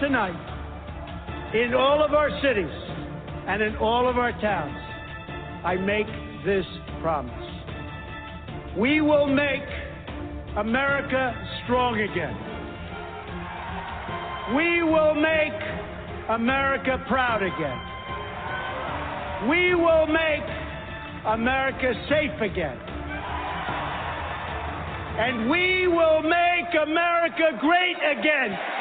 Tonight, in all of our cities and in all of our towns, I make this promise. We will make America strong again. We will make America proud again. We will make America safe again. And we will make America great again.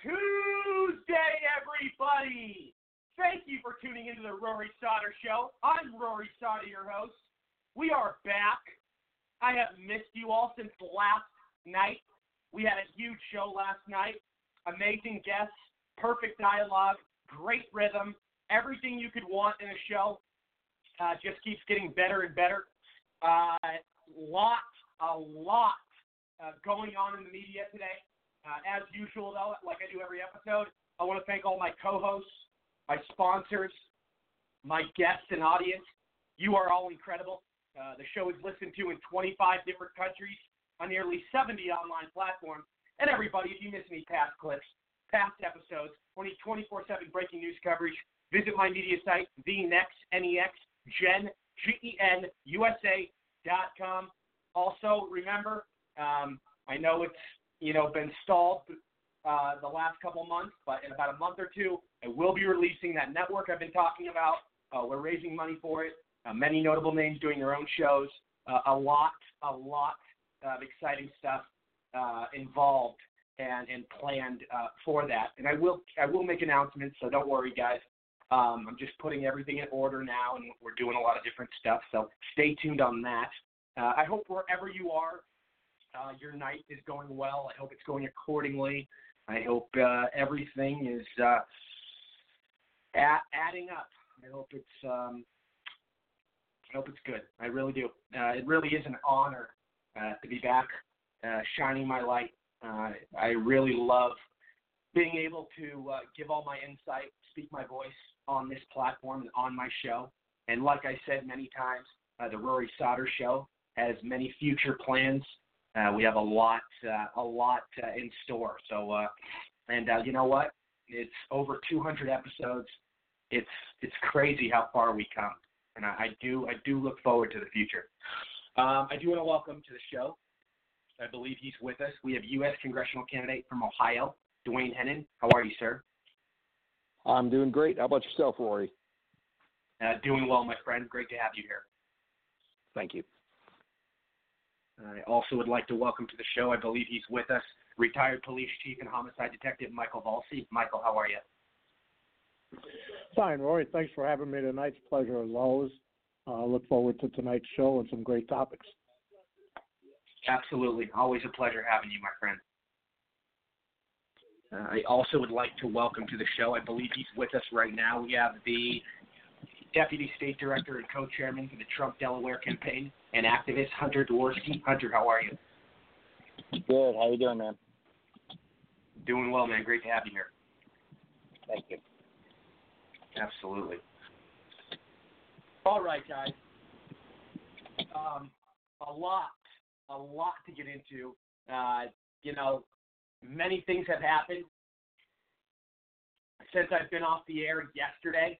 Tuesday, everybody. Thank you for tuning into the Rory Sauter Show. I'm Rory Sauter, your host. We are back. I have missed you all since last night. We had a huge show last night. Amazing guests, perfect dialogue, great rhythm, everything you could want in a show. Uh, just keeps getting better and better. Uh, lot, a lot uh, going on in the media today. Uh, as usual, though, like I do every episode, I want to thank all my co-hosts, my sponsors, my guests and audience. You are all incredible. Uh, the show is listened to in 25 different countries on nearly 70 online platforms. And everybody, if you miss any past clips, past episodes, or need 24/7 breaking news coverage, visit my media site, USA dot com. Also, remember, um, I know it's you know been stalled uh, the last couple months, but in about a month or two, I will be releasing that network I've been talking about. Uh, we're raising money for it. Uh, many notable names doing their own shows. Uh, a lot, a lot of exciting stuff uh, involved and and planned uh, for that. And I will I will make announcements, so don't worry, guys. Um, I'm just putting everything in order now, and we're doing a lot of different stuff. So stay tuned on that. Uh, I hope wherever you are, uh, your night is going well. I hope it's going accordingly. I hope uh, everything is uh, a- adding up. I hope it's um, I hope it's good. I really do. Uh, it really is an honor uh, to be back, uh, shining my light. Uh, I really love being able to uh, give all my insight, speak my voice on this platform and on my show. And like I said many times, uh, the Rory Sauter Show has many future plans. Uh, we have a lot, uh, a lot uh, in store. So, uh, and uh, you know what? It's over 200 episodes. It's it's crazy how far we come, and I, I do I do look forward to the future. Um, I do want to welcome to the show. I believe he's with us. We have U.S. congressional candidate from Ohio, Duane Hennen. How are you, sir? I'm doing great. How about yourself, Rory? Uh, doing well, my friend. Great to have you here. Thank you. I also would like to welcome to the show, I believe he's with us, retired police chief and homicide detective Michael Valsi. Michael, how are you? Fine, Rory. Thanks for having me tonight. It's a pleasure as always. Uh, look forward to tonight's show and some great topics. Absolutely. Always a pleasure having you, my friend. Uh, I also would like to welcome to the show, I believe he's with us right now. We have the Deputy State Director and Co-Chairman for the Trump Delaware campaign and activist Hunter Dworsky. Hunter, how are you? Good. How you doing, man? Doing well, man. Great to have you here. Thank you. Absolutely. All right, guys. Um, a lot, a lot to get into. Uh, you know, many things have happened since I've been off the air yesterday.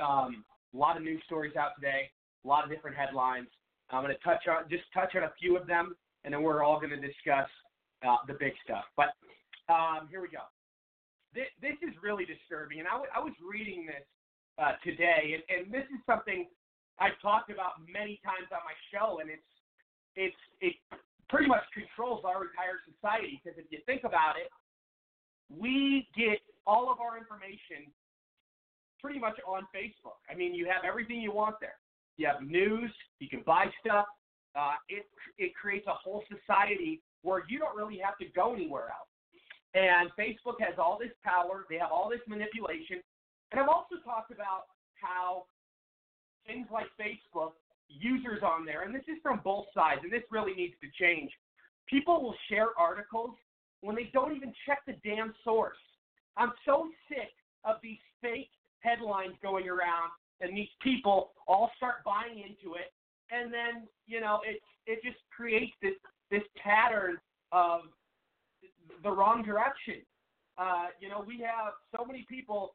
Um, a lot of news stories out today, a lot of different headlines. I'm going to touch on just touch on a few of them, and then we're all going to discuss uh, the big stuff. But um, here we go. This, this is really disturbing, and I, w- I was reading this uh, today, and, and this is something I've talked about many times on my show, and it's it's it pretty much controls our entire society because if you think about it, we get all of our information pretty much on Facebook. I mean, you have everything you want there. You have news, you can buy stuff. Uh, it it creates a whole society where you don't really have to go anywhere else. And Facebook has all this power. They have all this manipulation. And I've also talked about how things like Facebook, users on there, and this is from both sides, and this really needs to change. People will share articles when they don't even check the damn source. I'm so sick of these fake headlines going around and these people all start buying into it. And then you know it it just creates this this pattern of the wrong direction. Uh you know we have so many people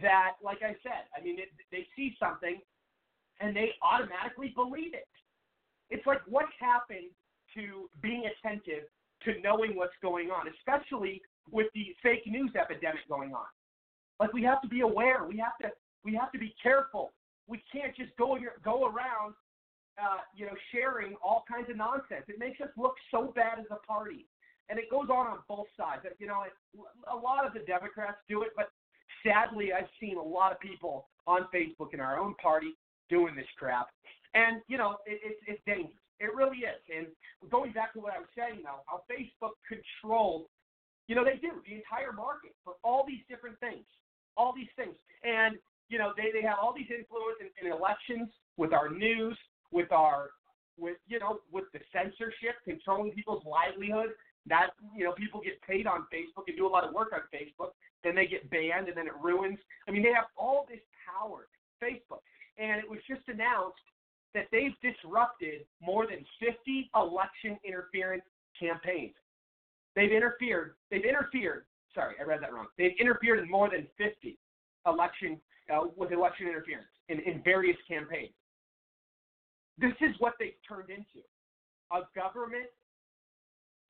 that like i said i mean it, they see something and they automatically believe it. It's like what happened to being attentive to knowing what's going on especially with the fake news epidemic going on? Like we have to be aware. We have to we have to be careful. We can't just go go around, uh, you know, sharing all kinds of nonsense. It makes us look so bad as a party, and it goes on on both sides. You know, a lot of the Democrats do it, but sadly, I've seen a lot of people on Facebook in our own party doing this crap, and you know, it, it's it's dangerous. It really is. And going back to what I was saying, though, how Facebook controls, you know, they do the entire market for all these different things, all these things, and you know, they, they have all these influence in, in elections with our news, with our with you know, with the censorship, controlling people's livelihood. That you know, people get paid on Facebook and do a lot of work on Facebook, then they get banned, and then it ruins. I mean, they have all this power, Facebook, and it was just announced that they've disrupted more than 50 election interference campaigns. They've interfered. They've interfered. Sorry, I read that wrong. They've interfered in more than 50 election uh, with election interference in, in various campaigns. This is what they've turned into a government.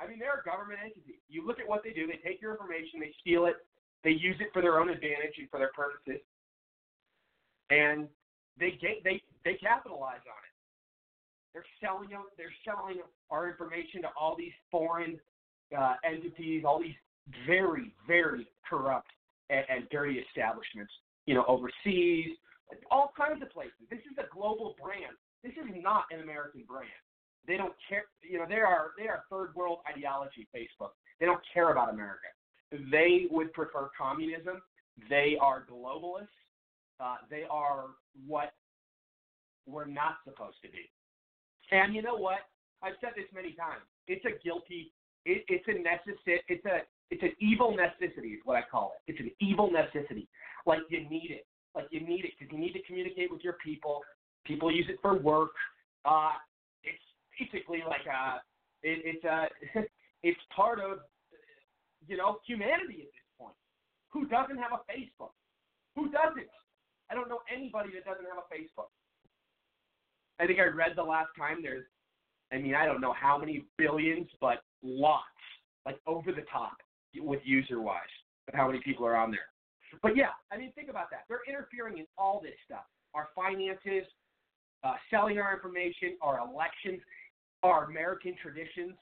I mean, they're a government entity. You look at what they do. They take your information, they steal it, they use it for their own advantage and for their purposes, and they get they they capitalize on it. They're selling. They're selling our information to all these foreign uh, entities, all these very very corrupt and, and dirty establishments. You know, overseas, all kinds of places. This is a global brand. This is not an American brand. They don't care. You know, they are they are third world ideology. Facebook. They don't care about America. They would prefer communism. They are globalists. Uh, they are what we're not supposed to be. And you know what? I've said this many times. It's a guilty. It, it's a necessary. It's a it's an evil necessity is what I call it. It's an evil necessity. Like you need it. Like you need it because you need to communicate with your people. People use it for work. Uh, it's basically like a, it, it's a, it's part of, you know, humanity at this point. Who doesn't have a Facebook? Who doesn't? I don't know anybody that doesn't have a Facebook. I think I read the last time there's, I mean, I don't know how many billions, but lots, like over the top with user wise, of how many people are on there. But yeah, I mean, think about that. They're interfering in all this stuff our finances, uh, selling our information, our elections, our American traditions,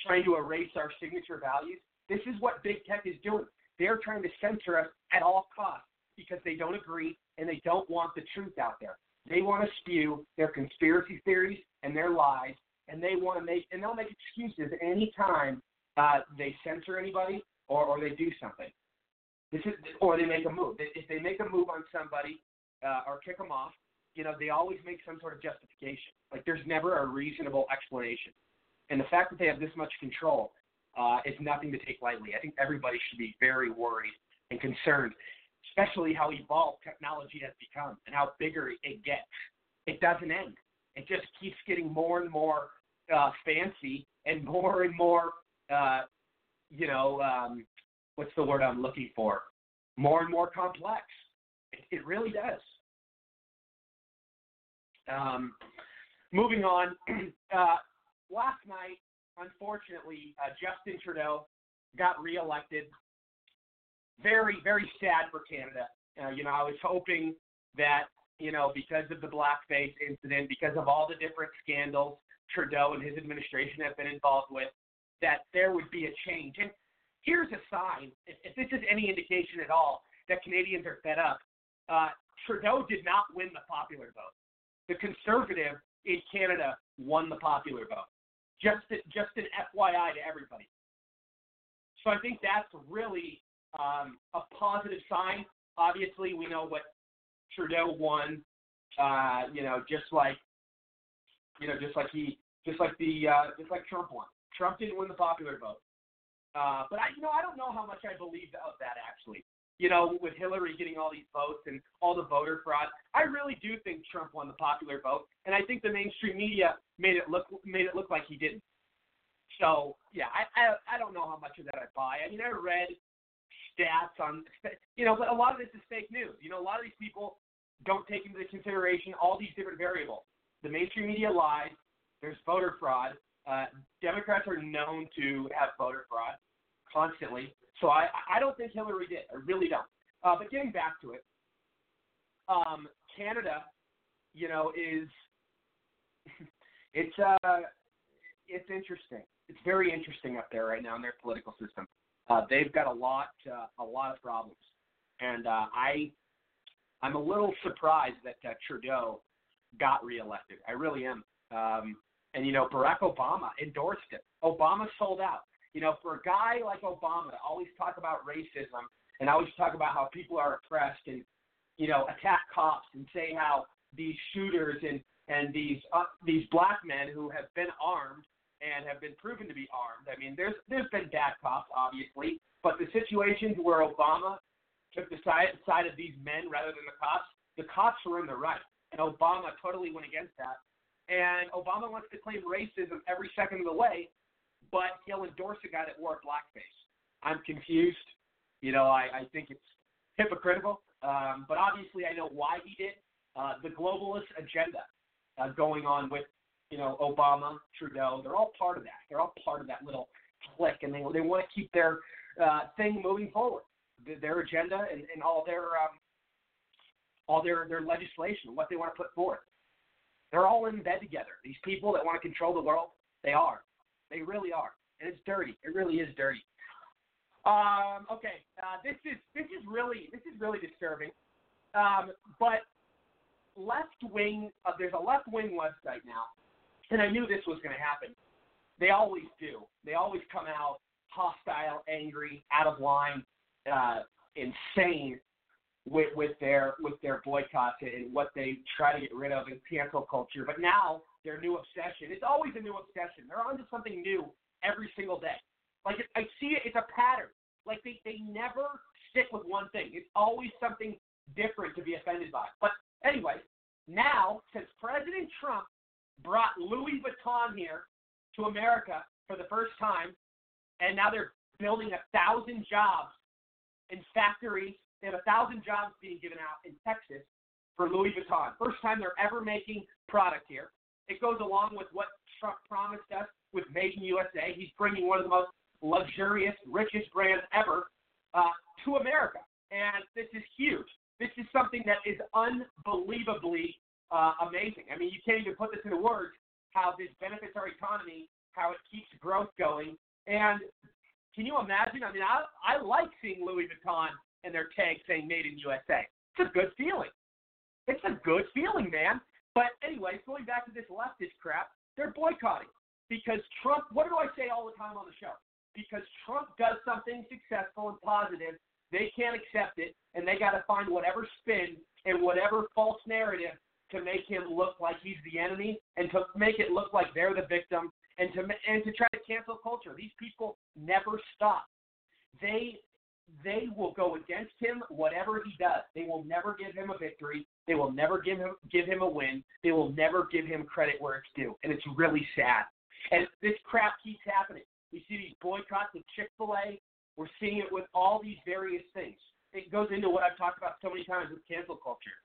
trying to erase our signature values. This is what big tech is doing. They're trying to censor us at all costs because they don't agree and they don't want the truth out there. They want to spew their conspiracy theories and their lies, and they want to make and they'll make excuses anytime uh, they censor anybody or, or they do something. This is, or they make a move. If they make a move on somebody uh, or kick them off, you know, they always make some sort of justification. Like there's never a reasonable explanation. And the fact that they have this much control uh, is nothing to take lightly. I think everybody should be very worried and concerned, especially how evolved technology has become and how bigger it gets. It doesn't end. It just keeps getting more and more uh, fancy and more and more, uh, you know, um, what's the word I'm looking for? More and more complex. It, it really does. Um, moving on, uh, last night, unfortunately, uh, Justin Trudeau got reelected. Very, very sad for Canada. Uh, you know, I was hoping that, you know, because of the blackface incident, because of all the different scandals Trudeau and his administration have been involved with, that there would be a change. And here's a sign, if, if this is any indication at all, that Canadians are fed up. Uh, Trudeau did not win the popular vote. The Conservative in Canada won the popular vote. Just, just an FYI to everybody. So I think that's really um, a positive sign. Obviously, we know what Trudeau won. Uh, you know, just like you know, just like he, just like the, uh, just like Trump won. Trump didn't win the popular vote. Uh, but I, you know, I don't know how much I believe of that actually. You know, with Hillary getting all these votes and all the voter fraud, I really do think Trump won the popular vote, and I think the mainstream media made it look made it look like he didn't. So yeah, I I, I don't know how much of that I buy. I mean, I read stats on, you know, but a lot of this is fake news. You know, a lot of these people don't take into consideration all these different variables. The mainstream media lies. There's voter fraud. Uh, Democrats are known to have voter fraud constantly. So I, I don't think Hillary did. I really don't. Uh, but getting back to it, um, Canada, you know, is it's uh, it's interesting. It's very interesting up there right now in their political system. Uh, they've got a lot uh, a lot of problems, and uh, I I'm a little surprised that uh, Trudeau got reelected. I really am. Um, and you know, Barack Obama endorsed it. Obama sold out. You know, for a guy like Obama to always talk about racism and always talk about how people are oppressed and you know attack cops and say how these shooters and and these uh, these black men who have been armed and have been proven to be armed. I mean, there's there's been bad cops, obviously, but the situations where Obama took the side side of these men rather than the cops, the cops were in the right, and Obama totally went against that. And Obama wants to claim racism every second of the way, but he'll endorse a guy that wore a blackface. I'm confused. You know, I, I think it's hypocritical. Um, but obviously, I know why he did. Uh, the globalist agenda uh, going on with, you know, Obama, Trudeau. They're all part of that. They're all part of that little clique, and they they want to keep their uh, thing moving forward. Their, agenda and, and all their um, all their their legislation, what they want to put forth. They're all in bed together. These people that want to control the world, they are. They really are, and it's dirty. It really is dirty. Um, okay, uh, this is this is really this is really disturbing. Um, but left wing, uh, there's a left wing website now, and I knew this was going to happen. They always do. They always come out hostile, angry, out of line, uh, insane with with their with their boycotts and what they try to get rid of in cancel culture. But now their new obsession. It's always a new obsession. They're onto something new every single day. Like I see it, it's a pattern. Like they they never stick with one thing. It's always something different to be offended by. But anyway, now since President Trump brought Louis Vuitton here to America for the first time, and now they're building a thousand jobs in factories. They have a thousand jobs being given out in Texas for Louis Vuitton. First time they're ever making product here. It goes along with what Trump promised us with Made in USA. He's bringing one of the most luxurious, richest brands ever uh, to America. And this is huge. This is something that is unbelievably uh, amazing. I mean, you can't even put this into words how this benefits our economy, how it keeps growth going. And can you imagine? I mean, I, I like seeing Louis Vuitton and their tag saying Made in USA. It's a good feeling. It's a good feeling, man. But anyway, going back to this leftist crap, they're boycotting because Trump. What do I say all the time on the show? Because Trump does something successful and positive, they can't accept it, and they got to find whatever spin and whatever false narrative to make him look like he's the enemy and to make it look like they're the victim and to and to try to cancel culture. These people never stop. They they will go against him whatever he does. They will never give him a victory. They will never give him give him a win. They will never give him credit where it's due. And it's really sad. And this crap keeps happening. We see these boycotts of Chick fil A. We're seeing it with all these various things. It goes into what I've talked about so many times with cancel culture.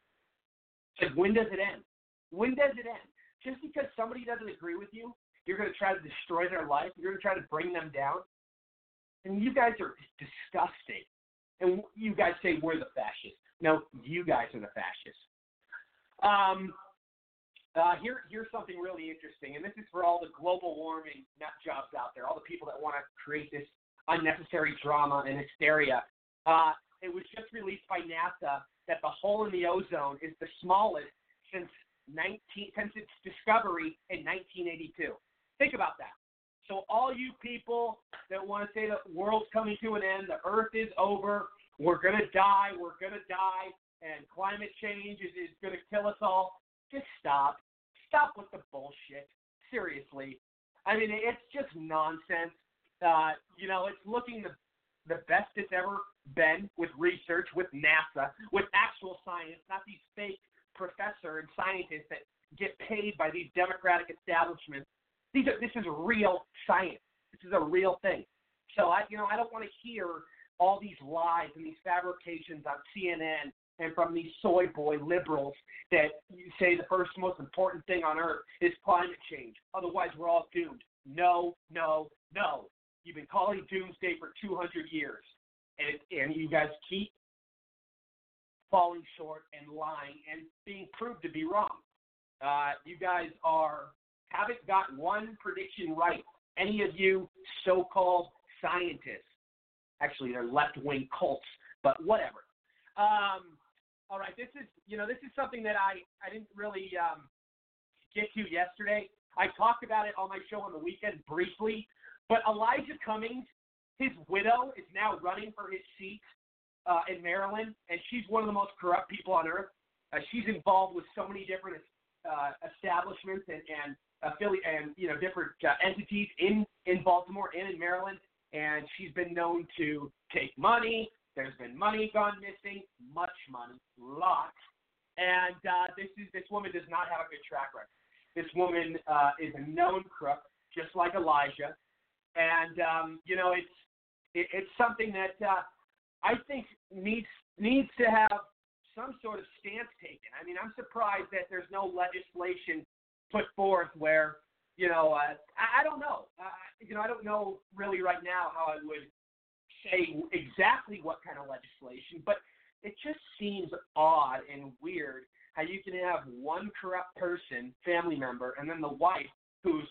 It's like, when does it end? When does it end? Just because somebody doesn't agree with you, you're going to try to destroy their life. You're going to try to bring them down. And you guys are disgusting. And you guys say we're the fascists. No, you guys are the fascists. Um, uh, here, here's something really interesting, and this is for all the global warming nut jobs out there, all the people that want to create this unnecessary drama and hysteria. Uh, it was just released by NASA that the hole in the ozone is the smallest since 19 since its discovery in 1982. Think about that. So all you people that want to say the world's coming to an end, the Earth is over, we're gonna die, we're gonna die, and climate change is, is gonna kill us all, just stop. Stop with the bullshit. Seriously. I mean, it's just nonsense. Uh, you know, it's looking the the best it's ever been with research, with NASA, with actual science, not these fake professor and scientists that get paid by these democratic establishments. These are, this is real science. This is a real thing. So I, you know, I don't want to hear all these lies and these fabrications on CNN and from these soy boy liberals that you say the first most important thing on earth is climate change. Otherwise, we're all doomed. No, no, no. You've been calling doomsday for 200 years, and and you guys keep falling short and lying and being proved to be wrong. Uh, you guys are haven't got one prediction right. Any of you so-called scientists, actually they're left-wing cults, but whatever. Um, all right, this is you know this is something that I I didn't really um, get to yesterday. I talked about it on my show on the weekend briefly, but Elijah Cummings, his widow, is now running for his seat uh, in Maryland, and she's one of the most corrupt people on earth. Uh, she's involved with so many different uh, establishments and and affiliate and you know different uh, entities in in Baltimore and in Maryland, and she's been known to take money. There's been money gone missing, much money, lots, and uh, this is this woman does not have a good track record. This woman uh, is a known crook, just like Elijah, and um, you know it's it, it's something that uh, I think needs needs to have some sort of stance taken. I mean, I'm surprised that there's no legislation put forth where you know uh, I, I don't know. Uh, you know, I don't know really right now how I would say exactly what kind of legislation, but it just seems odd and weird how you can have one corrupt person, family member, and then the wife, who's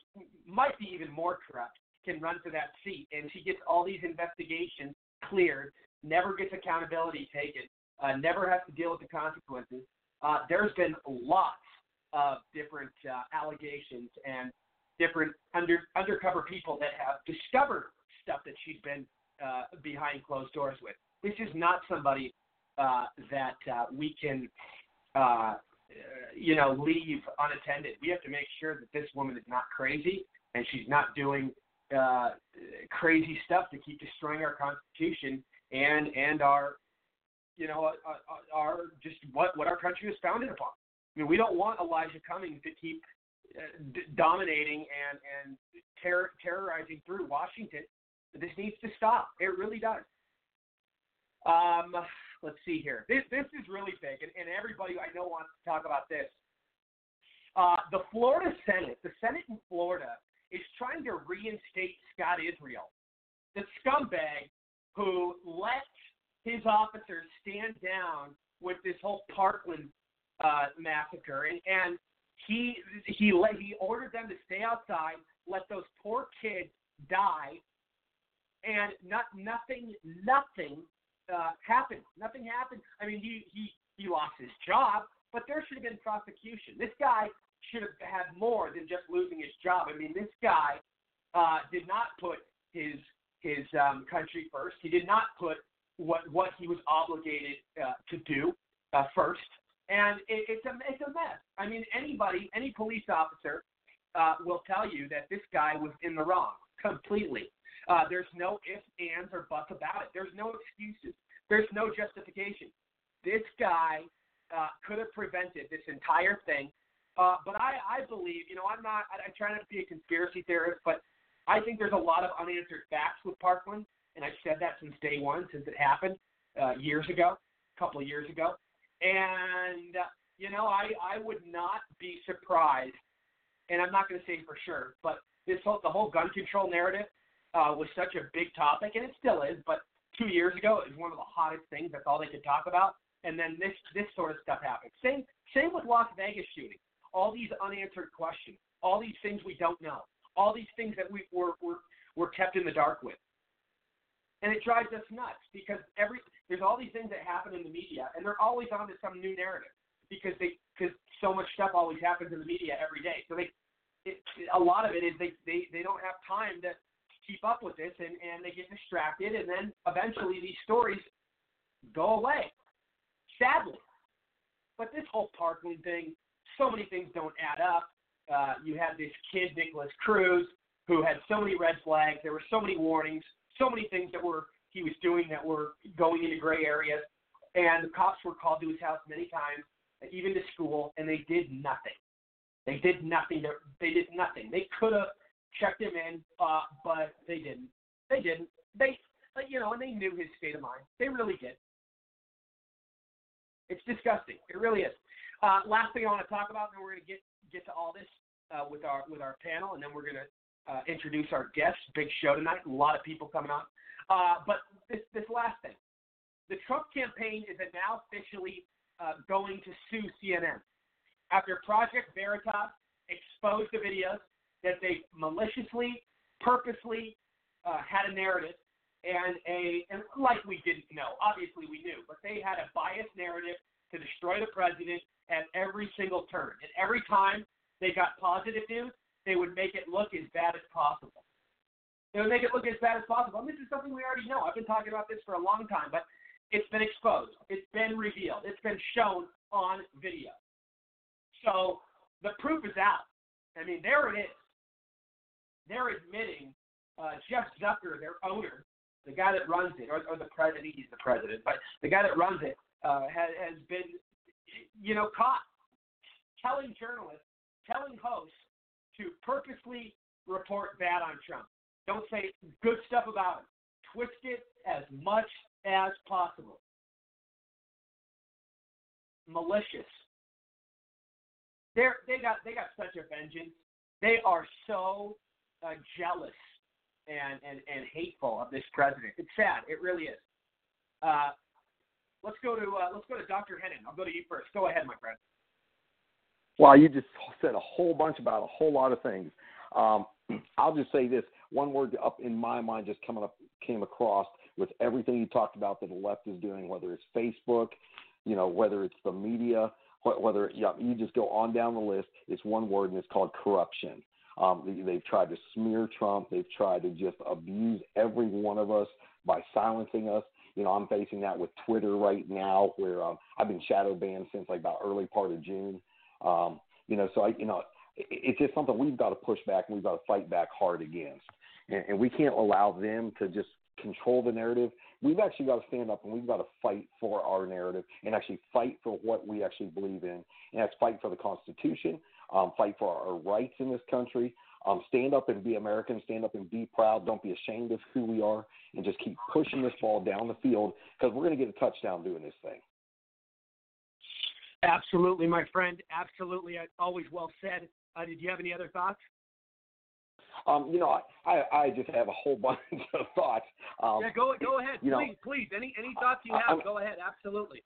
might be even more corrupt, can run for that seat, and she gets all these investigations cleared, never gets accountability taken, uh, never has to deal with the consequences. Uh, there's been lots of different uh, allegations and different under undercover people that have discovered stuff that she's been uh, behind closed doors with. This is not somebody uh, that uh, we can, uh, you know, leave unattended. We have to make sure that this woman is not crazy and she's not doing uh, crazy stuff to keep destroying our Constitution and and our, you know, our, our just what what our country was founded upon. I mean, we don't want Elijah Cummings to keep uh, d- dominating and and terror, terrorizing through Washington. This needs to stop. It really does. Um, let's see here. This this is really big, and, and everybody I know wants to talk about this. Uh, the Florida Senate, the Senate in Florida, is trying to reinstate Scott Israel, the scumbag who let his officers stand down with this whole Parkland uh, massacre, and, and he he let, he ordered them to stay outside, let those poor kids die, and not nothing nothing uh, happened. Nothing happened. I mean, he he he lost his job, but there should have been prosecution. This guy should have had more than just losing his job. I mean, this guy uh, did not put his his um, country first. He did not put what what he was obligated uh, to do uh, first, and it, it's a it's a mess. I mean, anybody, any police officer uh, will tell you that this guy was in the wrong completely. Uh, there's no ifs, ands, or buts about it. There's no excuses. There's no justification. This guy uh, could have prevented this entire thing. Uh, but I, I believe, you know, I'm not, I, I try not to be a conspiracy theorist, but I think there's a lot of unanswered facts with Parkland, and I've said that since day one, since it happened uh, years ago, a couple of years ago. And, uh, you know, I, I would not be surprised, and I'm not going to say for sure, but this whole, the whole gun control narrative uh, was such a big topic, and it still is, but two years ago it was one of the hottest things. That's all they could talk about. And then this this sort of stuff happened. Same same with Las Vegas shooting. All these unanswered questions, all these things we don't know, all these things that we were we're, we're kept in the dark with. And it drives us nuts because every there's all these things that happen in the media, and they're always onto some new narrative because they because so much stuff always happens in the media every day. So they it, a lot of it is they they they don't have time to keep up with this and, and they get distracted and then eventually these stories go away. Sadly. But this whole Parkland thing, so many things don't add up. Uh, you had this kid, Nikolas Cruz, who had so many red flags. There were so many warnings, so many things that were he was doing that were going into gray areas. And the cops were called to his house many times, even to school, and they did nothing. They did nothing. They did nothing. They could have checked him in, uh, but they didn't. They didn't. They, you know, and they knew his state of mind. They really did. It's disgusting. It really is. Uh, last thing I want to talk about, and we're going to get get to all this uh, with our with our panel, and then we're going to uh, introduce our guests. Big show tonight. A lot of people coming on. Uh, but this this last thing, the Trump campaign is now officially uh, going to sue CNN after Project Veritas exposed the videos that they maliciously, purposely uh, had a narrative and a and like we didn't know. Obviously we knew, but they had a biased narrative to destroy the president at every single turn. And every time they got positive news, they would make it look as bad as possible. They would make it look as bad as possible. And this is something we already know. I've been talking about this for a long time, but it's been exposed. It's been revealed. It's been shown on video. So the proof is out. I mean, there it is. They're admitting uh, Jeff Zucker, their owner, the guy that runs it, or, or the president, he's the president, but the guy that runs it uh, has, has been, you know, caught telling journalists, telling hosts to purposely report bad on Trump. Don't say good stuff about him. Twist it as much as possible. Malicious. They're they got they got such a vengeance. They are so uh, jealous and, and and hateful of this president. It's sad. It really is. Uh, let's go to uh, let's go to Dr. Hennen. I'll go to you first. Go ahead, my friend. Well, you just said a whole bunch about a whole lot of things. Um, I'll just say this one word up in my mind just coming up came across with everything you talked about that the left is doing, whether it's Facebook, you know, whether it's the media, whether yeah, you just go on down the list. It's one word, and it's called corruption. Um, they've tried to smear Trump. They've tried to just abuse every one of us by silencing us. You know, I'm facing that with Twitter right now, where um, I've been shadow banned since like about early part of June. Um, you know, so I, you know, it's just something we've got to push back and we've got to fight back hard against. And, and we can't allow them to just control the narrative. We've actually got to stand up and we've got to fight for our narrative and actually fight for what we actually believe in. And that's fight for the Constitution, um, fight for our rights in this country. Um, stand up and be American. Stand up and be proud. Don't be ashamed of who we are, and just keep pushing this ball down the field because we're going to get a touchdown doing this thing. Absolutely, my friend. Absolutely. Always well said. Uh, did you have any other thoughts? Um, you know, I, I just have a whole bunch of thoughts. Um, yeah, go go ahead, please, know, please. Any any thoughts you have, I, go ahead. Absolutely.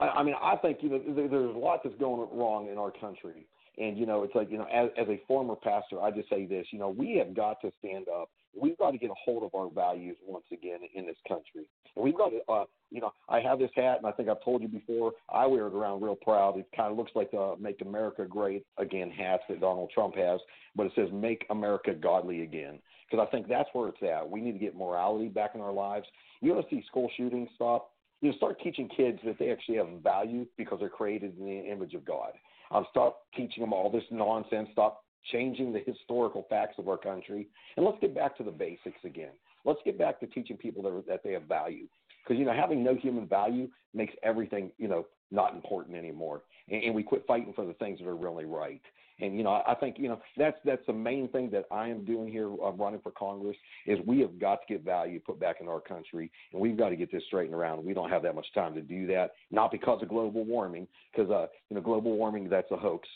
I, I mean, I think you know there's a lot that's going wrong in our country, and you know, it's like you know, as, as a former pastor, I just say this: you know, we have got to stand up we've got to get a hold of our values once again in this country. And we've got to, uh, you know, I have this hat, and I think I've told you before, I wear it around real proud. It kind of looks like the Make America Great Again hat that Donald Trump has, but it says Make America Godly Again. Because I think that's where it's at. We need to get morality back in our lives. You want to see school shootings stop? You know, start teaching kids that they actually have value because they're created in the image of God. Um, stop teaching them all this nonsense. Stop changing the historical facts of our country, and let's get back to the basics again. Let's get back to teaching people that, that they have value, because you know having no human value makes everything you know not important anymore, and, and we quit fighting for the things that are really right. And you know, I think you know that's that's the main thing that I am doing here, I'm running for Congress, is we have got to get value put back in our country, and we've got to get this straightened around. We don't have that much time to do that, not because of global warming, because uh, you know global warming that's a hoax.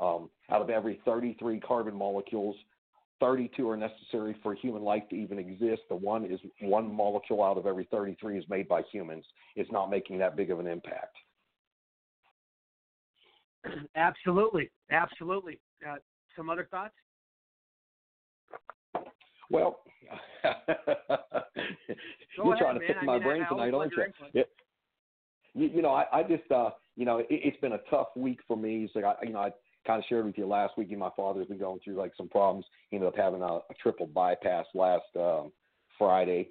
Um, out of every 33 carbon molecules, 32 are necessary for human life to even exist. The one is one molecule out of every 33 is made by humans. It's not making that big of an impact. Absolutely, absolutely. Uh, some other thoughts? Well, you're ahead, trying to man. pick I my mean, brain tonight, aren't you? Yeah. you? You know, I, I just, uh, you know, it, it's been a tough week for me. Like I, you know, I kind of shared with you last week. My father's been going through like some problems. He ended up having a, a triple bypass last um, Friday.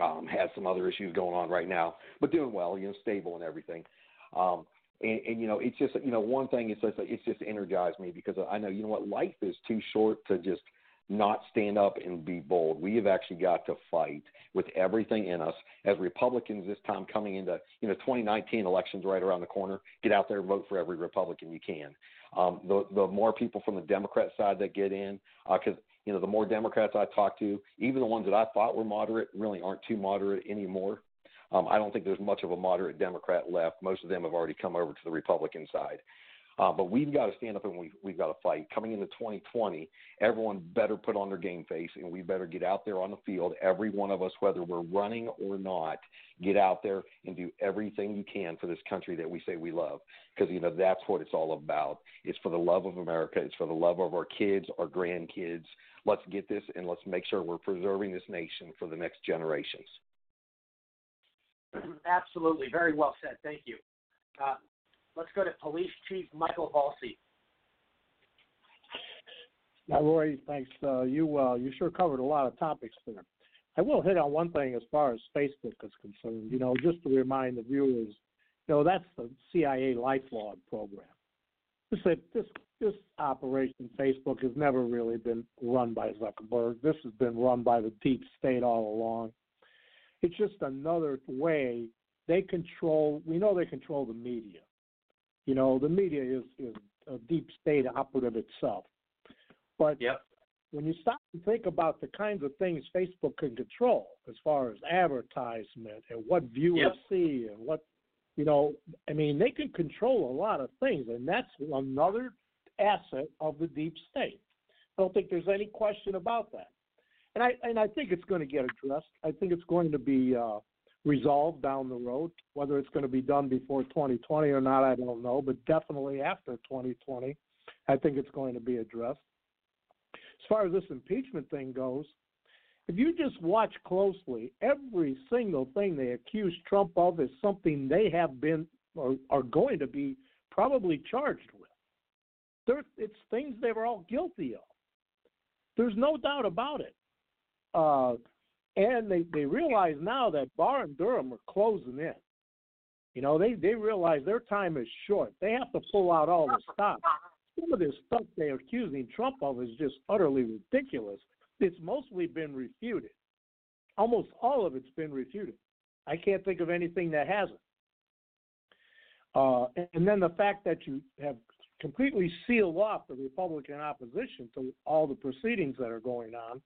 Um, has some other issues going on right now, but doing well. You know, stable and everything. Um, and, and you know, it's just you know one thing. It's just it's just energized me because I know you know what life is too short to just not stand up and be bold. We have actually got to fight with everything in us as Republicans this time coming into, you know, 2019 elections right around the corner. Get out there and vote for every Republican you can. Um, the the more people from the Democrat side that get in, because uh, you know the more Democrats I talk to, even the ones that I thought were moderate really aren't too moderate anymore. Um, I don't think there's much of a moderate Democrat left. Most of them have already come over to the Republican side. Uh, but we've got to stand up and we, we've got to fight. Coming into 2020, everyone better put on their game face and we better get out there on the field. Every one of us, whether we're running or not, get out there and do everything you can for this country that we say we love. Because, you know, that's what it's all about. It's for the love of America, it's for the love of our kids, our grandkids. Let's get this and let's make sure we're preserving this nation for the next generations. Absolutely. Very well said. Thank you. Uh, Let's go to Police Chief Michael Valsi. Now, Roy, thanks. Uh, you uh, you sure covered a lot of topics there. I will hit on one thing as far as Facebook is concerned. You know, just to remind the viewers, you know, that's the CIA LifeLog program. this this this operation Facebook has never really been run by Zuckerberg. This has been run by the deep state all along. It's just another way they control. We know they control the media. You know, the media is is a deep state operative itself. But Yep. when you stop and think about the kinds of things Facebook can control as far as advertisement and what viewers Yep. see and what you know, I mean, they can control a lot of things, and that's another asset of the deep state. I don't think there's any question about that. And I and I think it's going to get addressed. I think it's going to be uh, resolved down the road. Whether it's going to be done before 2020 or not, I don't know. But definitely after 2020, I think it's going to be addressed. As far as this impeachment thing goes, if you just watch closely, every single thing they accuse Trump of is something they have been or are going to be probably charged with. It's things they were all guilty of. There's no doubt about it. Uh, and they, they realize now that Barr and Durham are closing in. You know, they, they realize their time is short. They have to pull out all the stops. Some of this stuff they're accusing Trump of is just utterly ridiculous. It's mostly been refuted. Almost all of it's been refuted. I can't think of anything that hasn't. Uh, and then the fact that you have completely sealed off the Republican opposition to all the proceedings that are going on,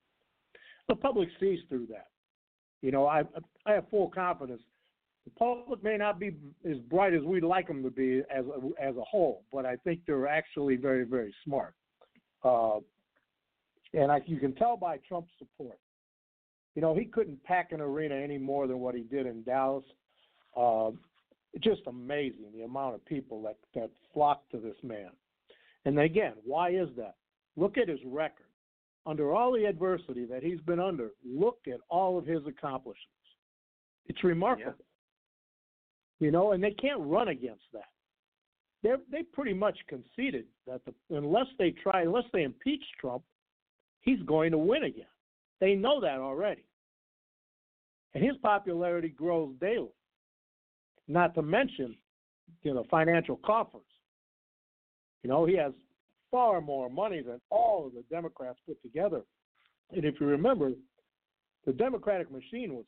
the public sees through that. You know, I I have full confidence. The public may not be as bright as we'd like them to be as a, as a whole, but I think they're actually very very smart. Uh, and I, you can tell by Trump's support. You know, he couldn't pack an arena any more than what he did in Dallas. Uh, just amazing the amount of people that that flock to this man. And again, why is that? Look at his record. Under all the adversity that he's been under, look at all of his accomplishments. It's remarkable. You know, and they can't run against that. They they pretty much conceded that the, unless they try, unless they impeach Trump, he's going to win again. They know that already. And his popularity grows daily. Not to mention, you know, financial coffers. You know, he has far more money than all of the Democrats put together. And if you remember, the Democratic machine was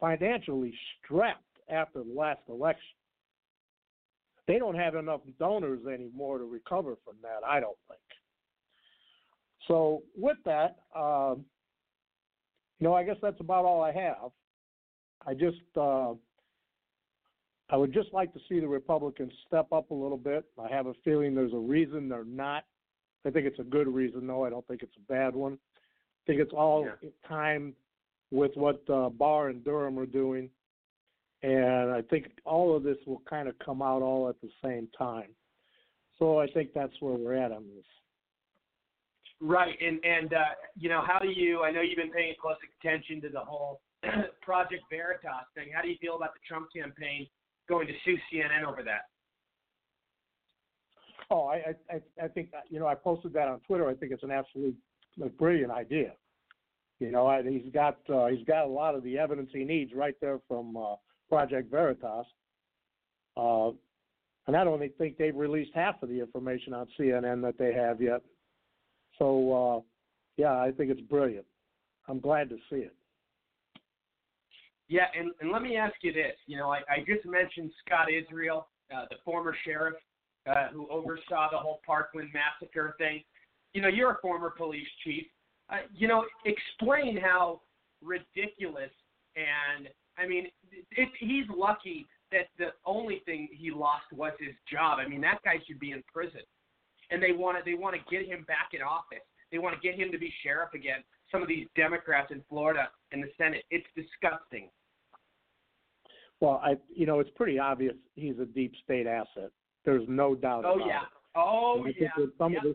financially strapped after the last election. They don't have enough donors anymore to recover from that, I don't think. So with that, um, you know, I guess that's about all I have. I just, uh, I would just like to see the Republicans step up a little bit. I have a feeling there's a reason they're not. I think it's a good reason, though. I don't think it's a bad one. I think it's all Yeah. timed with what uh, Barr and Durham are doing, and I think all of this will kind of come out all at the same time. So I think that's where we're at on this. Right, and and uh, you know, how do you? I know you've been paying close attention to the whole Project Veritas thing. How do you feel about the Trump campaign going to sue CNN over that? Oh, I, I, I think you know I posted that on Twitter. I think it's an absolutely brilliant idea. You know, I, he's got uh, he's got a lot of the evidence he needs right there from uh, Project Veritas. Uh, and I don't think they've released half of the information on CNN that they have yet. So, uh, yeah, I think it's brilliant. I'm glad to see it. Yeah, and, and let me ask you this. You know, I, I just mentioned Scott Israel, uh, the former sheriff uh, who oversaw the whole Parkland massacre thing. You know, you're a former police chief. Uh, you know, explain how ridiculous and I mean, it, he's lucky that the only thing he lost was his job. I mean, that guy should be in prison, and they want to they want to get him back in office. They want to get him to be sheriff again. Some of these Democrats in Florida in the Senate, it's disgusting. Well, I, you know, it's pretty obvious he's a deep state asset. There's no doubt Oh about yeah, it. oh And I think yeah. with some yeah. of this,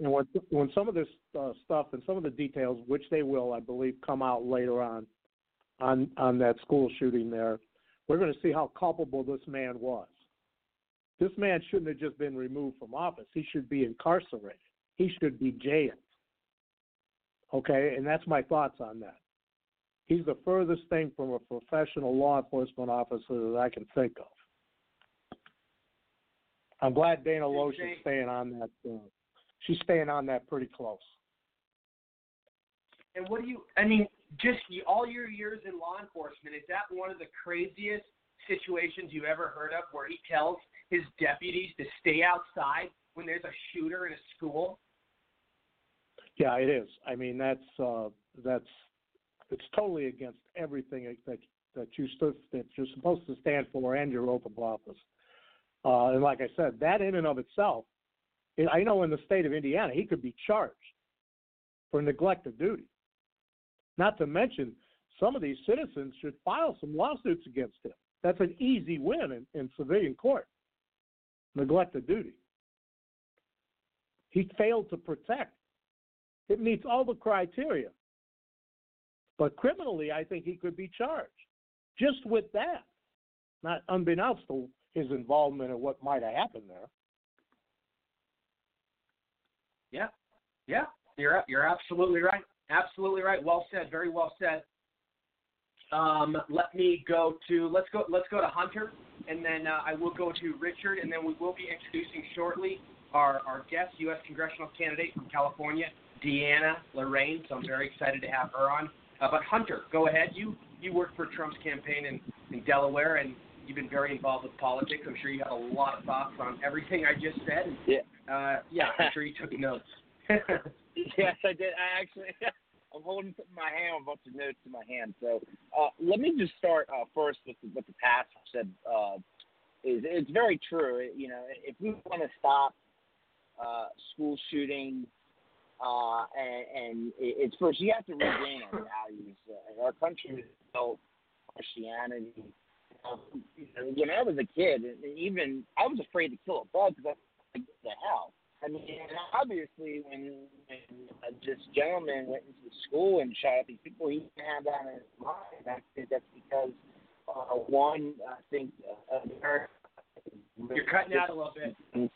and when when some of this uh, stuff and some of the details, which they will, I believe, come out later on, on on that school shooting there, we're going to see how culpable this man was. This man shouldn't have just been removed from office. He should be incarcerated. He should be jailed. Okay, and that's my thoughts on that. He's the furthest thing from a professional law enforcement officer that I can think of. I'm glad Dana Loesch is staying on that. Uh, she's staying on that pretty close. And what do you? I mean, just all your years in law enforcement, is that one of the craziest situations you've ever heard of, where he tells his deputies to stay outside when there's a shooter in a school? Yeah, it is. I mean, that's uh, that's it's totally against everything that that you that you're supposed to stand for and your oath of office. Uh, and like I said, that in and of itself, it, I know in the state of Indiana, he could be charged for neglect of duty. Not to mention, some of these citizens should file some lawsuits against him. That's an easy win in, in civilian court. Neglect of duty. He failed to protect. It meets all the criteria. But criminally, I think he could be charged just with that, not unbeknownst to his involvement in what might have happened there. Yeah, yeah, you're you're absolutely right. Absolutely right. Well said. Very well said. Um, let me go to let's go let's go to Hunter, and then uh, I will go to Richard, and then we will be introducing shortly our our guest, U.S. congressional candidate from California, Deanna Lorraine. So I'm very excited to have her on. Uh, but Hunter, go ahead. You you worked for Trump's campaign in in Delaware, and you've been very involved with politics. I'm sure you have a lot of thoughts on everything I just said. Yeah. Uh, yeah, I'm sure you took notes. Yes, I did. I actually, I'm holding my hand, a bunch of notes in my hand. So uh, let me just start uh, first with what the pastor said. Uh, is it's very true. You know, if we want to stop uh, school shootings, uh, and, and it's first you have to regain our values. Uh, our country is built Christianity. Um, you know, when I was a kid, and even I was afraid to kill a bug because I was like, the hell. I mean, obviously, when, when uh, this gentleman went into the school and shot up these people, he didn't have that in his mind. I think that's because, uh, one, I think uh, America. You're cutting out a little bit.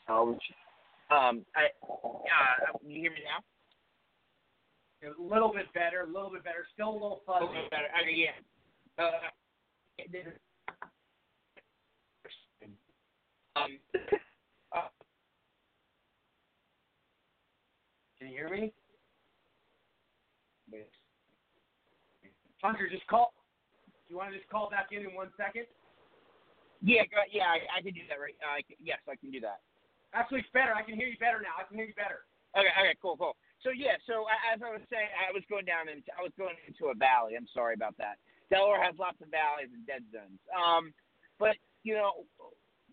Um, I, uh, you hear me now? A little bit better, a little bit better. Still a little fuzzy. Okay, better. Okay, yeah. Uh, um, uh, Can you hear me? Hunter, just call. Do you want to just call back in in one second? yeah, go, yeah, I, I can do that. Right? Uh, I can, yes, I can do that. Actually, it's better. I can hear you better now. I can hear you better. Okay, okay, cool, cool. So yeah, so as I was saying, I was going down into I was going into a valley. I'm sorry about that. Delaware has lots of valleys and dead zones. Um, but you know,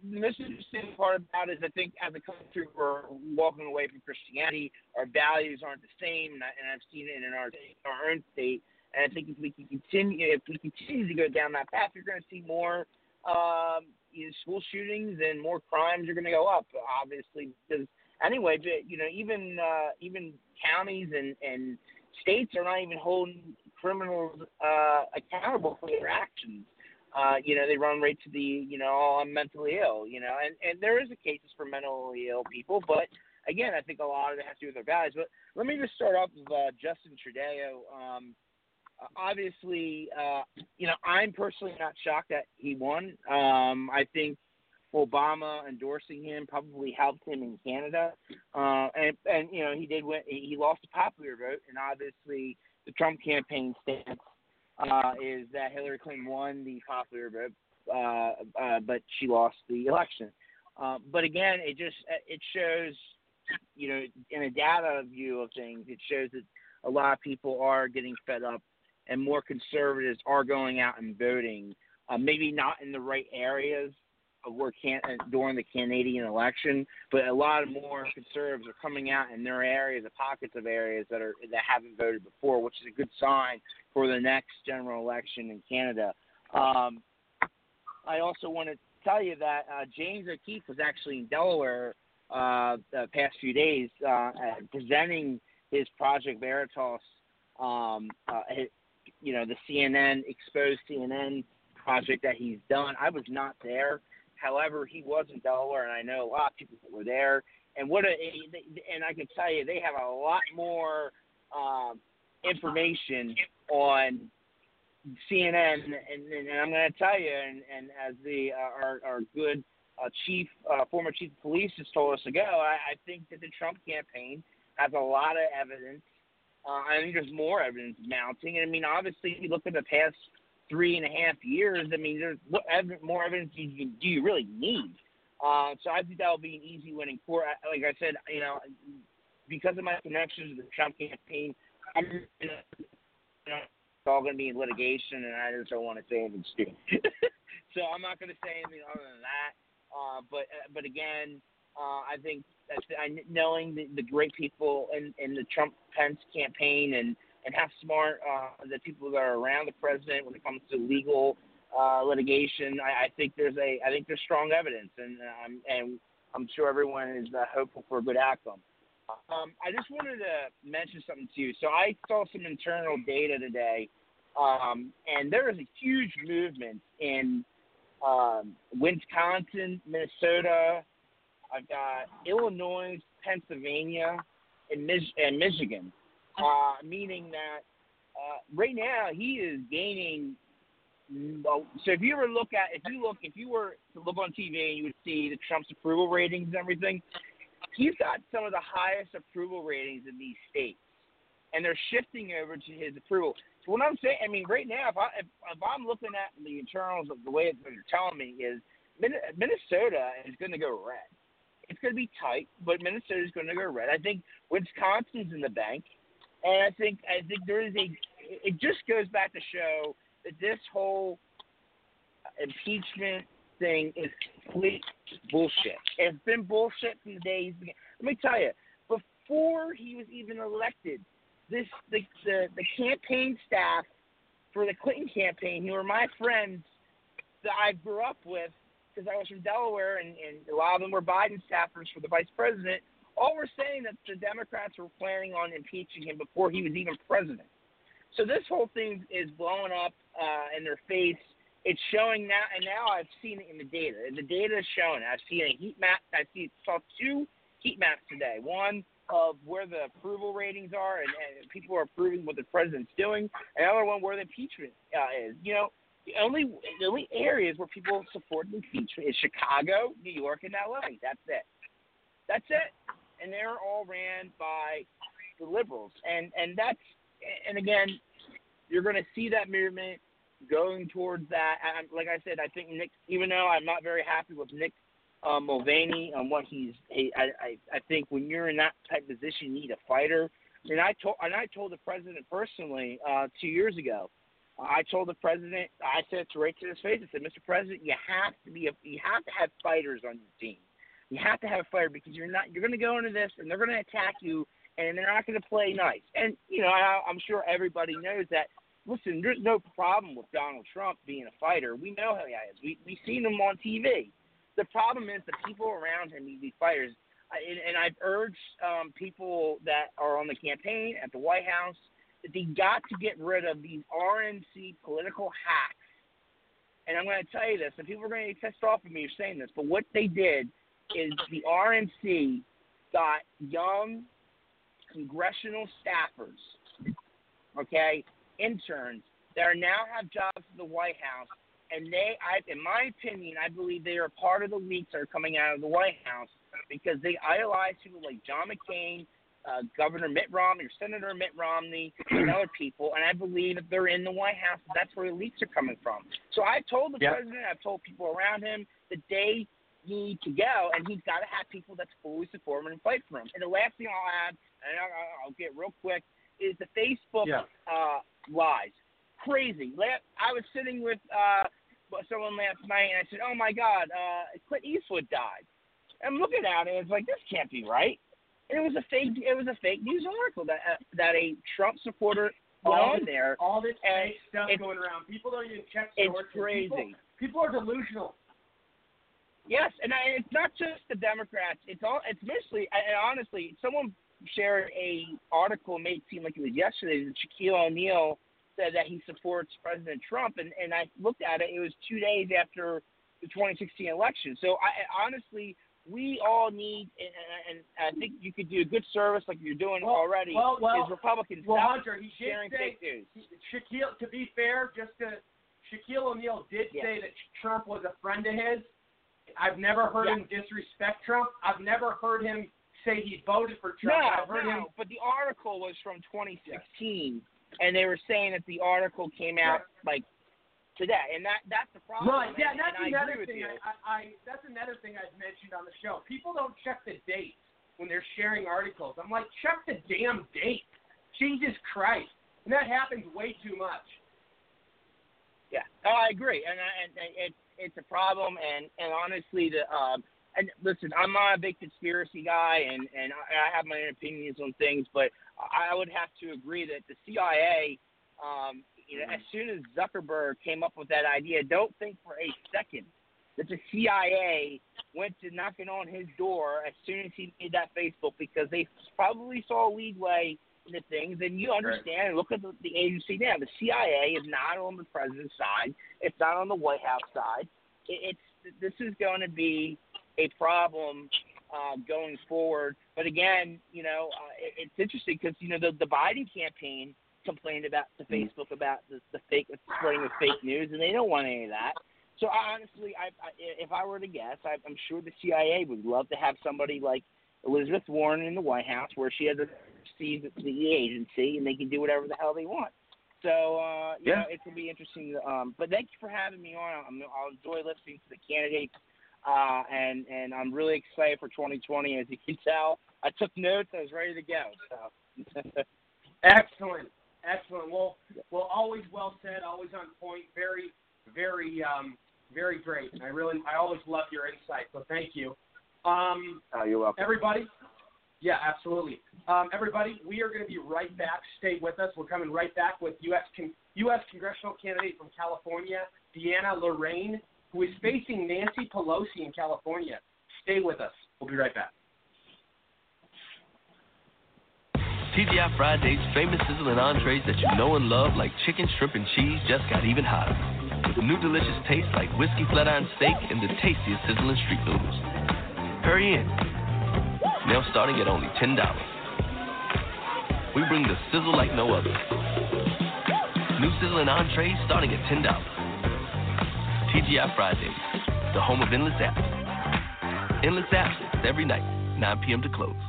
the most interesting part about it is I think as a country we're walking away from Christianity. Our values aren't the same, and, I, and I've seen it in our our own state. And I think if we can continue, if we continue to go down that path, you're going to see more um, you know, school shootings and more crimes are going to go up. Obviously, because anyway, you know, even uh, even counties and and states are not even holding criminals uh, accountable for their actions. Uh, you know, they run right to the, you know, oh, I'm mentally ill, you know, and, and there is a cases for mentally ill people, but again, I think a lot of it has to do with their values. But let me just start off with uh, Justin Trudeau. Um, obviously, uh, you know, I'm personally not shocked that he won. Um, I think Obama endorsing him probably helped him in Canada, uh, and and you know he did win. He lost the popular vote, and obviously the Trump campaign stance uh, is that Hillary Clinton won the popular vote, uh, uh, but she lost the election. Uh, but again, it just it shows, you know, in a data view of things, it shows that a lot of people are getting fed up, and more conservatives are going out and voting. Uh, maybe not in the right areas of where can uh, during the Canadian election, but a lot more conservatives are coming out in their areas, the pockets of areas that are that haven't voted before, which is a good sign for the next general election in Canada. Um, I also want to tell you that uh, James O'Keefe was actually in Delaware uh, the past few days uh, uh, presenting his Project Veritas, um, uh, you know, the CNN exposed CNN project that he's done. I was not there. However, he was in Delaware, and I know a lot of people that were there. And what a and I can tell you, they have a lot more um, information on CNN, and, and I'm going to tell you, and, and as the uh, our, our good a chief, uh, former chief of police, just told us ago. I, I think that the Trump campaign has a lot of evidence. Uh, I think there's more evidence mounting. And I mean, obviously, if you look at the past three and a half years, I mean, there's what ev- more evidence you, do you really need? Uh, so I think that will be an easy winning for. Like I said, you know, because of my connections with the Trump campaign, I'm you know, it's all going to be in litigation, and I just don't want to say anything stupid. so I'm not going to say anything other than that. Uh, but but again, uh, I think that I, knowing the, the great people in, in the Trump Pence campaign and and how smart uh, the people that are around the president when it comes to legal uh, litigation, I, I think there's a I think there's strong evidence, and um, and I'm sure everyone is uh, hopeful for a good outcome. Um, I just wanted to mention something to you. So I saw some internal data today, um, and there is a huge movement in um, Wisconsin, Minnesota. I've got Illinois, Pennsylvania, and, Mich- and Michigan, uh, meaning that uh, right now he is gaining. So if you ever look at, if you look, if you were to look on TV, and you would see the Trump's approval ratings and everything he's got some of the highest approval ratings in these states, and they're shifting over to his approval. So what I'm saying, I mean, right now, if I if, if I'm looking at the internals of the way that you're telling me is Minnesota is going to go red. It's going to be tight, but Minnesota is going to go red. I think Wisconsin's in the bank, and I think I think there is a. It just goes back to show that this whole impeachment thing is complete bullshit. It's been bullshit from the day he's began. Let me tell you, before he was even elected, this the the, the campaign staff for the Clinton campaign, who were my friends that I grew up with because I was from Delaware, and, and a lot of them were Biden staffers for the vice president. All were saying that the Democrats were planning on impeaching him before he was even president. So this whole thing is blowing up uh, in their face it's showing now, and now I've seen it in the data. The data is showing. I've seen a heat map. I see saw two heat maps today. One of where the approval ratings are, and, and people are approving what the president's doing. Another one where the impeachment uh, is. You know, the only the only areas where people support the impeachment is Chicago, New York, and L.A. That's it. That's it. And they're all ran by the liberals, and and that's and again, you're going to see that movement going towards that. And like I said, I think Mick, even though I'm not very happy with Mick um, Mulvaney on what he's, he, I, I, I think when you're in that type of position, you need a fighter. And I told, and I told the president personally uh, two years ago. I told the president, I said to right to his face, I said, Mr. President, you have to be, a, you have to have fighters on your team. You have to have a fighter because you're not, you're going to go into this and they're going to attack you and they're not going to play nice. And you know, I, I'm sure everybody knows that listen, there's no problem with Donald Trump being a fighter. We know how he is. We we've seen him on TV. The problem is the people around him, need these fighters. And, and I've urged um, people that are on the campaign at the White House that they got to get rid of these RNC political hacks. And I'm going to tell you this, and people are going to get pissed off at me for saying this, but what they did is the RNC got young congressional staffers, okay, interns that are now have jobs in the White House, and they, I, in my opinion, I believe they are part of the leaks that are coming out of the White House because they idolize people like John McCain, uh, Governor Mitt Romney, or Senator Mitt Romney, and other people. And I believe if they're in the White House, that's where the leaks are coming from. So I told the Yep. president, I've told people around him that they need to go, and he's got to have people that fully support him and fight for him. And the last thing I'll add, and I'll, I'll get real quick, is the Facebook Yeah. uh, lies. Crazy. I was sitting with uh, someone last night, and I said, "Oh my God, uh, Clint Eastwood died." I'm looking at it, and it's like this can't be right. And it was a fake. It was a fake news article that uh, that a Trump supporter put All on this- there. All this fake stuff going around. People don't even check It's crazy. People, people are delusional. Yes, and I, it's not just the Democrats. It's all. It's mostly. And honestly, someone shared a article made seem like it was yesterday that Shaquille O'Neal said that he supports President Trump, and and I looked at it. It was two days after the 2016 election. So I honestly, we all need, and, I think you could do a good service like you're doing Well- already. well, well- is Republicans Well, Hunter, he did sharing say fake news. Shaquille. To be fair, just to Shaquille O'Neal did Yeah. say that Trump was a friend of his, I've never heard Yeah. him disrespect Trump. I've never heard him say he voted for Trump. No. I've heard no, him. but the article was from 2016, and they were saying that the article came out like today, and that that's the problem. Right. Yeah, and, that's and another thing. I, I, I that's another thing I've mentioned on the show. People don't check the dates when they're sharing articles. I'm like, check the damn date. Jesus Christ, and that happens way too much. Yeah, oh, I agree, and I- and, and it's it's a problem, and and honestly, the um, and listen, I'm not a big conspiracy guy, and and I have my own opinions on things, but I would have to agree that the CIA, um, you know, as soon as Zuckerberg came up with that idea, don't think for a second that the CIA went to knocking on his door as soon as he made that Facebook because they probably saw a leadway into things. And you understand, and look at the, the agency now. The CIA is not on the president's side. It's not on the White House side. It, it's this is going to be a problem uh, going forward. But again, you know, uh, it, it's interesting because you know the, the Biden campaign complained about to Facebook about the, the fake spreading of fake news, and they don't want any of that. So I, honestly, I, I, if I were to guess, I, I'm sure the CIA would love to have somebody like Elizabeth Warren in the White House, where she has a see the, the agency, and they can do whatever the hell they want. So uh, you Yeah. know, it will be interesting. Um, but thank you for having me on. I'm, I'll enjoy listening to the candidates, uh, and and I'm really excited for 2020. As you can tell, I took notes. I was ready to go. So. Excellent, excellent. Well, well, always well said, always on point. Very, very, um, very great. I really, I always love your insight. So thank you. Um, Oh, you're welcome. everybody. Yeah, absolutely. Um, everybody, we are going to be right back. Stay with us. We're coming right back with U.S. Con- U.S. congressional candidate from California, Deanna Lorraine, who is facing Nancy Pelosi in California. Stay with us. We'll be right back. TGI Fridays famous sizzling entrees that you know and love like chicken, shrimp, and cheese just got even hotter. With new delicious taste like whiskey flat iron steak and the tastiest sizzling street noodles. Hurry in. Now starting at only $10. We bring the sizzle like no other. New sizzling entrees starting at $10. TGI Fridays, the home of endless apps. Endless apps every night, 9 p.m. to close.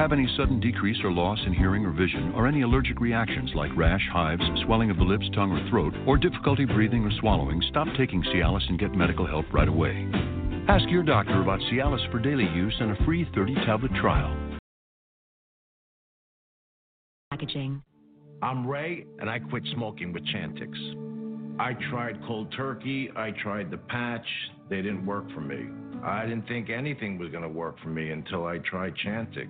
have any sudden decrease or loss in hearing or vision, or any allergic reactions like rash, hives, swelling of the lips, tongue, or throat, or difficulty breathing or swallowing, stop taking Cialis and get medical help right away. Ask your doctor about Cialis for daily use and a free 30 tablet trial. Packaging. I'm Ray, and I quit smoking with Chantix. I tried cold turkey, I tried the patch, they didn't work for me. I didn't think anything was going to work for me until I tried Chantix.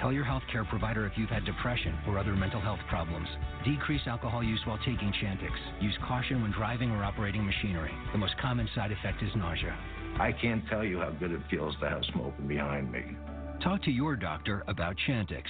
Tell your healthcare provider if you've had depression or other mental health problems. Decrease alcohol use while taking Chantix. Use caution when driving or operating machinery. The most common side effect is nausea. I can't tell you how good it feels to have smoking behind me. Talk to your doctor about Chantix.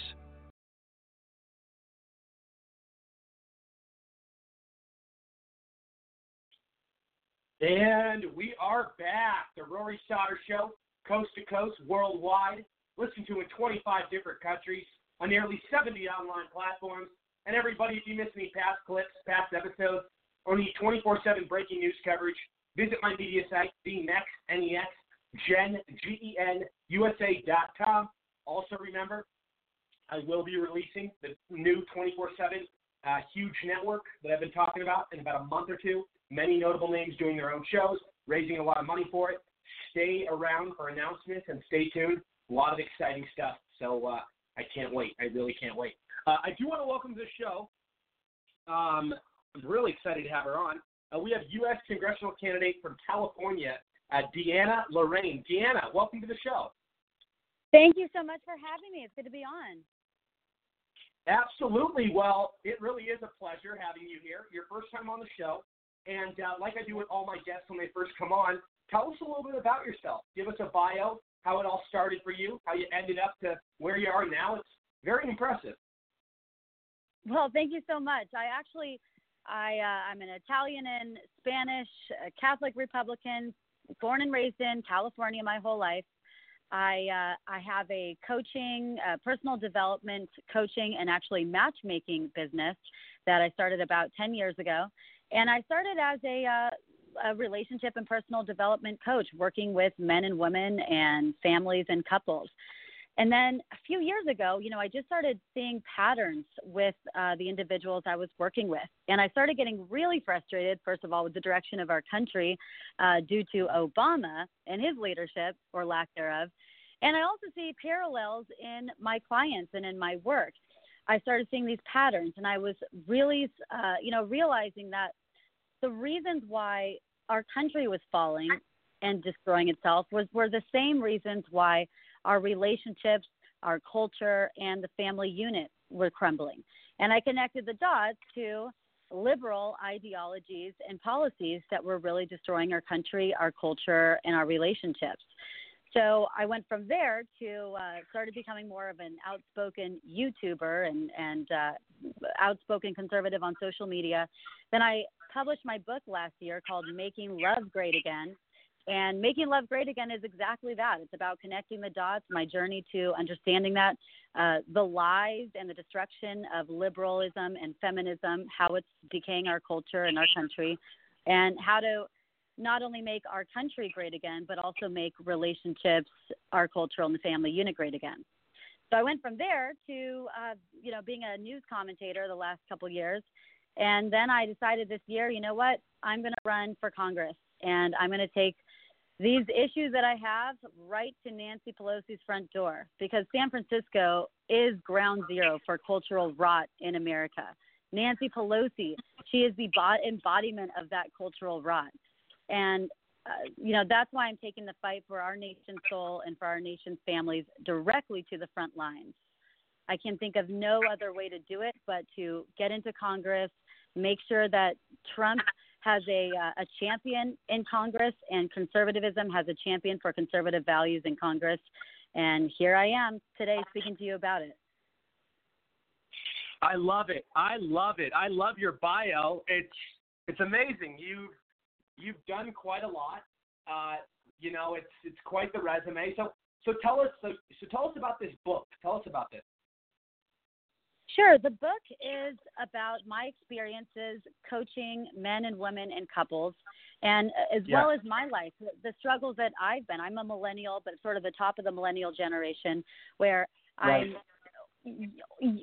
And we are back. The Rory Sauter Show, coast to coast, worldwide. Listen to in 25 different countries on nearly 70 online platforms. And everybody, if you miss any past clips, past episodes, or need 24-7 breaking news coverage, visit my media site, the N-E-X, Gen. Also remember, I will be releasing the new 24-7 a uh, huge network that I've been talking about in about a month or two. Many notable names doing their own shows, raising a lot of money for it. Stay around for announcements and stay tuned. A lot of exciting stuff. So uh, I can't wait. I really can't wait. Uh, I do want to welcome to the show. Um, I'm really excited to have her on. Uh, we have U.S. congressional candidate from California, uh, Deanna Lorraine. Deanna, welcome to the show. Thank you so much for having me. It's good to be on. Absolutely. Well, it really is a pleasure having you here. Your first time on the show. And uh, like I do with all my guests when they first come on, tell us a little bit about yourself. Give us a bio, how it all started for you, how you ended up to where you are now. It's very impressive. Well, thank you so much. I actually, I uh, I'm an Italian and Spanish Catholic Republican, born and raised in California my whole life. I uh, I have a coaching, uh, personal development coaching, and actually matchmaking business that I started about 10 years ago. And I started as a, uh, a relationship and personal development coach, working with men and women and families and couples. And then a few years ago, you know, I just started seeing patterns with uh, the individuals I was working with. And I started getting really frustrated, first of all, with the direction of our country uh, due to Obama and his leadership or lack thereof. And I also see parallels in my clients and in my work. I started seeing these patterns, and I was really, uh, you know, realizing that the reasons why our country was falling and destroying itself was were the same reasons why our relationships, our culture, and the family unit were crumbling. And I connected the dots to liberal ideologies and policies that were really destroying our country, our culture, and our relationships. So I went from there to uh, started becoming more of an outspoken YouTuber and and uh, outspoken conservative on social media. Then I published my book last year called Making Love Great Again, and Making Love Great Again is exactly that. It's about connecting the dots, my journey to understanding that, uh, the lies and the destruction of liberalism and feminism, how it's decaying our culture and our country, and how to not only make our country great again, but also make relationships, our cultural and the family unit great again. So I went from there to, uh, you know, being a news commentator the last couple years. And then I decided this year, you know what? I'm going to run for Congress and I'm going to take these issues that I have right to Nancy Pelosi's front door because San Francisco is ground zero for cultural rot in America. Nancy Pelosi, she is the embodiment of that cultural rot. And, uh, you know, that's why I'm taking the fight for our nation's soul and for our nation's families directly to the front lines. I can think of no other way to do it but to get into Congress, make sure that Trump has a, uh, a champion in Congress, and conservatism has a champion for conservative values in Congress. And here I am today speaking to you about it. I love it. I love it. I love your bio. It's it's amazing. You've you've done quite a lot. Uh, you know, it's it's quite the resume. So so tell us so, so tell us about this book. Tell us about this. Sure. The book is about my experiences coaching men and women and couples, and as yeah. well as my life, the struggles that I've been. I'm a millennial, but sort of the top of the millennial generation, where right. I'm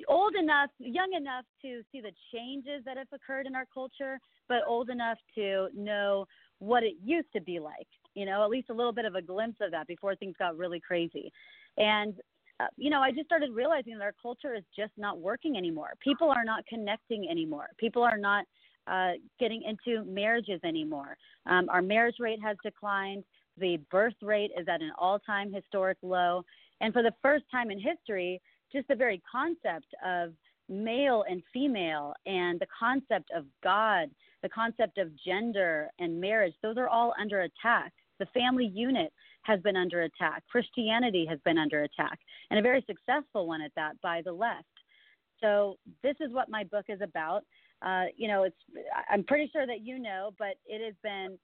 old enough, young enough to see the changes that have occurred in our culture, but old enough to know what it used to be like. You know, at least a little bit of a glimpse of that before things got really crazy. And uh, you know, I just started realizing that our culture is just not working anymore. People are not connecting anymore. People are not uh, getting into marriages anymore. Um, our marriage rate has declined. The birth rate is at an all time historic low. And for the first time in history, just the very concept of male and female and the concept of God, the concept of gender and marriage, those are all under attack. The family unit has been under attack. Christianity has been under attack, and a very successful one at that by the left. So this is what my book is about. Uh, you know, it's I'm pretty sure that you know, but it has been,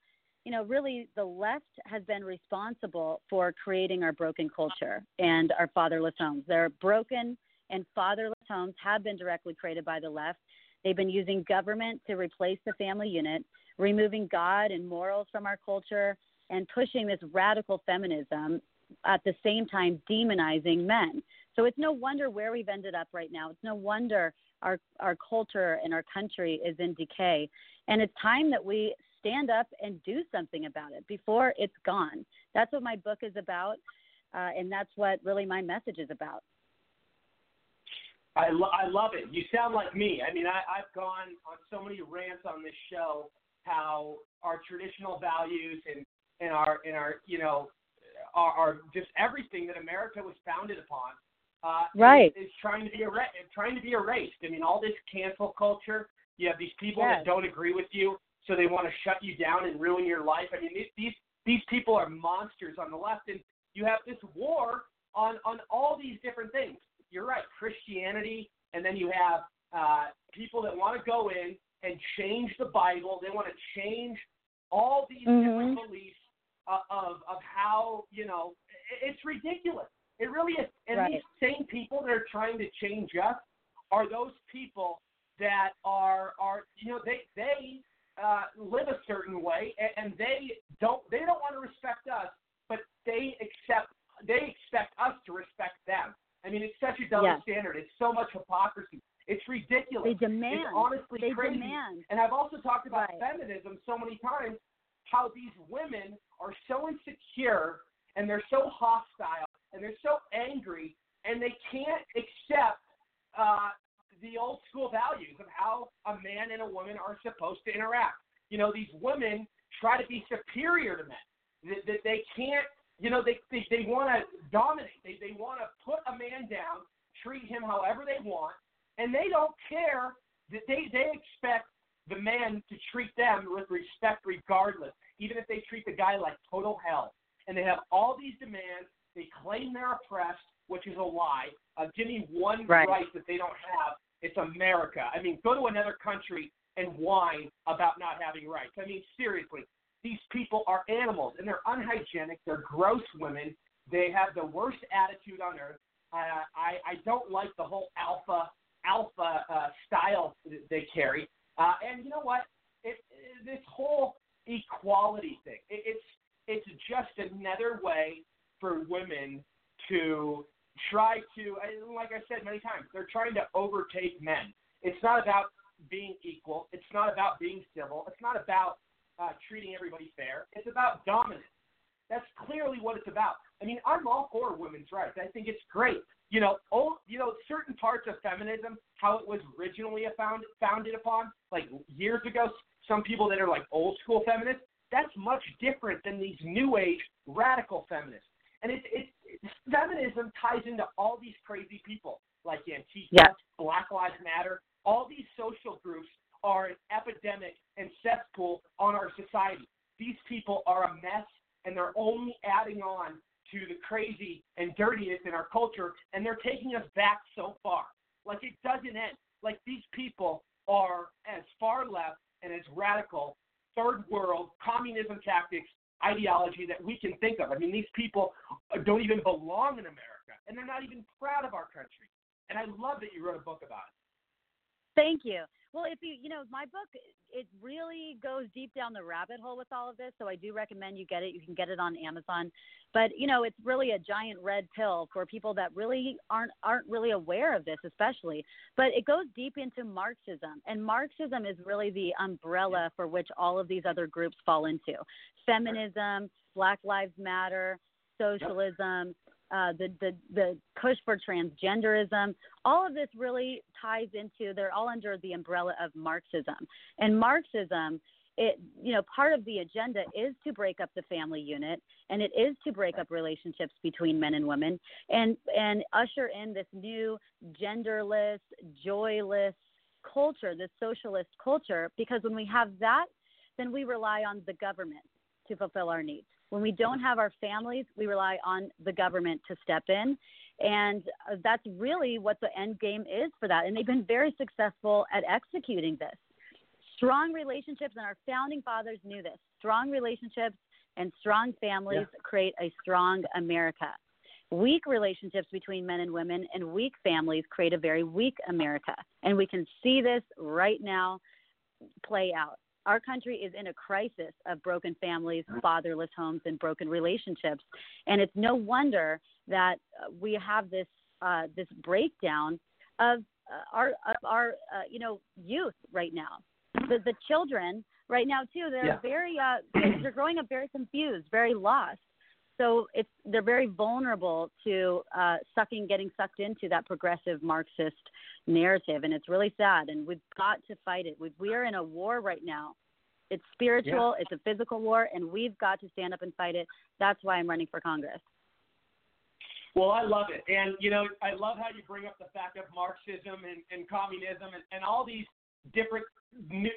you know, really the left has been responsible for creating our broken culture and our fatherless homes. They're broken and fatherless homes have been directly created by the left. They've been using government to replace the family unit, removing God and morals from our culture, and pushing this radical feminism at the same time demonizing men. So it's no wonder where we've ended up right now. It's no wonder our our culture and our country is in decay, and it's time that we stand up and do something about it before it's gone. That's what my book is about, uh, and that's what really my message is about. I, lo- I love it. You sound like me. I mean, I, I've gone on so many rants on this show how our traditional values and and our and our you know are, just everything that America was founded upon. Uh, Right. Is, is trying to be erased. Trying to be erased. I mean, all this cancel culture. You have these people Yes. that don't agree with you, so they want to shut you down and ruin your life. I mean, these these these people are monsters on the left, and you have this war on on all these different things. You're right, Christianity, and then you have uh, people that want to go in and change the Bible. They want to change all these different beliefs uh, of of how you know it's ridiculous. It really is. And Right. these same people that are trying to change us are those people that are are you know they they uh, live a certain way and, and they don't they don't want to respect us, but they accept they expect us to respect them. I mean, it's such a double Yes. standard. It's so much hypocrisy. It's ridiculous. They demand. It's honestly They crazy. demand. And I've also talked about Right. feminism so many times, how these women are so insecure and they're so hostile and they're so angry and they can't accept uh, the old school values of how a man and a woman are supposed to interact. You know, these women try to be superior to men. That, that they can't, you know, they they, they want to dominate. They they want to put a man down, treat him however they want, and they don't care that they they expect the man to treat them with respect regardless, even if they treat the guy like total hell. And they have all these demands. They claim they're oppressed, which is a lie. Uh, give me one Right. right that they don't have. It's America. I mean, go to another country and whine about not having rights. I mean, seriously, these people are animals and they're unhygienic. They're gross women. They have the worst attitude on earth. Uh, I I don't like the whole alpha alpha uh, style they carry. Uh, and you know what? It, it, this whole equality thing. It, it's it's just another way for women to try to, like I said many times, they're trying to overtake men. It's not about being equal. It's not about being civil. It's not about uh, treating everybody fair. It's about dominance. That's clearly what it's about. I mean, I'm all for women's rights. I think it's great. You know, old, you know, certain parts of feminism, how it was originally found, founded upon, like years ago. Some people that are like old school feminists, that's much different than these new age radical feminists. And it's it's it's feminism ties into all these crazy people like Antifa. Black Lives Matter. All these social groups are an epidemic and cesspool on our society. These people are a mess, and they're only adding on to the crazy and dirtiness in our culture, and they're taking us back so far. Like it doesn't end. Like these people are as far left and as radical, third world, communism tactics, ideology that we can think of. I mean, these people don't even belong in America, and they're not even proud of our country. And I love that you wrote a book about it. Thank you. Well, if you, you know, my book, it really goes deep down the rabbit hole with all of this. So I do recommend you get it. You can get it on Amazon. But, you know, it's really a giant red pill for people that really aren't, aren't really aware of this, especially. But it goes deep into Marxism. And Marxism is really the umbrella for which all of these other groups fall into feminism, Black Lives Matter, socialism, uh, the, the the push for transgenderism, all of this really ties into. They're all under the umbrella of Marxism, and Marxism. It you know part of the agenda is to break up the family unit, and it is to break up relationships between men and women, and and usher in this new genderless, joyless culture, this socialist culture. Because when we have that, then we rely on the government to fulfill our needs. When we don't have our families, we rely on the government to step in. And uh, that's really what the end game is for that. And they've been very successful at executing this. Strong relationships, and our founding fathers knew this strong relationships and strong families create a strong America. Weak relationships between men and women and weak families create a very weak America. And we can see this right now play out our country is in a crisis of broken families, fatherless homes, and broken relationships. And it's no wonder that uh, we have this uh, this breakdown of uh, our of our uh, you know youth right now. The the children right now too. They're Yeah. very uh, they're growing up very confused, very lost. So it's they're very vulnerable to uh, sucking, getting sucked into that progressive Marxist narrative, and it's really sad. And we've got to fight it. We we are in a war right now. It's spiritual, it's a physical war, and we've got to stand up and fight it. That's why I'm running for Congress. Well, I love it. And, you know, I love how you bring up the fact of Marxism and, and communism and, and all these different,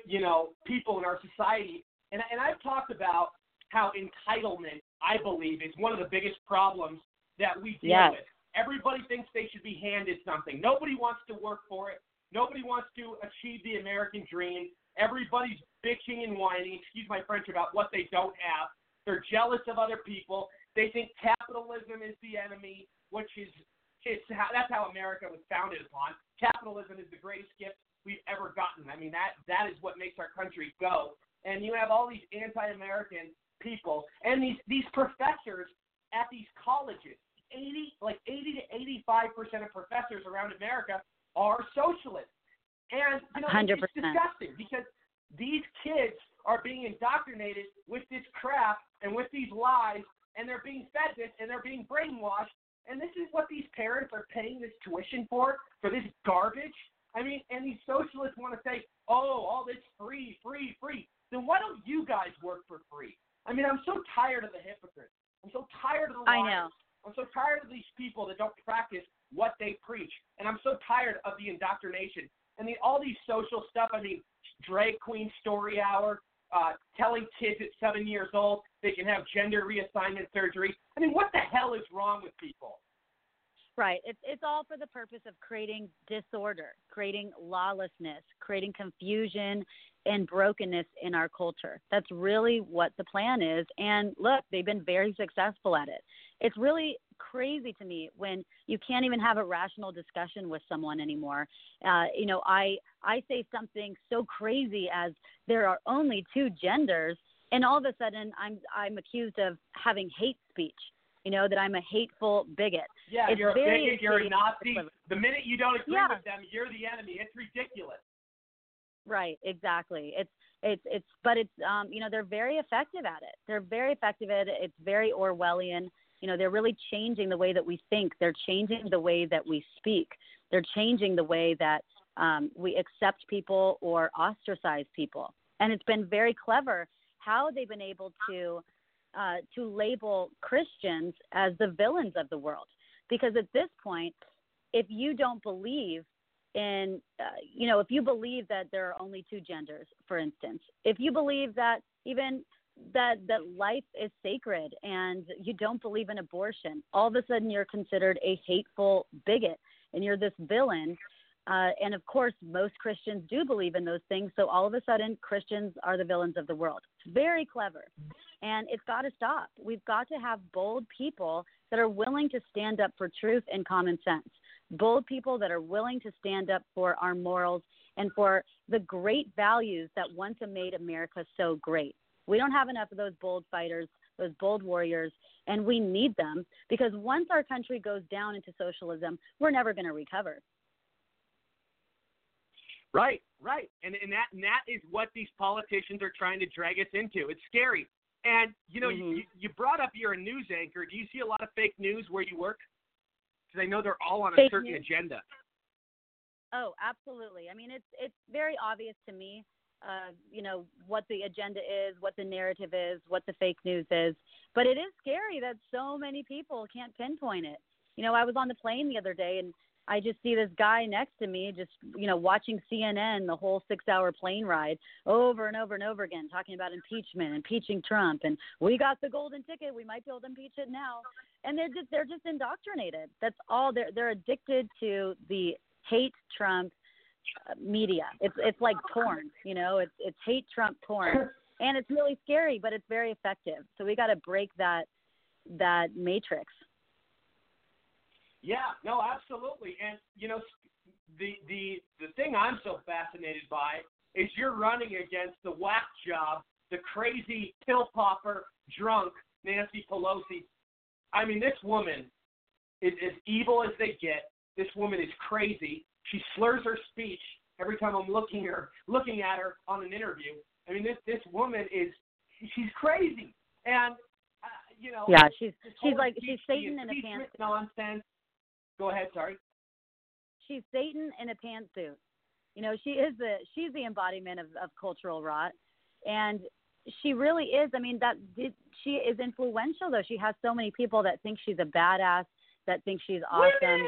you know, people in our society. And, and I've talked about how entitlement, I believe, is one of the biggest problems that we deal Yes. with. Everybody thinks they should be handed something. Nobody wants to work for it. Nobody wants to achieve the American dream. Everybody's bitching and whining, excuse my French, about what they don't have. They're jealous of other people. They think capitalism is the enemy, which is it's how, that's how America was founded upon. Capitalism is the greatest gift we've ever gotten. I mean that that is what makes our country go. And you have all these anti-American people and these these professors at these colleges. 80 like 80 to 85 percent of professors around America are socialists. And you know, it's- 100%. it's disgusting because these kids are being indoctrinated with this crap and with these lies, and they're being fed this and they're being brainwashed. And this is what these parents are paying this tuition for, for this garbage. I mean, and these socialists want to say, oh, all this free, free, free. Then why don't you guys work for free? I mean, I'm so tired of the hypocrites. I'm so tired of the liars. I know. I'm so tired of these people that don't practice what they preach, and I'm so tired of the indoctrination and the, all these social stuff. I mean, drag queen story hour, uh, telling kids at seven years old they can have gender reassignment surgery. I mean, what the hell is wrong with people? Right. It's it's all for the purpose of creating disorder, creating lawlessness, creating confusion and brokenness in our culture. That's really what the plan is. And look, they've been very successful at it. It's really crazy to me when you can't even have a rational discussion with someone anymore. Uh, you know, I I say something so crazy as there are only two genders, and all of a sudden I'm I'm accused of having hate speech. You know that I'm a hateful bigot. Yeah, It's you're a bigot, you're a. Nazi. The minute you don't agree Yeah. with them, you're the enemy. It's ridiculous. Right, exactly. It's it's it's but it's um you know they're very effective at it. They're very effective at it. It's very Orwellian. You know, they're really changing the way that we think. They're changing the way that we speak. They're changing the way that um, we accept people or ostracize people. And it's been very clever how they've been able to uh, to label Christians as the villains of the world. Because at this point, if you don't believe in, uh, you know, if you believe that there are only two genders, for instance, if you believe that even that that life is sacred and you don't believe in abortion, all of a sudden you're considered a hateful bigot and you're this villain. Uh, and of course, most Christians do believe in those things. So all of a sudden, Christians are the villains of the world. It's very clever. And it's got to stop. We've got to have bold people that are willing to stand up for truth and common sense. Bold people that are willing to stand up for our morals and for the great values that once made America so great. We don't have enough of those bold fighters, those bold warriors, and we need them because once our country goes down into socialism, we're never going to recover. Right, right, and and that and that is what these politicians are trying to drag us into. It's scary, and you know Mhm. you, you brought up you're a news anchor. Do you see a lot of fake news where you work? Because I know they're all on a Fake certain news? agenda. Oh, absolutely. I mean, it's it's very obvious to me, uh, you know, what the agenda is, what the narrative is, what the fake news is. But it is scary that so many people can't pinpoint it. You know, I was on the plane the other day and I just see this guy next to me just, you know, watching CNN the whole 6-hour plane ride over and over and over again talking about impeachment, impeaching Trump and we got the golden ticket, we might be able to impeach it now. And they're just they're just indoctrinated. That's all they're they're addicted to the hate Trump uh, media. It's it's like porn, you know. It's it's hate Trump porn, and it's really scary, but it's very effective. So we got to break that that matrix. Yeah, no, absolutely. And you know, the the the thing I'm so fascinated by is you're running against the whack job, the crazy pill popper, drunk Nancy Pelosi. I mean, this woman is as evil as they get. This woman is crazy. She slurs her speech every time I'm looking her looking at her on an interview. I mean, this this woman is she's crazy, and uh, you know. Yeah, she's she's like she's impeach- Satan in a pantsuit. Nonsense. Go ahead. Sorry. She's Satan in a pantsuit. You know, she is the she's the embodiment of, of cultural rot, and she really is. I mean, that did, she is influential though. She has so many people that think she's a badass, that think she's awesome. Women,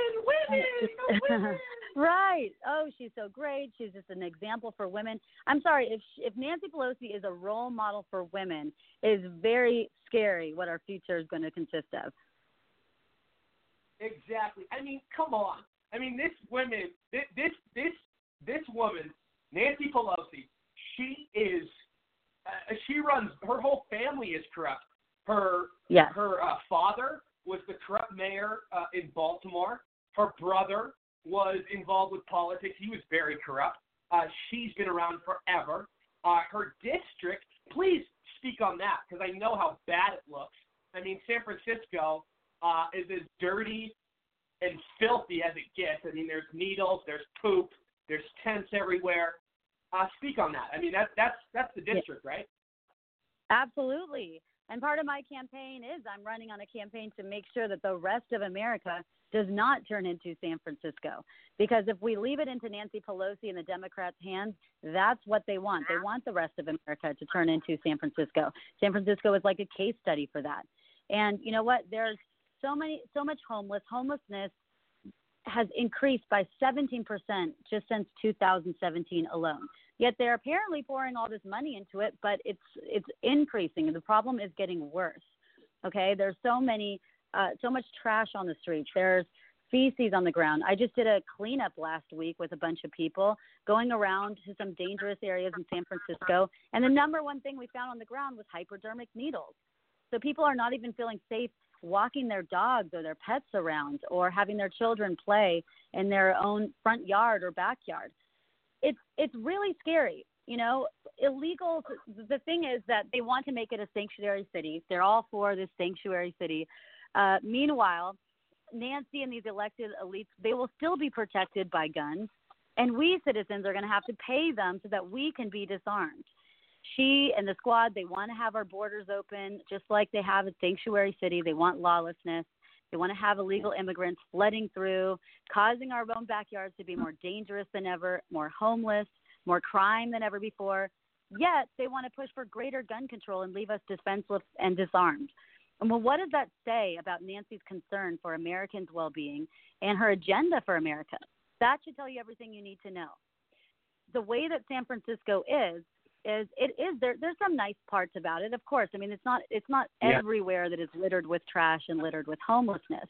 women, women. right. Oh, she's so great. She's just an example for women. I'm sorry if if Nancy Pelosi is a role model for women, is very scary what our future is going to consist of. Exactly. I mean, come on. I mean, this woman, this this this, this woman, Nancy Pelosi, she is, uh, she runs. Her whole family is corrupt. Her Yes. her uh, father was the corrupt mayor uh, in Baltimore. Her brother was involved with politics. He was very corrupt. Uh, she's been around forever. Uh, her district, please speak on that because I know how bad it looks. I mean, San Francisco uh, is as dirty and filthy as it gets. I mean, there's needles, there's poop, there's tents everywhere. Uh, speak on that. I mean, that that's that's the district, right? Absolutely. And part of my campaign is I'm running on a campaign to make sure that the rest of America does not turn into San Francisco. Because if we leave it into Nancy Pelosi and the Democrats' hands, that's what they want. They want the rest of America to turn into San Francisco. San Francisco is like a case study for that. And you know what? There's so many so much homeless homelessness has increased by 17% just since 2017 alone. Yet they're apparently pouring all this money into it, but it's it's increasing. The problem is getting worse. Okay, there's so many, uh, so much trash on the streets. There's feces on the ground. I just did a cleanup last week with a bunch of people going around to some dangerous areas in San Francisco, and the number one thing we found on the ground was hypodermic needles. So people are not even feeling safe walking their dogs or their pets around or having their children play in their own front yard or backyard. It's it's really scary. You know, illegal the thing is that they want to make it a sanctuary city. They're all for this sanctuary city. Uh, meanwhile, Nancy and these elected elites, they will still be protected by guns, and we citizens are going to have to pay them so that we can be disarmed she and the squad they want to have our borders open just like they have a sanctuary city. They want lawlessness. They want to have illegal immigrants flooding through causing our own backyards to be more dangerous than ever more homeless more crime than ever before. Yet they want to push for greater gun control and leave us defenseless and disarmed. And well what does that say about nancy's concern for americans well-being and her agenda for america? That should tell you everything you need to know. The way that san francisco is is it is there there's some nice parts about it of course. I mean it's not it's not Yeah. everywhere that is littered with trash and littered with homelessness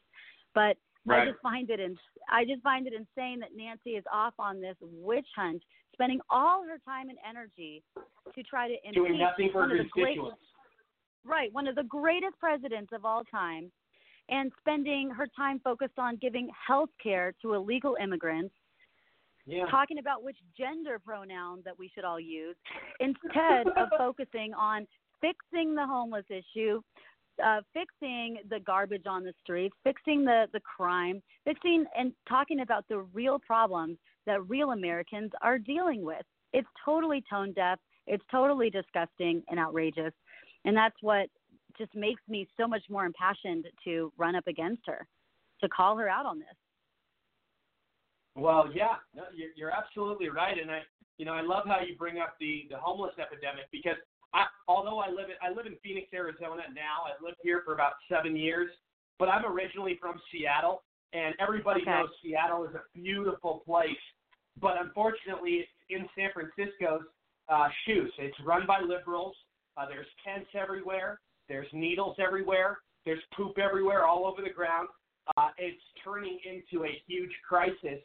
but i just find it in, i just find it insane that nancy is off on this witch hunt spending all her time and energy to try to Doing impeach nothing for her the great, right one of the greatest presidents of all time and spending her time focused on giving health care to illegal immigrants Yeah. talking about which gender pronoun that we should all use instead of focusing on fixing the homeless issue, uh, fixing the garbage on the streets, fixing the, the crime, fixing and talking about the real problems that real Americans are dealing with. It's totally tone deaf. It's totally disgusting and outrageous. And that's what just makes me so much more impassioned to run up against her, to call her out on this. Well, yeah, no, you're, you're absolutely right, and I, you know, I love how you bring up the the homeless epidemic because I, although I live in I live in Phoenix, Arizona now. I've lived here for about seven years, but I'm originally from Seattle, and everybody Okay. knows Seattle is a beautiful place. But unfortunately, it's in San Francisco's uh, shoes, it's run by liberals. Uh, there's tents everywhere. There's needles everywhere. There's poop everywhere, all over the ground. Uh, it's turning into a huge crisis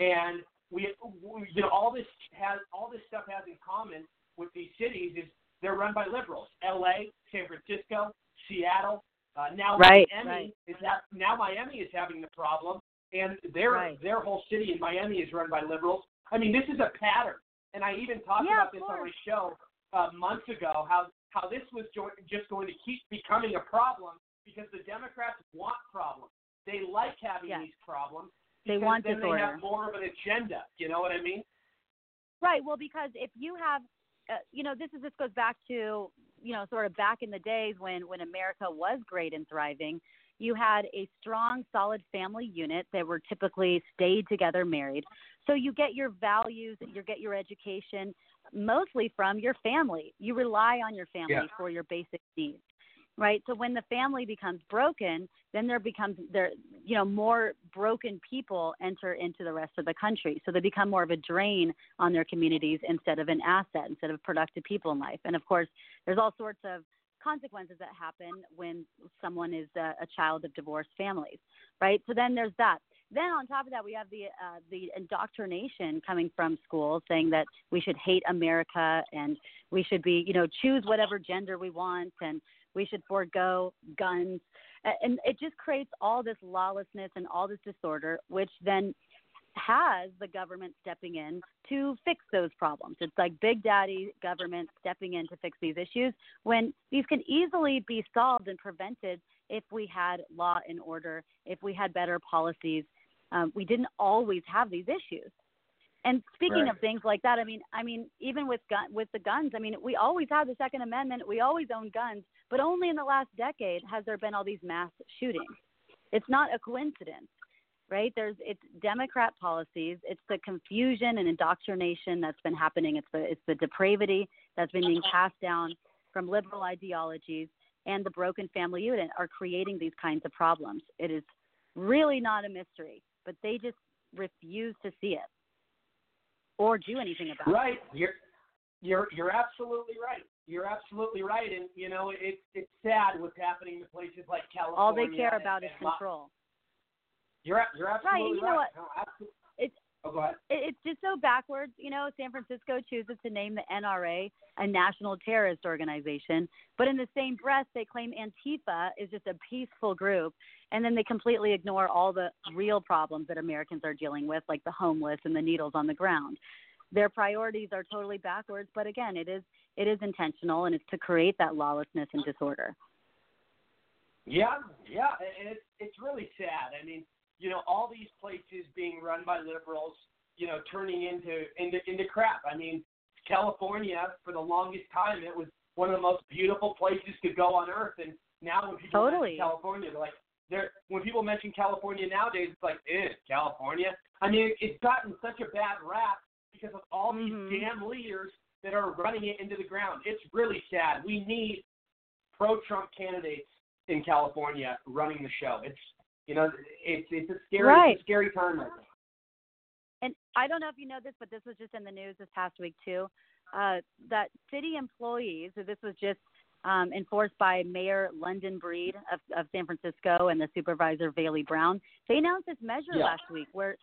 and we, we you know all this has all this stuff has in common with these cities is they're run by liberals. L.A., San Francisco, Seattle. Uh, now Right, Miami right. is that now Miami is having the problem, and their Right. their whole city in Miami is run by liberals. I mean, this is a pattern, and I even talked Yeah, about this on my show uh, months ago. How how this was jo- just going to keep becoming a problem because the Democrats want problems. They like having Yeah. these problems They want then disorder. they have more of an agenda. You know what I mean? Right. Well, because if you have, uh, you know, this is this goes back to, you know, sort of back in the days when when America was great and thriving. You had a strong, solid family unit that were typically stayed together, married. So you get your values, you get your education mostly from your family. You rely on your family Yeah. for your basic needs right? So when the family becomes broken then there becomes there you know more broken people enter into the rest of the country. So they become more of a drain on their communities instead of an asset instead of productive people in life. And of course there's all sorts of consequences that happen when someone is a, a child of divorced families right? So then there's that. Then on top of that we have the uh, the indoctrination coming from schools saying that we should hate america and we should be you know choose whatever gender we want and we should forego guns. And it just creates all this lawlessness and all this disorder, which then has the government stepping in to fix those problems. It's like big daddy government stepping in to fix these issues when these can easily be solved and prevented if we had law and order, if we had better policies. Um, we didn't always have these issues. And speaking Right. of things like that, I mean, I mean, even with gun with the guns, I mean, we always had the Second Amendment. We always owned guns, but only in the last decade has there been all these mass shootings. It's not a coincidence, right? There's it's Democrat policies, it's the confusion and indoctrination that's been happening. It's the it's the depravity that's been being passed down from liberal ideologies, and the broken family unit are creating these kinds of problems. It is really not a mystery, but they just refuse to see it or do anything about it. Right. You're you're you're absolutely right. You're absolutely right, and you know it's it's sad what's happening to places like. California. All they care about is control. You're you're absolutely right. you know what? No. It's Oh, go ahead. it, it's just so backwards. You know, San Francisco chooses to name the NRA a national terrorist organization, but in the same breath, they claim Antifa is just a peaceful group, and then they completely ignore all the real problems that Americans are dealing with, like the homeless and the needles on the ground. Their priorities are totally backwards, but again, it is it is intentional, and it's to create that lawlessness and disorder. Yeah, yeah, it's it's really sad. I mean, you know, all these places being run by liberals, you know, turning into into into crap. I mean, California for the longest time it was one of the most beautiful places to go on earth, and now when people Totally. mention California, they're like, they're when people mention California nowadays, it's like, eh, California. I mean, it's gotten such a bad rap because of all these damn leaders that are running it into the ground. It's really sad. We need pro-Trump candidates in California running the show. It's you know, it's it's a scary Right. it's a scary time right now. and I don't know if you know this, but this was just in the news this past week too. Uh, that city employees, so this was just um, enforced by Mayor London Breed of, of San Francisco and the supervisor Vallie Brown. They announced this measure Yeah. last week where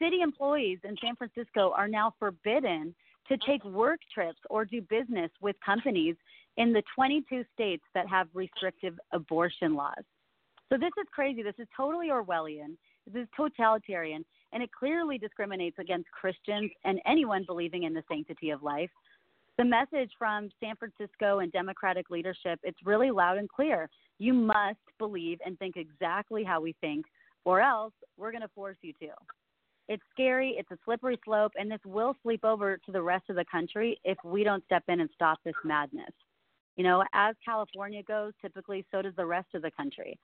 city employees in San Francisco are now forbidden to take work trips or do business with companies in the 22 states that have restrictive abortion laws. So this is crazy. This is totally Orwellian. This is totalitarian, and it clearly discriminates against Christians and anyone believing in the sanctity of life. The message from San Francisco and Democratic leadership, it's really loud and clear. You must believe and think exactly how we think, or else we're going to force you to. It's scary, it's a slippery slope, and this will sleep over to the rest of the country if we don't step in and stop this madness. You know, as California goes, typically so does the rest of the country.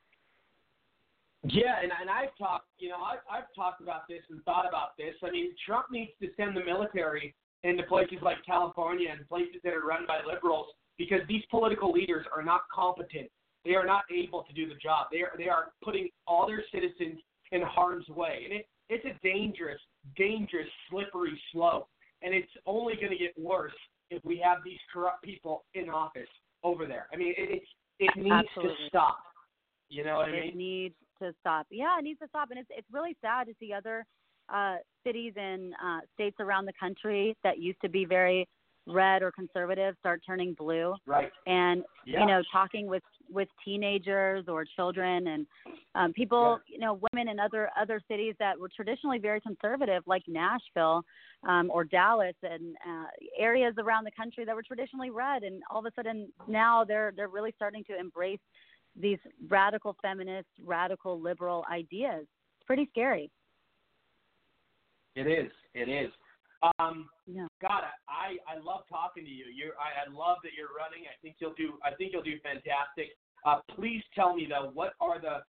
Yeah, and and I've talked, you know, I've I've talked about this and thought about this. I mean, Trump needs to send the military into places like California and places that are run by liberals because these political leaders are not competent. They are not able to do the job. They are they are putting all their citizens in harm's way, and it it's a dangerous, dangerous, slippery slope. And it's only going to get worse if we have these corrupt people in office over there. I mean, it, it needs Absolutely. to stop. You know what I mean? it needs to stop. Yeah, it needs to stop, and it's it's really sad to see other uh, cities and uh, states around the country that used to be very red or conservative start turning blue. Right. And Yeah. you know, talking with with teenagers or children and um, people, you know, women in other other cities that were traditionally very conservative, like Nashville um, or Dallas, and uh, areas around the country that were traditionally red, and all of a sudden now they're they're really starting to embrace these radical feminist, radical liberal ideas. It's pretty scary. It is. It is. Um, Yeah. God, I I love talking to you. You I, I love that you're running. I think you'll do. I think you'll do fantastic. Uh, please tell me though, what are the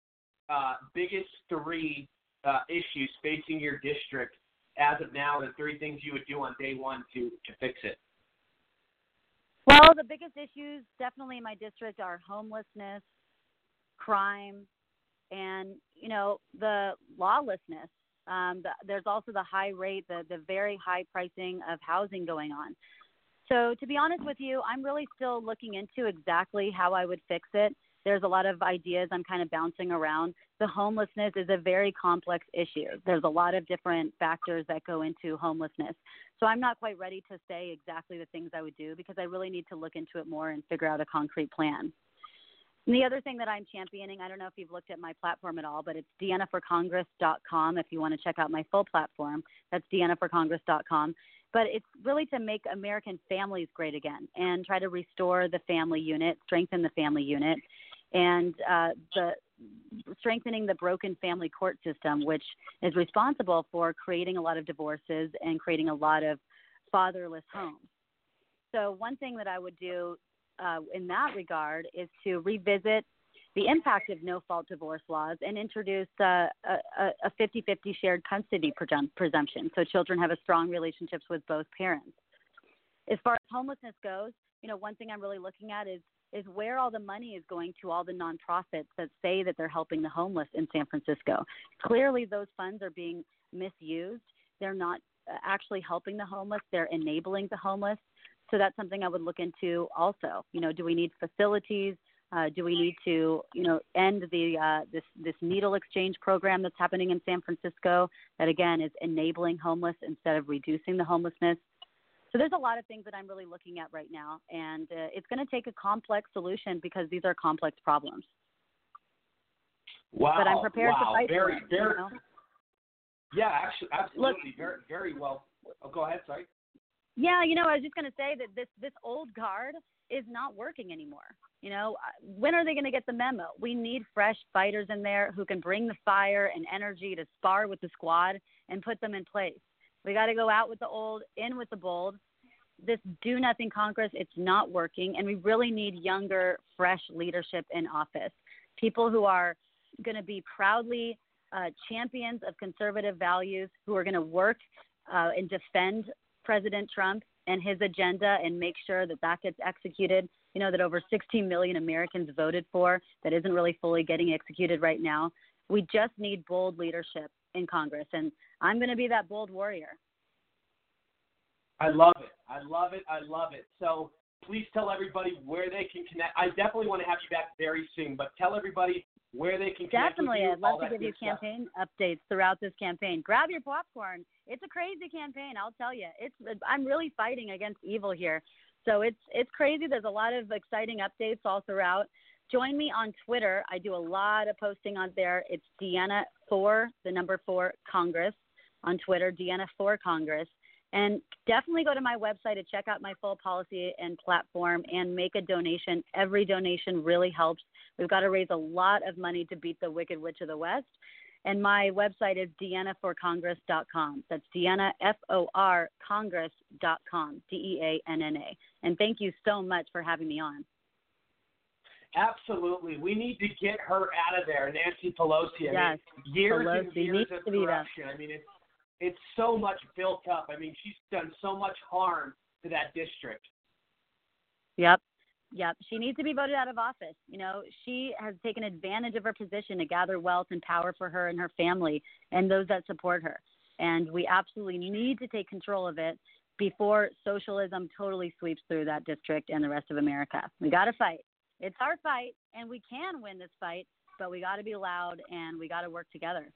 uh, biggest three uh, issues facing your district as of now? The three things you would do on day one to to fix it. Well, the biggest issues definitely in my district are homelessness, crime, and you know the lawlessness. Um, the, there's also the high rate, the the very high pricing of housing going on. So to be honest with you, I'm really still looking into exactly how I would fix it. There's a lot of ideas I'm kind of bouncing around. The homelessness is a very complex issue. There's a lot of different factors that go into homelessness. So I'm not quite ready to say exactly the things I would do because I really need to look into it more and figure out a concrete plan. And the other thing that I'm championing, I don't know if you've looked at my platform at all, but it's deannaforcongress.com if you want to check out my full platform. That's deannaforcongress.com. But it's really to make American families great again and try to restore the family unit, strengthen the family unit, and uh, the strengthening the broken family court system, which is responsible for creating a lot of divorces and creating a lot of fatherless homes. So, one thing that I would do uh, in that regard is to revisit the impact of no fault divorce laws and introduce uh, a 50 50 shared custody presumption so children have a strong relationships with both parents. As far as homelessness goes, you know, one thing I'm really looking at is is where all the money is going to all the nonprofits that say that they're helping the homeless in San Francisco. Clearly, those funds are being misused. They're not uh, actually helping the homeless, they're enabling the homeless. So that's something I would look into also. You know, do we need facilities? Uh, do we need to, you know, end the uh, this this needle exchange program that's happening in San Francisco that again is enabling homeless instead of reducing the homelessness? So there's a lot of things that I'm really looking at right now, and uh, it's going to take a complex solution because these are complex problems. Wow. But I'm prepared wow. to fight very, for it. very, you know? Yeah, actually, absolutely. very, very well. Oh, go ahead. Sorry. Yeah, you know, I was just going to say that this this old guard is not working anymore. You know, uh, when are they going to get the memo? We need fresh fighters in there who can bring the fire and energy to spar with the squad and put them in place. We got to go out with the old, in with the bold. This do nothing Congress, it's not working, and we really need younger, fresh leadership in office. People who are going to be proudly uh, champions of conservative values, who are going to work uh, and defend President Trump and his agenda and make sure that that gets executed. You know, that over 16 million Americans voted for that isn't really fully getting executed right now. We just need bold leadership in Congress, and I'm going to be that bold warrior. I love it. I love it. I love it. So please tell everybody where they can connect. I definitely want to have you back very soon, but tell everybody where they can connect Definitely, you. I'd love to give you stuff. campaign updates throughout this campaign. Grab your popcorn. It's a crazy campaign, I'll tell you. It's I'm really fighting against evil here, so it's it's crazy. There's a lot of exciting updates all throughout. Join me on Twitter. I do a lot of posting on there. It's Deanna for the number four Congress on Twitter. Deanna for Congress. And definitely go to my website to check out my full policy and platform and make a donation. Every donation really helps. We've got to raise a lot of money to beat the Wicked Witch of the West. And my website is deannaforcongress.com. That's Deanna, F O R, Congress.com, D E A N N A. And thank you so much for having me on. Absolutely. We need to get her out of there, Nancy Pelosi. I Yes, mean, years and Pelosi years needs of to be there. corruption. I mean, it's it's so much built up. I mean, she's done so much harm to that district. Yep. Yep. She needs to be voted out of office. You know, she has taken advantage of her position to gather wealth and power for her and her family and those that support her. And we absolutely need to take control of it before socialism totally sweeps through that district and the rest of America. We got to fight. It's our fight, and we can win this fight, but we got to be loud and we got to work together.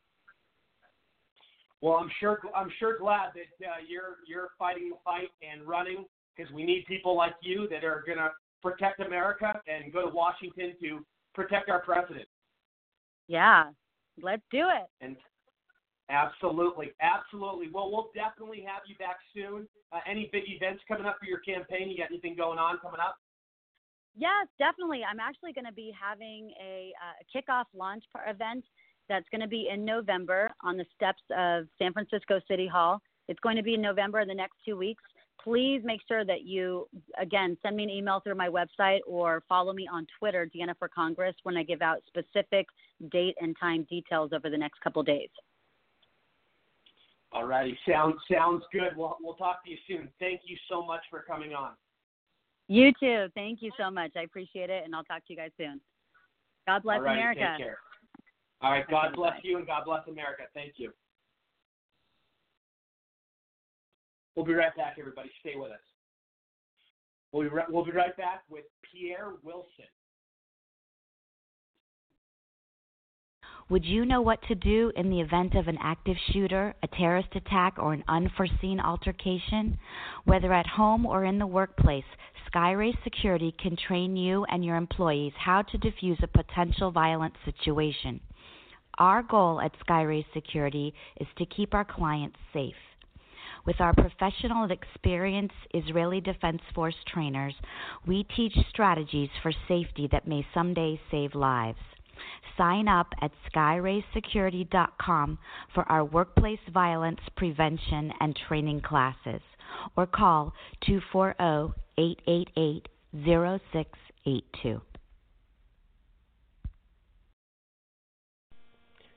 Well, I'm sure I'm sure glad that uh, you're you're fighting the fight and running because we need people like you that are going to protect America and go to Washington to protect our president. Yeah. Let's do it. And absolutely, absolutely. Well, we'll definitely have you back soon. Uh, any big events coming up for your campaign? You got anything going on coming up? Yes, definitely. I'm actually going to be having a, uh, kickoff launch par- event that's going to be in November on the steps of San Francisco City Hall. It's going to be in November in the next two weeks. Please make sure that you, again, send me an email through my website or follow me on Twitter, Deanna for Congress, when I give out specific date and time details over the next couple days. All righty, sounds sounds good. We'll we'll talk to you soon. Thank you so much for coming on. You too. Thank you so much. I appreciate it, and I'll talk to you guys soon. God bless America. Take care. All right, God bless you and God bless America. Thank you. We'll be right back, everybody. Stay with us. We'll be right, we'll be right back with Pierre Wilson. Would you know what to do in the event of an active shooter, a terrorist attack, or an unforeseen altercation? Whether at home or in the workplace, Skyray Security can train you and your employees how to defuse a potential violent situation. Our goal at Skyray Security is to keep our clients safe. With our professional and experienced Israeli Defense Force trainers, we teach strategies for safety that may someday save lives. Sign up at skyraysecurity.com for our workplace violence prevention and training classes or call 240 888 0682.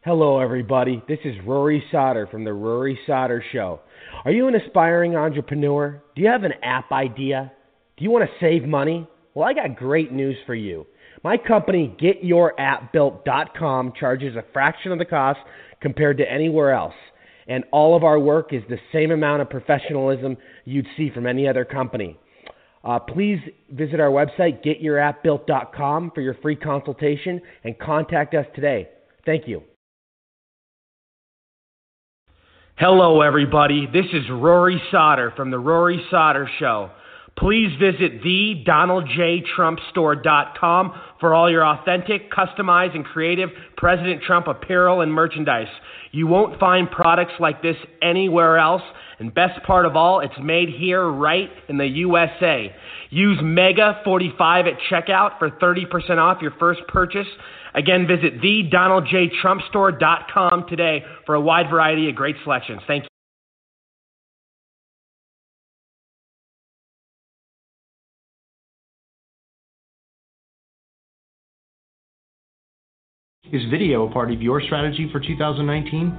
Hello, everybody. This is Rory Sauter from The Rory Sauter Show. Are you an aspiring entrepreneur? Do you have an app idea? Do you want to save money? Well, I got great news for you. My company, GetYourAppBuilt.com, charges a fraction of the cost compared to anywhere else. And all of our work is the same amount of professionalism you'd see from any other company. Uh, please visit our website, GetYourAppBuilt.com, for your free consultation and contact us today. Thank you. Hello, everybody. This is Rory Sauter from The Rory Sauter Show. Please visit the thedonaldjtrumpstore.com for all your authentic, customized, and creative President Trump apparel and merchandise. You won't find products like this anywhere else, and best part of all, it's made here right in the USA. Use MEGA45 at checkout for 30% off your first purchase. Again, visit thedonaldjtrumpstore.com today for a wide variety of great selections. Thank you. Is video a part of your strategy for 2019?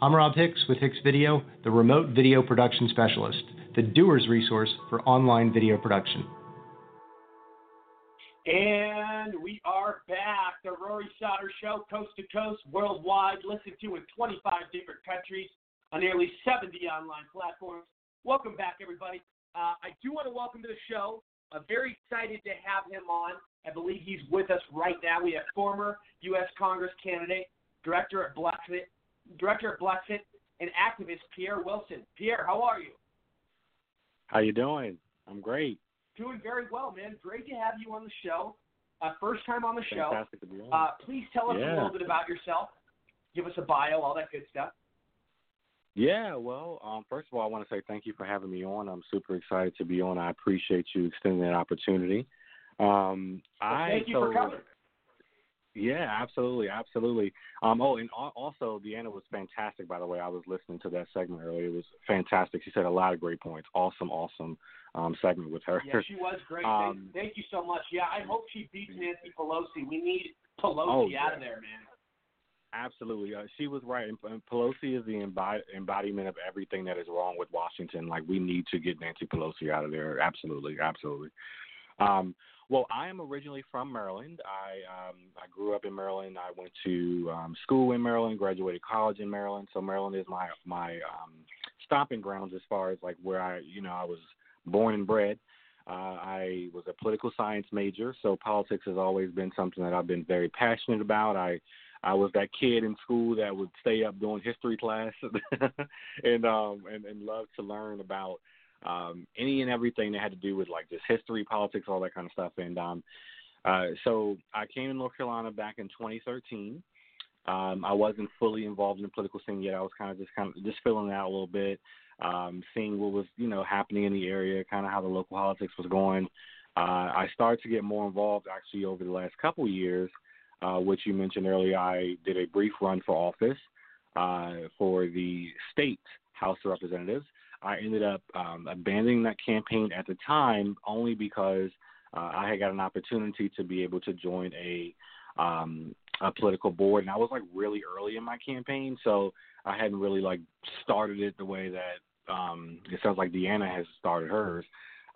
I'm Rob Hicks with Hicks Video, the remote video production specialist, the doer's resource for online video production. And we are back. The Rory Sauter Show, coast to coast, worldwide, listened to in 25 different countries on nearly 70 online platforms. Welcome back, everybody. Uh, I do want to welcome to the show. I'm very excited to have him on. I believe he's with us right now. We have former U.S. Congress candidate, director at Blexit, director at Blexit, and activist Pierre Wilson. Pierre, how are you? How you doing? I'm great. Doing very well, man. Great to have you on the show. Uh, first time on the show. Fantastic to be on. Uh, please tell us a little bit about yourself. Give us a bio, all that good stuff. Yeah, well, um, first of all, I want to say thank you for having me on. I'm super excited to be on. I appreciate you extending that opportunity. Um, Well, I thank you so, for coming. Yeah, absolutely, absolutely. Um, oh, and also, Deanna was fantastic. By the way, I was listening to that segment earlier. It was fantastic. She said a lot of great points. Awesome, awesome um, segment with her. Yeah, she was great. Um, thank, thank you so much. Yeah, I hope she beats Nancy Pelosi. We need Pelosi Oh, out of there, man. Absolutely, uh, she was right. And, and Pelosi is the embod- embodiment of everything that is wrong with Washington. Like we need to get Nancy Pelosi out of there. Absolutely, absolutely. Um, well, I am originally from Maryland. I um, I grew up in Maryland. I went to um, school in Maryland, graduated college in Maryland. So Maryland is my my um, stomping grounds as far as like where I you know I was born and bred. Uh, I was a political science major, so politics has always been something that I've been very passionate about. I I was that kid in school that would stay up doing history class and um and, and loved to learn about um any and everything that had to do with like just history, politics, all that kind of stuff. And um uh so I came to North Carolina back in twenty thirteen. Um I wasn't fully involved in the political scene yet. I was kind of just kind of just filling out a little bit, um, seeing what was, you know, happening in the area, kind of how the local politics was going. Uh I started to get more involved actually over the last couple years uh, which you mentioned earlier, I did a brief run for office uh, for the state House of Representatives. I ended up um, abandoning that campaign at the time only because uh, I had got an opportunity to be able to join a um, a political board, and I was like really early in my campaign, so I hadn't really like started it the way that um, it sounds like Deanna has started hers.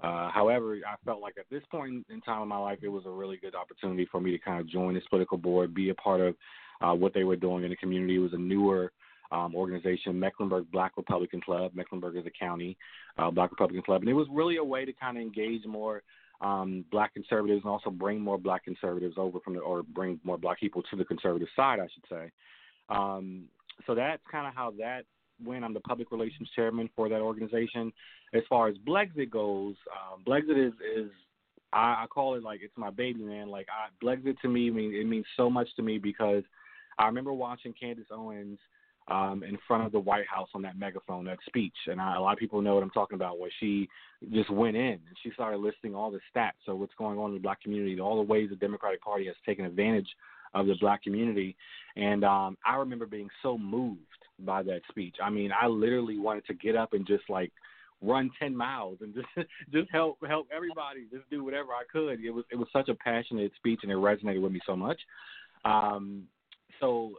Uh, however, I felt like at this point in time in my life, it was a really good opportunity for me to kind of join this political board, be a part of uh, what they were doing in the community. It was a newer um, organization, Mecklenburg Black Republican Club. Mecklenburg is a county, uh, Black Republican Club, and it was really a way to kind of engage more um, Black conservatives and also bring more Black conservatives over from the, or bring more Black people to the conservative side, I should say. Um, so that's kind of how that went. I'm the public relations chairman for that organization. As far as Blexit goes, um, Blexit is is I, I call it like it's my baby, man. Like I, Blexit to me mean it means so much to me because I remember watching Candace Owens um, in front of the White House on that megaphone, that speech, and I, a lot of people know what I'm talking about. Where she just went in and she started listing all the stats, so what's going on in the black community, all the ways the Democratic Party has taken advantage of the black community, and um, I remember being so moved by that speech. I mean, I literally wanted to get up and just like run 10 miles and just just help help everybody just do whatever I could. It was it was such a passionate speech and it resonated with me so much. Um so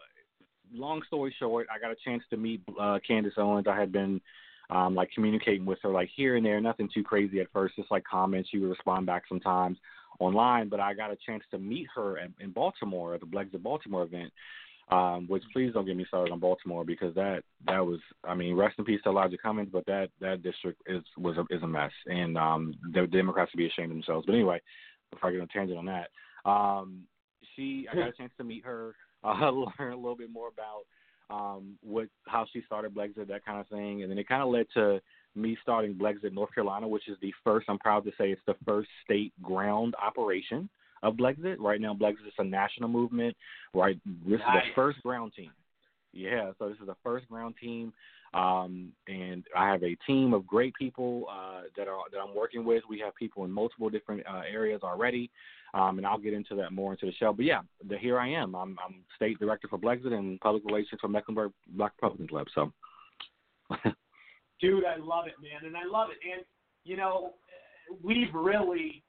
long story short, I got a chance to meet uh Candace Owens. I had been um like communicating with her like here and there, nothing too crazy at first, just like comments. She would respond back sometimes online, but I got a chance to meet her in, in Baltimore at the Blexit Baltimore event. Um, which please don't get me started on Baltimore because that that was I mean rest in peace to Elijah Cummings, but that that district is was a, is a mess, and um, the Democrats should be ashamed of themselves. But anyway, before I get on a tangent on that, um, she I got a chance to meet her, uh, learn a little bit more about um, what how she started Blexit, that kind of thing, and then it kind of led to me starting Blexit North Carolina, which is the first. I'm proud to say it's the first state ground operation of Blexit. Right now, Blexit is a national movement. Right, this is the first ground team. Yeah, so this is the first ground team, um, and I have a team of great people uh, that are that I'm working with. We have people in multiple different uh, areas already, um, and I'll get into that more into the show. But yeah, the, here I am. I'm, I'm state director for Blexit and public relations for Mecklenburg Black Republican Club. So. Dude, I love it, man, and I love it. And you know, we've really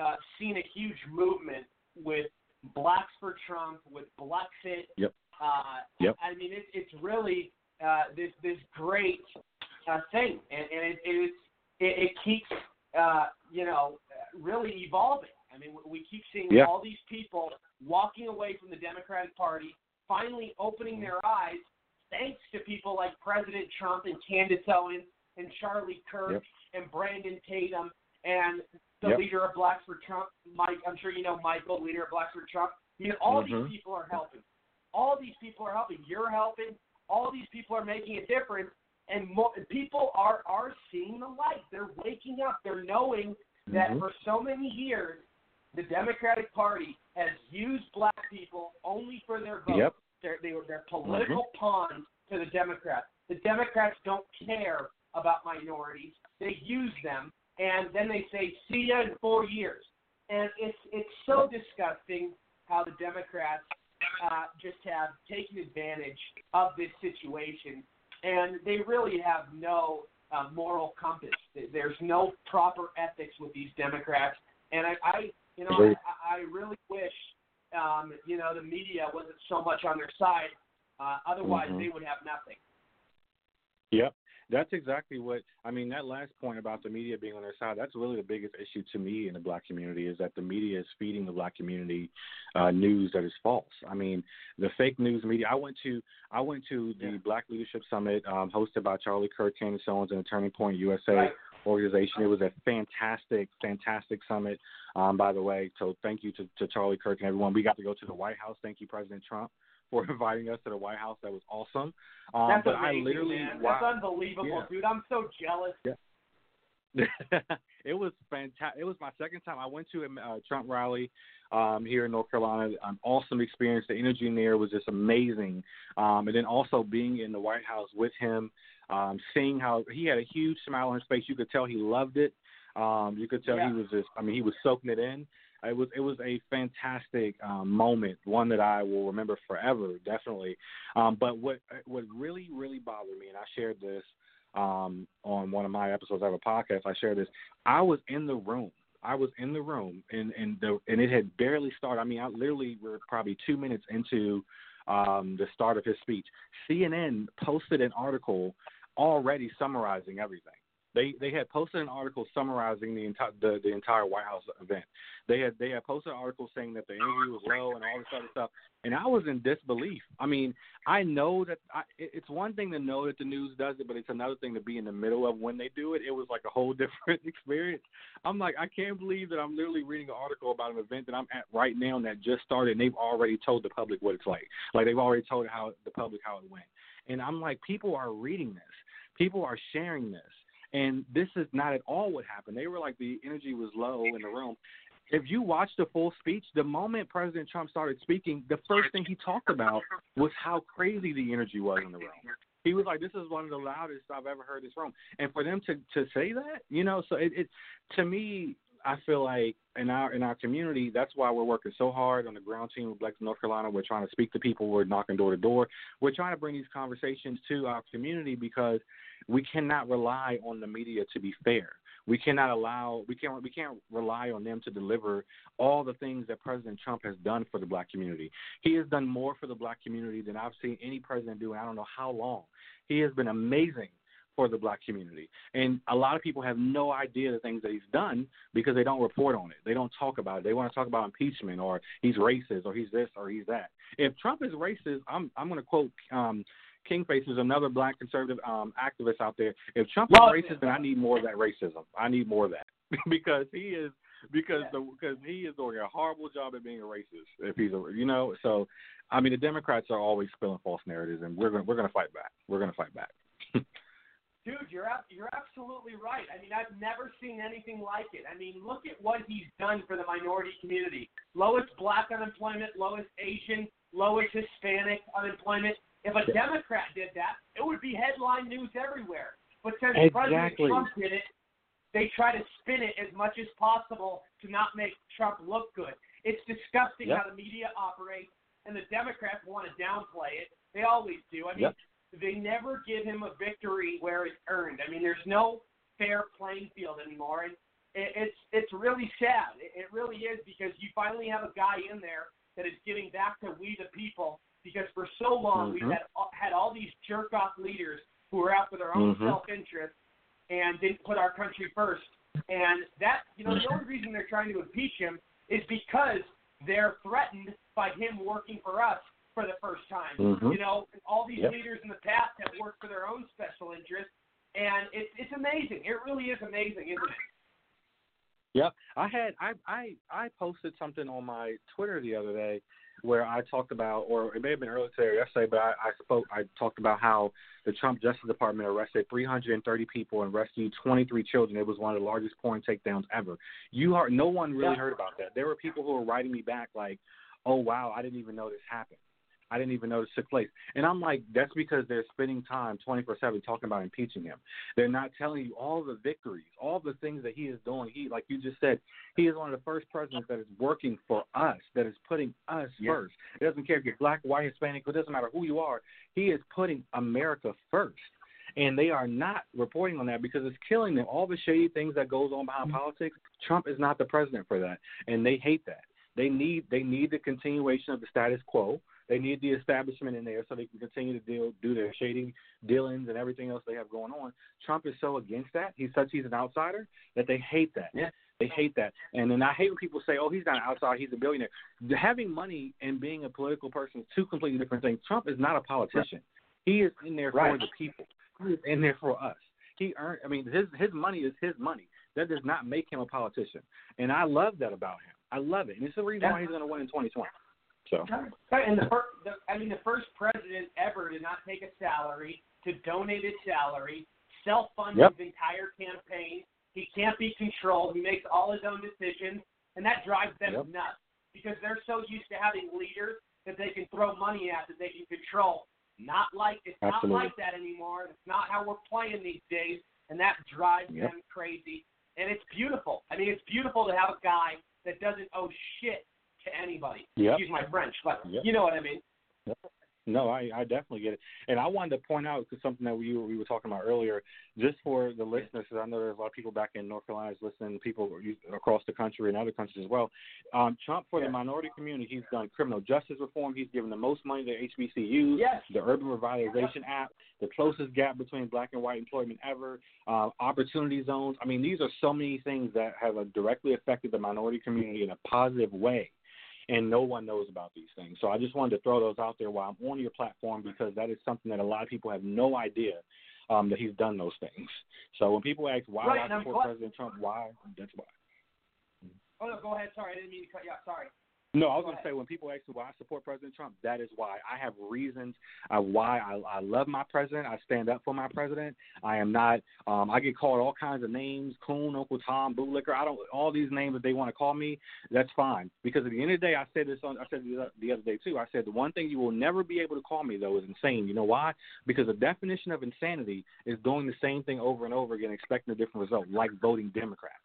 uh, seen a huge movement with Blacks for Trump, with Blexit. Yep. Uh, Yep. I mean, it, it's really uh, this this great uh, thing, and, and it, it, it, it keeps uh, you know really evolving. I mean, we keep seeing Yeah. all these people walking away from the Democratic Party, finally opening their eyes, thanks to people like President Trump and Candace Owens and Charlie Kirk Yep. and Brandon Tatum and the Yep. leader of Blacks for Trump, Mike. I'm sure you know Michael, leader of Blacks for Trump. You know, all Mhm. these people are helping. All these people are helping. You're helping. All these people are making a difference, and people are are seeing the light. They're waking up. They're knowing that Mhm. for so many years, the Democratic Party has used black people only for their vote. Yep. They're they were they're political pawns to the Democrats. the Democrats don't care about minorities. They use them, and then they say, "See ya in four years." And it's it's so disgusting how the Democrats uh, just have taken advantage of this situation, and they really have no uh, moral compass. There's no proper ethics with these Democrats, and I, I you know, I, I really wish, um, you know, the media wasn't so much on their side. Uh, otherwise, Mhm. they would have nothing. Yep. That's exactly what I mean. That last point about the media being on their side, that's really the biggest issue to me in the black community is that the media is feeding the black community uh, news that is false. I mean, the fake news media. I went to I went to the Black Leadership Summit um, hosted by Charlie Kirk, Candace Owens, and Turning Point USA organization. It was a fantastic, fantastic summit. Um, by the way, so thank you to, to Charlie Kirk and everyone. We got to go to the White House. Thank you, President Trump, for inviting us to the White House. That was awesome. Um, That's but amazing, I literally man. wow. That's unbelievable, Yeah. dude. I'm so jealous. it was fantastic. It was my second time. I went to a uh, Trump rally um, here in North Carolina. An awesome experience. The energy in there was just amazing. Um, and then also being in the White House with him, um, seeing how he had a huge smile on his face. You could tell he loved it. Um, you could tell Yeah. he was just. I mean, he was soaking it in. It was it was a fantastic um, moment, one that I will remember forever, definitely. Um, but what what really really bothered me, and I shared this um, on one of my episodes of a podcast. I share this. I was in the room. I was in the room, and and the and it had barely started. I mean, I literally were probably two minutes into um, the start of his speech. CNN posted an article already summarizing everything. They they had posted an article summarizing the entire the, the entire White House event. They had they had posted an article saying that the energy was low and all this other stuff, and I was in disbelief. I mean, I know that I, it's one thing to know that the news does it, but it's another thing to be in the middle of when they do it. It was like a whole different experience. I'm like, I can't believe that I'm literally reading an article about an event that I'm at right now and that just started, and they've already told the public what it's like. Like they've already told how the public how it went, and I'm like, people are reading this, people are sharing this. And this is not at all what happened. They were like the energy was low in the room. If you watch the full speech, the moment President Trump started speaking, the first thing he talked about was how crazy the energy was in the room. He was like, "This is one of the loudest I've ever heard this room." And for them to to say that, you know, so it, it to me, I feel like in our in our community, that's why we're working so hard on the ground team of Black North Carolina. We're trying to speak to people. We're knocking door to door. We're trying to bring these conversations to our community because we cannot rely on the media to be fair. We cannot allow we can't we can't rely on them to deliver all the things that President Trump has done for the black community. He has done more for the black community than I've seen any president do in I don't know how long. He has been amazing for the black community. And a lot of people have no idea the things that he's done because they don't report on it. They don't talk about it. They want to talk about impeachment or he's racist or he's this or he's that. If Trump is racist, I'm I'm going to quote um Kingface is another black conservative um activist out there. If Trump is racist, then I need more of that racism. I need more of that because he is because the because he is doing a horrible job at being a racist. If he's a you know so, I mean the Democrats are always spilling false narratives, and we're gonna we're gonna fight back. We're gonna fight back. Dude, you're ab- you're absolutely right. I mean, I've never seen anything like it. I mean, look at what he's done for the minority community. Lowest black unemployment, lowest Asian, lowest Hispanic unemployment. If a Democrat did that, it would be headline news everywhere. But since President Trump did it, they try to spin it as much as possible to not make Trump look good. It's disgusting Yep. how the media operates, and the Democrats want to downplay it. They always do. I mean, Yep. They never give him a victory where it's earned. I mean, there's no fair playing field anymore, and it, it's it's really sad. It, it really is because you finally have a guy in there that is giving back to we the people. Because for so long we've Mhm. had had all these jerk off leaders who were out for their own Mhm. self interest and didn't put our country first. And that you know the only reason they're trying to impeach him is because they're threatened by him working for us for the first time. Mhm. You know, all these Yep. leaders in the past have worked for their own special interests, and it's it's amazing. It really is amazing, isn't it? Yep. I had I I I posted something on my Twitter the other day where I talked about, or it may have been earlier today or yesterday, but I, I spoke. I talked about how the Trump Justice Department arrested 330 people and rescued 23 children. It was one of the largest porn takedowns ever. You are no one really Yeah. heard about that. There were people who were writing me back like, "Oh wow, I didn't even know this happened." I didn't even know this took place. And I'm like, that's because they're spending time 24 7 talking about impeaching him. They're not telling you all the victories, all the things that he is doing. He, like you just said, he is one of the first presidents that is working for us, that is putting us Yeah. first. It doesn't care if you're black, white, Hispanic, it doesn't matter who you are. He is putting America first. And they are not reporting on that because it's killing them. All the shady things that goes on behind mm-hmm. politics, Trump is not the president for that. And they hate that. They need they need the continuation of the status quo. They need the establishment in there so they can continue to deal do their shady dealings and everything else they have going on. Trump is so against that. He's such he's an outsider that they hate that. Yeah. They hate that. And then I hate when people say, "Oh, he's not an outsider; he's a billionaire." Having money and being a political person is two completely different things. Trump is not a politician. He is in there for the people. He is in there for us. He earned. I mean, his his money is his money. That does not make him a politician. And I love that about him. I love it, and it's the reason why he's going to win in 2020. So. And the, fir- the I mean, the first president ever to not take a salary, to donate his salary, self-fund Yep. his entire campaign. He can't be controlled. He makes all his own decisions, and that drives them Yep. nuts because they're so used to having leaders that they can throw money at that they can control. Not like it's Absolutely. not like that anymore. It's not how we're playing these days, and that drives Yep. them crazy. And it's beautiful. I mean, it's beautiful to have a guy that doesn't owe shit to anybody. Yep. Excuse my French, but Yep. you know what I mean. No, I, I definitely get it, and I wanted to point out something that we were, we were talking about earlier, just for the listeners, because I know there's a lot of people back in North Carolina listening, people across the country and other countries as well. Um, Trump for the minority community, he's done criminal justice reform. He's given the most money to HBCUs, Yes. the Urban Revitalization Act, the closest gap between black and white employment ever, uh, opportunity zones. I mean, these are so many things that have uh, directly affected the minority community in a positive way and no one knows about these things. So I just wanted to throw those out there while I'm on your platform because that is something that a lot of people have no idea um, that he's done those things. So when people ask why Right, I support President Trump, why? That's why. Oh no, go ahead. Sorry, I didn't mean to cut you off. Sorry. No, I was going to say when people ask me why I support President Trump, that is why I have reasons uh, why I, I love my president. I stand up for my president. I am not. Um, I get called all kinds of names: Coon, Uncle Tom, Bootlicker. I don't. All these names that they want to call me, that's fine. Because at the end of the day, I said this on. I said the, the other day too. I said the one thing you will never be able to call me though is insane. You know why? Because the definition of insanity is doing the same thing over and over again, expecting a different result, like voting Democrat,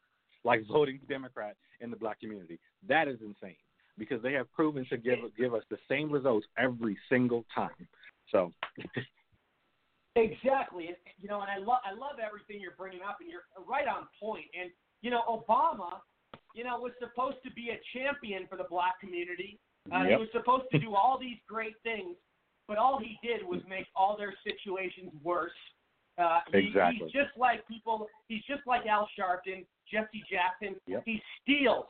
like voting Democrat in the black community. That is insane because they have proven to give give us the same results every single time. So, Exactly. You know, and I love I love everything you're bringing up, and you're right on point. And you know, Obama, you know, was supposed to be a champion for the black community. Uh, He was supposed to do all these great things, but all he did was make all their situations worse. Uh, he- Exactly. He's just like people. He's just like Al Sharpton, Jesse Jackson. Yep. He steals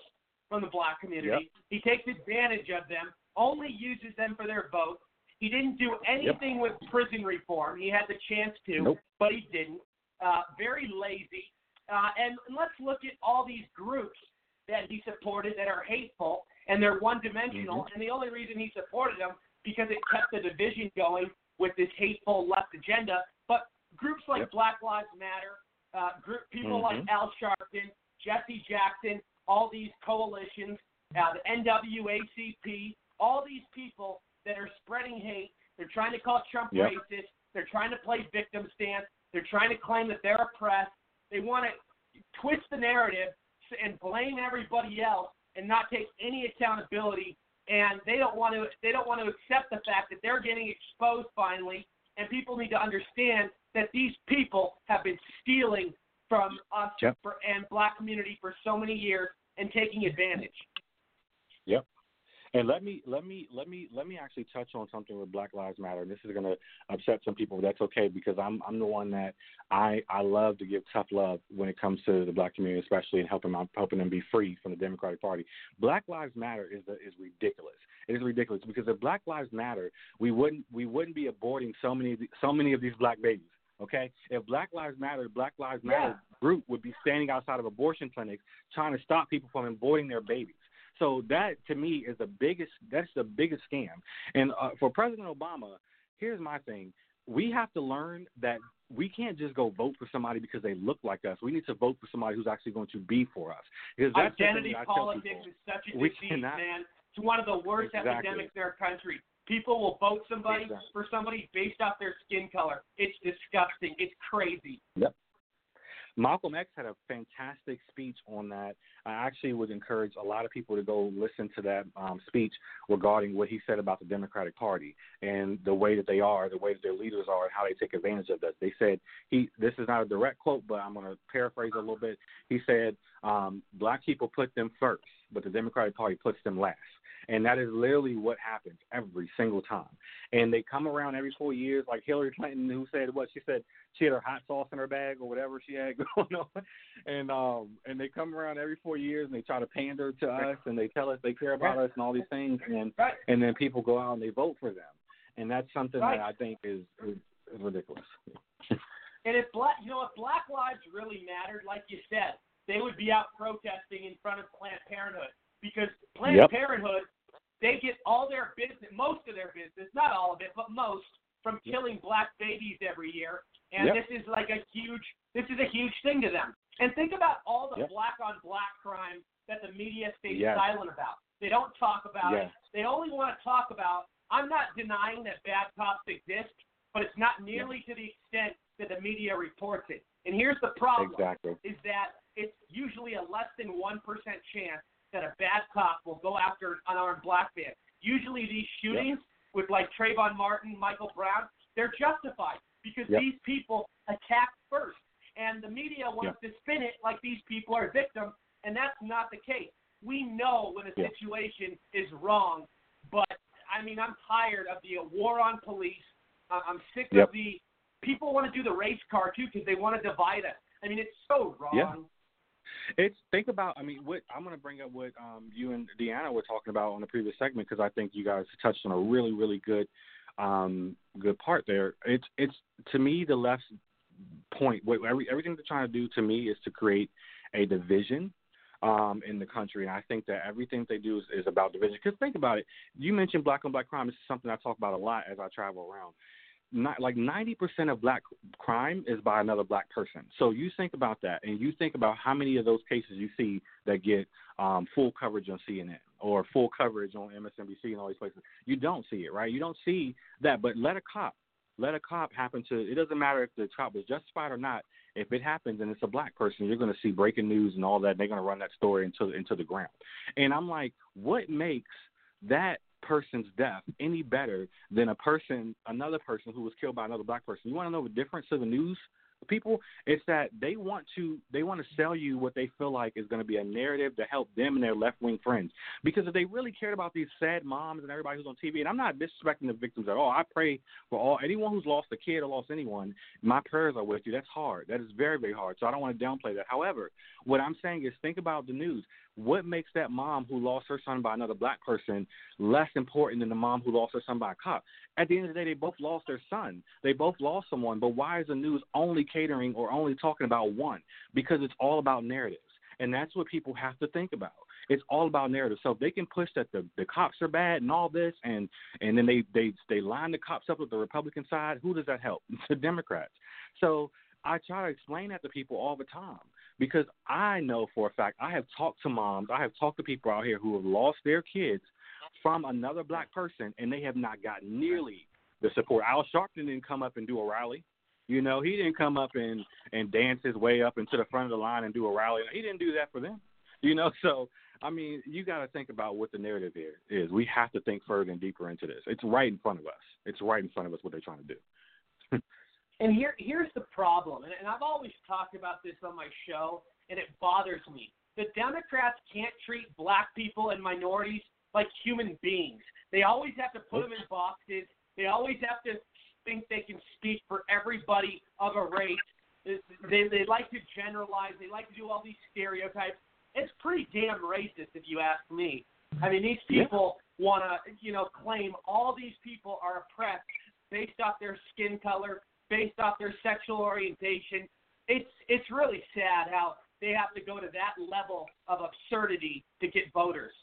from the black community. He takes advantage of them. Only uses them for their vote. He didn't do anything with prison reform. He had the chance to, Nope. but he didn't. Uh, very lazy. Uh, and let's look at all these groups that he supported that are hateful and they're one-dimensional. Mhm. And the only reason he supported them because it kept the division going with this hateful left agenda. But groups like Yep. Black Lives Matter, uh, group people like Mhm. Al Sharpton, Jesse Jackson, all these coalitions, uh, the NAACP, all these people that are spreading hate. They're trying to call Trump Yep. racist. They're trying to play victim stance. They're trying to claim that they're oppressed. They want to twist the narrative and blame everybody else and not take any accountability. And they don't want to. They don't want to accept the fact that they're getting exposed finally. And people need to understand that these people have been stealing from us Yep. for, and black community for so many years and taking advantage. Yep. And let me let me let me let me actually touch on something with Black Lives Matter. And this is going to upset some people, but that's okay because I'm I'm the one that I I love to give tough love when it comes to the black community, especially in helping them helping them be free from the Democratic Party. Black Lives Matter is is ridiculous. It is ridiculous because if Black Lives Matter, we wouldn't we wouldn't be aborting so many so many of these black babies. Okay, if Black Lives Matter, Black Lives Matter group would be standing outside of abortion clinics trying to stop people from aborting their babies. So that to me is the biggest. That's the biggest scam. And uh, for President Obama, here's my thing: we have to learn that we can't just go vote for somebody because they look like us. We need to vote for somebody who's actually going to be for us. Because that's the thing Identity that I tell politics is such a disease, man. It's one of the worst Exactly. epidemics in our country. People will vote somebody Exactly. for somebody based off their skin color. It's disgusting. It's crazy. Yep. Malcolm X had a fantastic speech on that. I actually would encourage a lot of people to go listen to that um, speech regarding what he said about the Democratic Party and the way that they are, the way that their leaders are, and how they take advantage of us. They said he. This is not a direct quote, but I'm going to paraphrase a little bit. He said, um, "Black people put them first, but the Democratic Party puts them last." And that is literally what happens every single time. And they come around every four years, like Hillary Clinton, who said what she said she had her hot sauce in her bag or whatever she had going on, and um and they come around every four years and they try to pander to us and they tell us they care about us and all these things and and then people go out and they vote for them, and that's something Right. that I think is is, is ridiculous. And if black, you know, if Black Lives really mattered, like you said, they would be out protesting in front of Planned Parenthood because Planned Yep. Parenthood, they get all their business, most of their business, not all of it, but most, from killing black babies every year. And Yep. this is like a huge, this is a huge thing to them. And think about all the Yep. black on black crime that the media stays Yes. silent about. They don't talk about Yes. it. They only want to talk about. I'm not denying that bad cops exist, but it's not nearly to the extent that the media reports it. And here's the problem: Exactly. is that it's usually a less than one percent chance that a bad cop will go after an unarmed black man. Usually, these shootings with like Trayvon Martin, Michael Brown, they're justified because Yep. these people attacked first, and the media wants to spin it like these people are victims, and that's not the case. We know when a situation is wrong, but I mean, I'm tired of the war on police. I'm sick Yep. of the people want to do the race car too because they want to divide us. I mean, it's so wrong. It's think about. I mean, what I'm going to bring up what um, you and DeAnna were talking about on the previous segment because I think you guys touched on a really, really good, um, good part there. It's it's to me the left's point. What every, everything they're trying to do to me is to create a division um, in the country, and I think that everything they do is, is about division. Because think about it. You mentioned black on black crime. This is something I talk about a lot as I travel around not like 90% of black crime is by another black person. So you think about that and you think about how many of those cases you see that get um, full coverage on CNN or full coverage on MSNBC and all these places. You don't see it, right? You don't see that, but let a cop, let a cop happen to, it doesn't matter if the cop was justified or not. If it happens and it's a black person, you're going to see breaking news and all that. And they're going to run that story into into the ground. And I'm like, what makes that person's death any better than a person, another person who was killed by another black person. You want to know the difference to the news people? It's that they want to they want to sell you what they feel like is going to be a narrative to help them and their left wing friends. Because if they really cared about these sad moms and everybody who's on TV, and I'm not disrespecting the victims at all. I pray for all anyone who's lost a kid or lost anyone. My prayers are with you. That's hard. That is very very hard. So I don't want to downplay that. However, what I'm saying is think about the news. What makes that mom who lost her son by another black person less important than the mom who lost her son by a cop? At the end of the day, they both lost their son. They both lost someone. But why is the news only catering or only talking about one? Because it's all about narratives. And that's what people have to think about. It's all about narrative. So if they can push that the, the cops are bad and all this, and and then they they they line the cops up with the Republican side, who does that help? the Democrats. So I try to explain that to people all the time because I know for a fact I have talked to moms, I have talked to people out here who have lost their kids from another black person, and they have not gotten nearly the support. Al Sharpton didn't come up and do a rally. You know, he didn't come up and and dance his way up into the front of the line and do a rally. He didn't do that for them. You know, so I mean, you got to think about what the narrative here is. We have to think further and deeper into this. It's right in front of us. It's right in front of us what they're trying to do. And here, here's the problem, and, and I've always talked about this on my show, and it bothers me. The Democrats can't treat black people and minorities like human beings. They always have to put them in boxes. They always have to think they can speak for everybody of a race. They, they like to generalize. They like to do all these stereotypes. It's pretty damn racist, if you ask me. I mean, these Yeah. people want to, you know, claim all these people are oppressed based off their skin color, based off their sexual orientation. It's it's really sad how they have to go to that level of absurdity to get voters.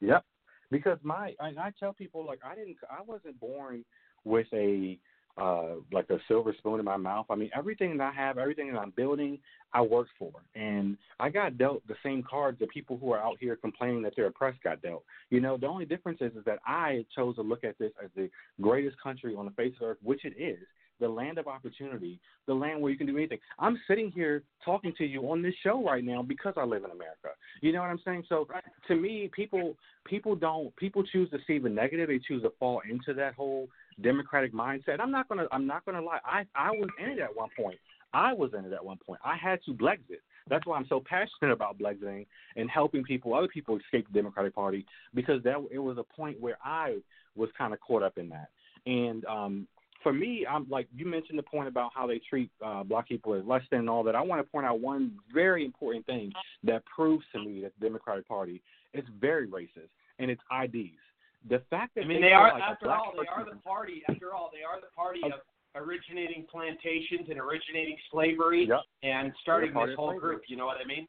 Yep. Because my I, I tell people like I didn't I wasn't born with a uh, like a silver spoon in my mouth. I mean, everything that I have, everything that I'm building, I worked for, and I got dealt the same cards that people who are out here complaining that they're oppressed got dealt. You know, the only difference is, is that I chose to look at this as the greatest country on the face of earth, which it is the land of opportunity, the land where you can do anything. I'm sitting here talking to you on this show right now because I live in America. You know what I'm saying? So to me, people people don't people choose to see the negative. They choose to fall into that whole democratic mindset. I'm not gonna I'm not gonna lie. I I was in it at one point. I was in it at one point. I had to Blexit. That's why I'm so passionate about Blexiting and helping people, other people, escape the Democratic Party because that it was a point where I was kind of caught up in that. And um, for me, I'm like you mentioned the point about how they treat uh, black people as less than and all that. I want to point out one very important thing that proves to me that the Democratic Party is very racist, and it's IDs. The fact that I mean, they, they are like after all, they are the party. After all, they are the party of originating plantations and originating slavery Yep. and starting this whole group. You know what I mean?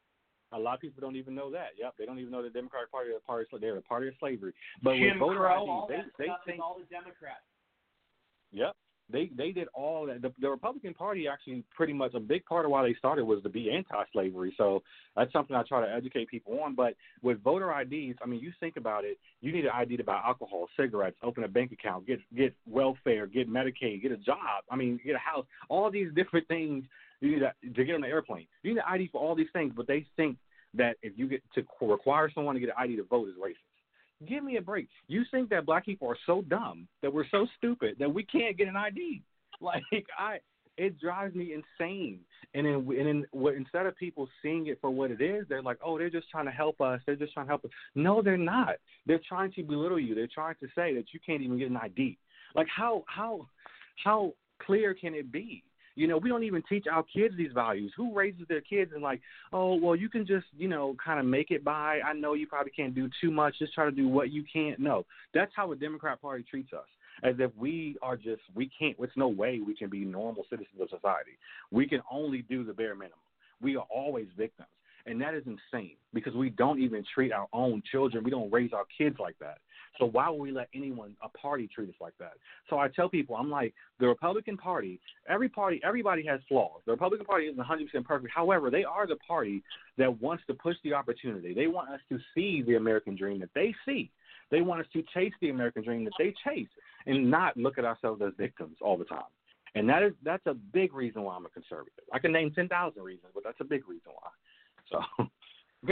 A lot of people don't even know that. Yep, they don't even know the Democratic Party is a party. of- They're a party of slavery. But Jim with voter Crow, ID, all they that they think all the Democrats. Yep. They they did all that. The, the Republican Party actually pretty much a big part of why they started was to be anti-slavery. So that's something I try to educate people on. But with voter IDs, I mean, you think about it. You need an ID to buy alcohol, cigarettes, open a bank account, get get welfare, get Medicaid, get a job. I mean, get a house. All these different things you need to, to get on the airplane. You need an ID for all these things, but they think that if you get to require someone to get an ID to vote is racist. Give me a break. You think that black people are so dumb that we're so stupid that we can't get an ID? Like I, it drives me insane. And then and then what, instead of people seeing it for what it is, they're like, oh, they're just trying to help us. They're just trying to help us. No, they're not. They're trying to belittle you. They're trying to say that you can't even get an ID. Like how how how clear can it be? You know, we don't even teach our kids these values. Who raises their kids and like, oh, well, you can just, you know, kind of make it by. I know you probably can't do too much. Just try to do what you can't. No, that's how the Democrat Party treats us, as if we are just, we can't. It's no way we can be normal citizens of society. We can only do the bare minimum. We are always victims, and that is insane because we don't even treat our own children. We don't raise our kids like that. So why would we let anyone, a party, treat us like that? So I tell people, I'm like, the Republican Party, every party, everybody has flaws. The Republican Party isn't 100% perfect. However, they are the party that wants to push the opportunity. They want us to see the American dream that they see. They want us to chase the American dream that they chase and not look at ourselves as victims all the time. And that is that's a big reason why I'm a conservative. I can name 10,000 reasons, but that's a big reason why. So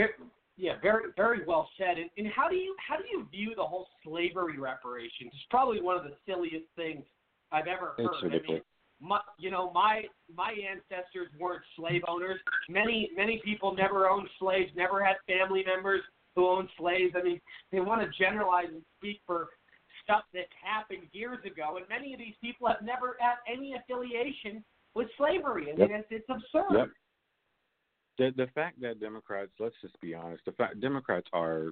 yeah, very very well said. And, and how do you how do you view the whole slavery reparations? It's probably one of the silliest things I've ever heard. It's I mean, my, you know, my my ancestors weren't slave owners. Many many people never owned slaves, never had family members who owned slaves. I mean, they want to generalize and speak for stuff that happened years ago, and many of these people have never had any affiliation with slavery. I mean, Yep. it's, it's absurd. Yep. The the fact that Democrats, let's just be honest, the fact Democrats are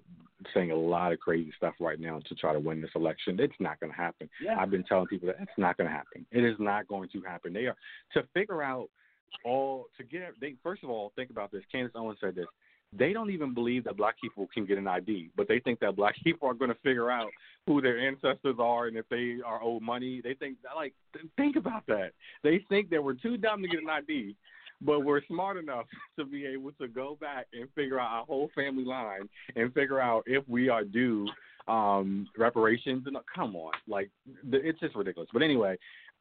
saying a lot of crazy stuff right now to try to win this election. It's not going to happen. Yeah. I've been telling people that it's not going to happen. It is not going to happen. They are to figure out all to get. They first of all think about this. Candace Owens said this. They don't even believe that black people can get an ID, but they think that black people are going to figure out who their ancestors are and if they are owed money. They think like think about that. They think that we're too dumb to get an ID, but we're smart enough to be able to go back and figure out our whole family line and figure out if we are due um reparations and come on like it's just ridiculous. But anyway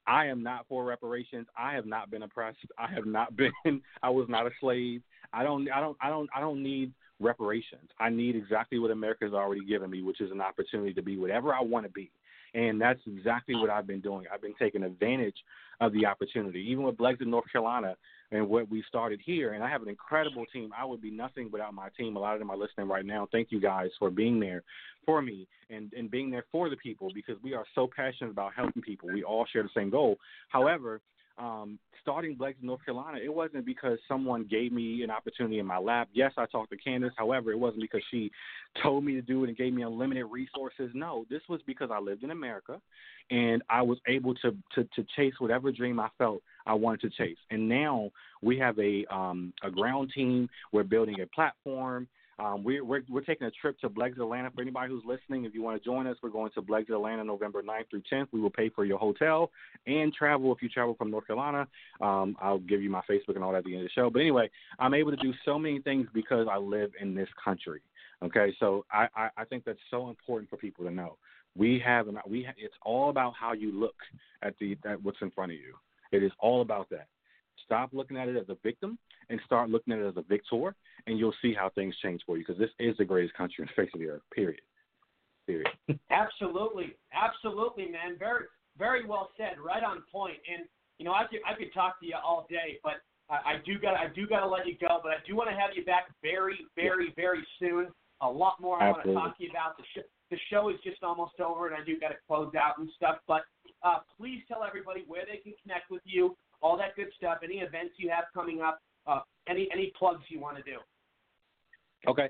i am not for reparations. I have not been oppressed. I have not been i was not a slave. I don't i don't i don't i don't need reparations. I need exactly what america's already given me which is an opportunity to be whatever i want to be. And that's exactly what I've been doing. I've been taking advantage of the opportunity, even with Blexit, North Carolina, and what we started here. And I have an incredible team. I would be nothing without my team. A lot of them are listening right now. Thank you guys for being there for me and, and being there for the people because we are so passionate about helping people. We all share the same goal. However, um, starting Blexit, North Carolina, it wasn't because someone gave me an opportunity in my lap. Yes, I talked to Candace. However, it wasn't because she told me to do it and gave me unlimited resources. No, this was because I lived in America and I was able to, to, to chase whatever dream I felt I wanted to chase. And now we have a um, a ground team. We're building a platform. Um, we're, we're we're taking a trip to Blexit Atlanta for anybody who's listening. If you want to join us, we're going to Blexit Atlanta November 9th through 10th. We will pay for your hotel and travel if you travel from North Carolina. Um, I'll give you my Facebook and all that at the end of the show. But anyway, I'm able to do so many things because I live in this country. Okay, so I, I, I think that's so important for people to know. We have we it's all about how you look at the at what's in front of you. It is all about that. Stop looking at it as a victim and start looking at it as a victor, and you'll see how things change for you because this is the greatest country in the face of the earth. Period. Period. Absolutely, absolutely, man. Very, very well said. Right on point. And you know, I could I could talk to you all day, but I, I do got I do got to let you go. But I do want to have you back very, very, very soon. A lot more I want to talk to you about. The show the show is just almost over, and I do got to close out and stuff. But uh, please tell everybody where they can connect with you, all that good stuff. Any events you have coming up, uh, any any plugs you want to do. Okay.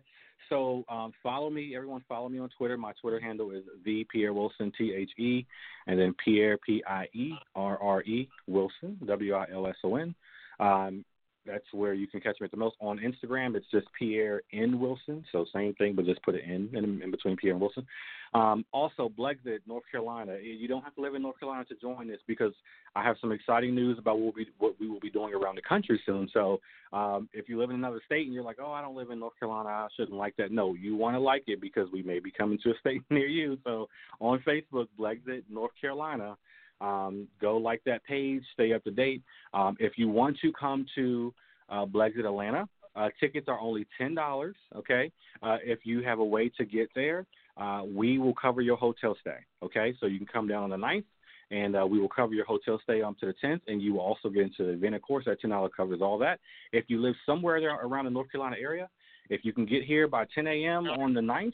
So um, follow me, everyone. Follow me on Twitter. My Twitter handle is the Pierre Wilson T H E, and then Pierre P I E R R E Wilson W I L S O N. Um, that's where you can catch me at the most. On Instagram, it's just Pierre N Wilson. So same thing, but just put an N in, in between Pierre and Wilson. Um, also, Blexit, North Carolina. You don't have to live in North Carolina to join this because I have some exciting news about what we what we will be doing around the country soon. So um, if you live in another state and you're like, oh, I don't live in North Carolina, I shouldn't like that. No, you want to like it because we may be coming to a state near you. So on Facebook, Blexit, North Carolina. Um, go like that page, stay up to date. Um, if you want to come to uh, Blexit Atlanta, uh, tickets are only ten dollars. Okay, uh, if you have a way to get there, uh, we will cover your hotel stay. Okay, so you can come down on the 9th, and uh, we will cover your hotel stay up to the tenth, and you will also get into the event. Of course, that ten dollar covers all that. If you live somewhere there around the North Carolina area, if you can get here by 10 a.m. on the 9th,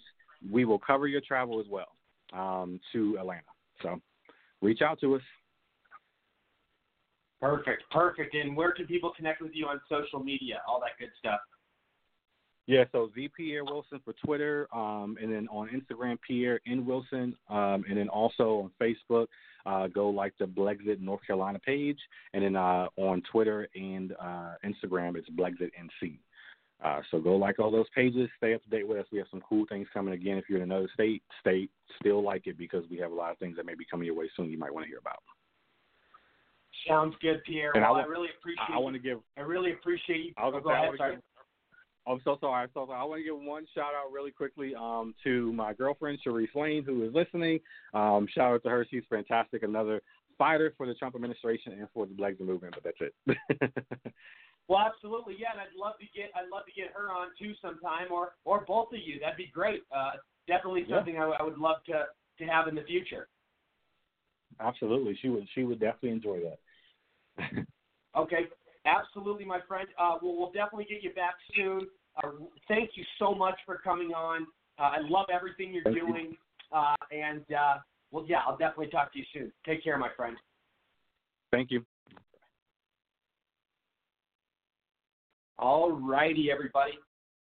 we will cover your travel as well um, to Atlanta. So reach out to us. Perfect, perfect. And where can people connect with you on social media? All that good stuff. Yeah, so Z Pierre Wilson for Twitter, um, and then on Instagram Pierre N Wilson, um, and then also on Facebook, uh, go like the Blexit North Carolina page, and then uh, on Twitter and uh, Instagram it's Blexit NC. Uh, so go like all those pages, stay up to date with us. We have some cool things coming. Again, if you're in another state, state still like it because we have a lot of things that may be coming your way soon. You might want to hear about. Sounds good, Pierre. And I well, I, want- really appreciate. I, I want to give I really appreciate you. I was oh, gonna go say, I ahead. Sorry. I'm so sorry. I'm so sorry. I want to give one shout out really quickly um, to my girlfriend Sharice Lane, who is listening. Um, shout out to her. She's fantastic. Another fighter for the Trump administration and for the Blexit movement. But that's it. Well, absolutely, yeah. And I'd love to get I'd love to get her on too sometime, or or both of you. That'd be great. Uh, definitely Yeah. something I, w- I would love to to have in the future. Absolutely, she would. She would definitely enjoy that. Okay, absolutely, my friend. Uh, we'll, we'll definitely get you back soon. Uh, thank you so much for coming on. Uh, I love everything you're Thank you. doing. Uh, and uh, well, yeah, I'll definitely talk to you soon. Take care, my friend. Thank you. All righty, everybody.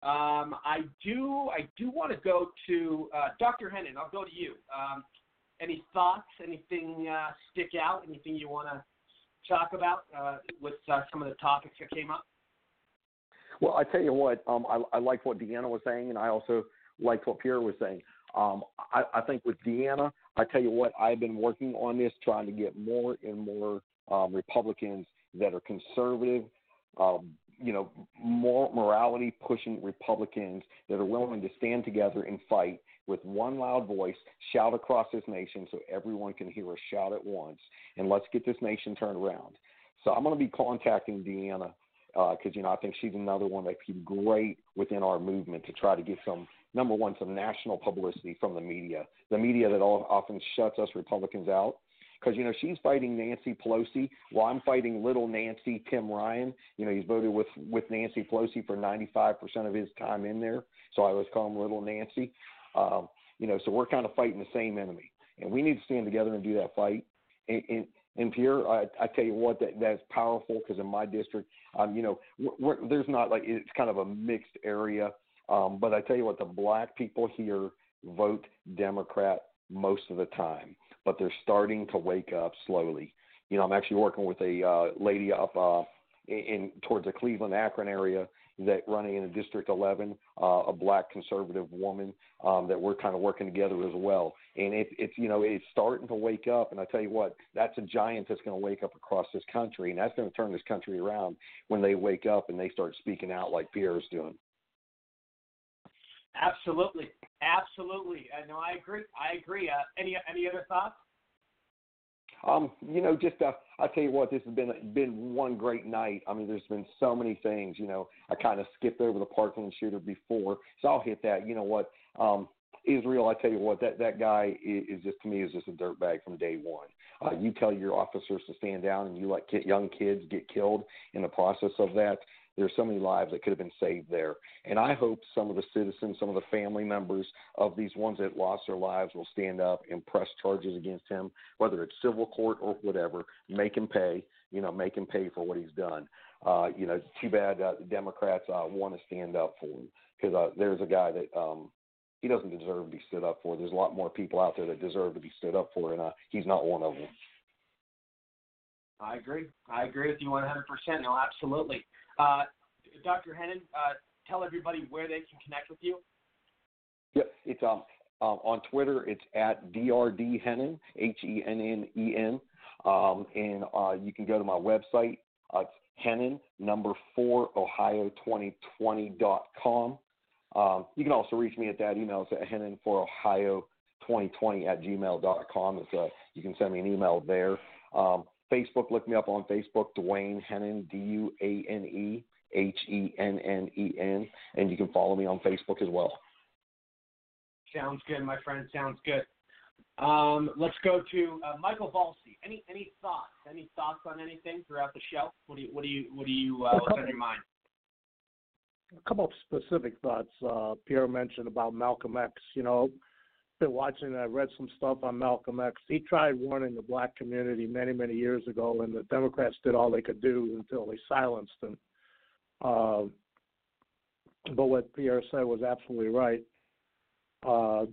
Um, I do I do want to go to uh, Dr. Hennen. I'll go to you. Um, any thoughts? Anything uh, stick out? Anything you want to talk about uh, with uh, some of the topics that came up? Well, I tell you what, um, I, I like what DeAnna was saying, and I also liked what Pierre was saying. Um, I, I think with DeAnna, I tell you what, I've been working on this, trying to get more and more um, Republicans that are conservative, um, you know, more morality pushing Republicans that are willing to stand together and fight with one loud voice, shout across this nation so everyone can hear us shout at once, and let's get this nation turned around. So I'm going to be contacting DeAnna because you know I think she's another one that could be great within our movement to try to get some number one some national publicity from the media, the media that all, often shuts us Republicans out. Because you know she's fighting Nancy Pelosi, while I'm fighting little Nancy Tim Ryan. You know he's voted with with Nancy Pelosi for 95% of his time in there, so I always call him Little Nancy. Um, you know, so we're kind of fighting the same enemy, and we need to stand together and do that fight. And, and, and Pierre, I, I tell you what, that that's powerful because in my district, um, you know, we're, we're, there's not like it's kind of a mixed area. Um, but I tell you what, the black people here vote Democrat most of the time, but they're starting to wake up slowly. You know, I'm actually working with a uh, lady up uh, in, towards the Cleveland Akron area that running in District 11, uh, a black conservative woman um, that we're kind of working together as well. And it, it's you know it's starting to wake up. And I tell you what, that's a giant that's going to wake up across this country, and that's going to turn this country around when they wake up and they start speaking out like Pierre's doing. Absolutely, absolutely. Uh, no, I agree. I agree. Uh, any any other thoughts? Um, you know, just uh, I tell you what, this has been been one great night. I mean, there's been so many things. You know, I kind of skipped over the Parkland shooter before, so I'll hit that. You know what? Um, Israel, I tell you what, that that guy is, is just to me is just a dirtbag from day one. Uh, you tell your officers to stand down, and you let kid, young kids get killed in the process of that. There's so many lives that could have been saved there. And I hope some of the citizens, some of the family members of these ones that lost their lives will stand up and press charges against him, whether it's civil court or whatever, make him pay, you know, make him pay for what he's done. Uh, you know, too bad uh, the Democrats uh, want to stand up for him because uh, there's a guy that um, he doesn't deserve to be stood up for. There's a lot more people out there that deserve to be stood up for, and uh, he's not one of them. I agree. I agree with you 100%. No, absolutely. Uh, Dr. Hennen, uh, tell everybody where they can connect with you. Yep, it's um, um on Twitter. It's at drd Hennen, H E N N E N, um, and uh, you can go to my website. Uh, it's Hennen number four Ohio 2020 dot com. Um, you can also reach me at that email. It's at Hennen for Ohio 2020 at gmail dot com. It's, uh, you can send me an email there. Um, Facebook, look me up on Facebook, Duane Hennen, D U A N E H E N N E N, and you can follow me on Facebook as well. Sounds good, my friend. Sounds good. Um, let's go to uh, Michael Valsi. Any any thoughts? Any thoughts on anything throughout the show? What do you what do you what do you uh, what's on your mind? A couple of specific thoughts. Uh, Pierre mentioned about Malcolm X. You know, watching. I read some stuff on Malcolm X. He tried warning the black community many, many years ago, and the Democrats did all they could do until they silenced him. Uh, but what Pierre said was absolutely right. Uh,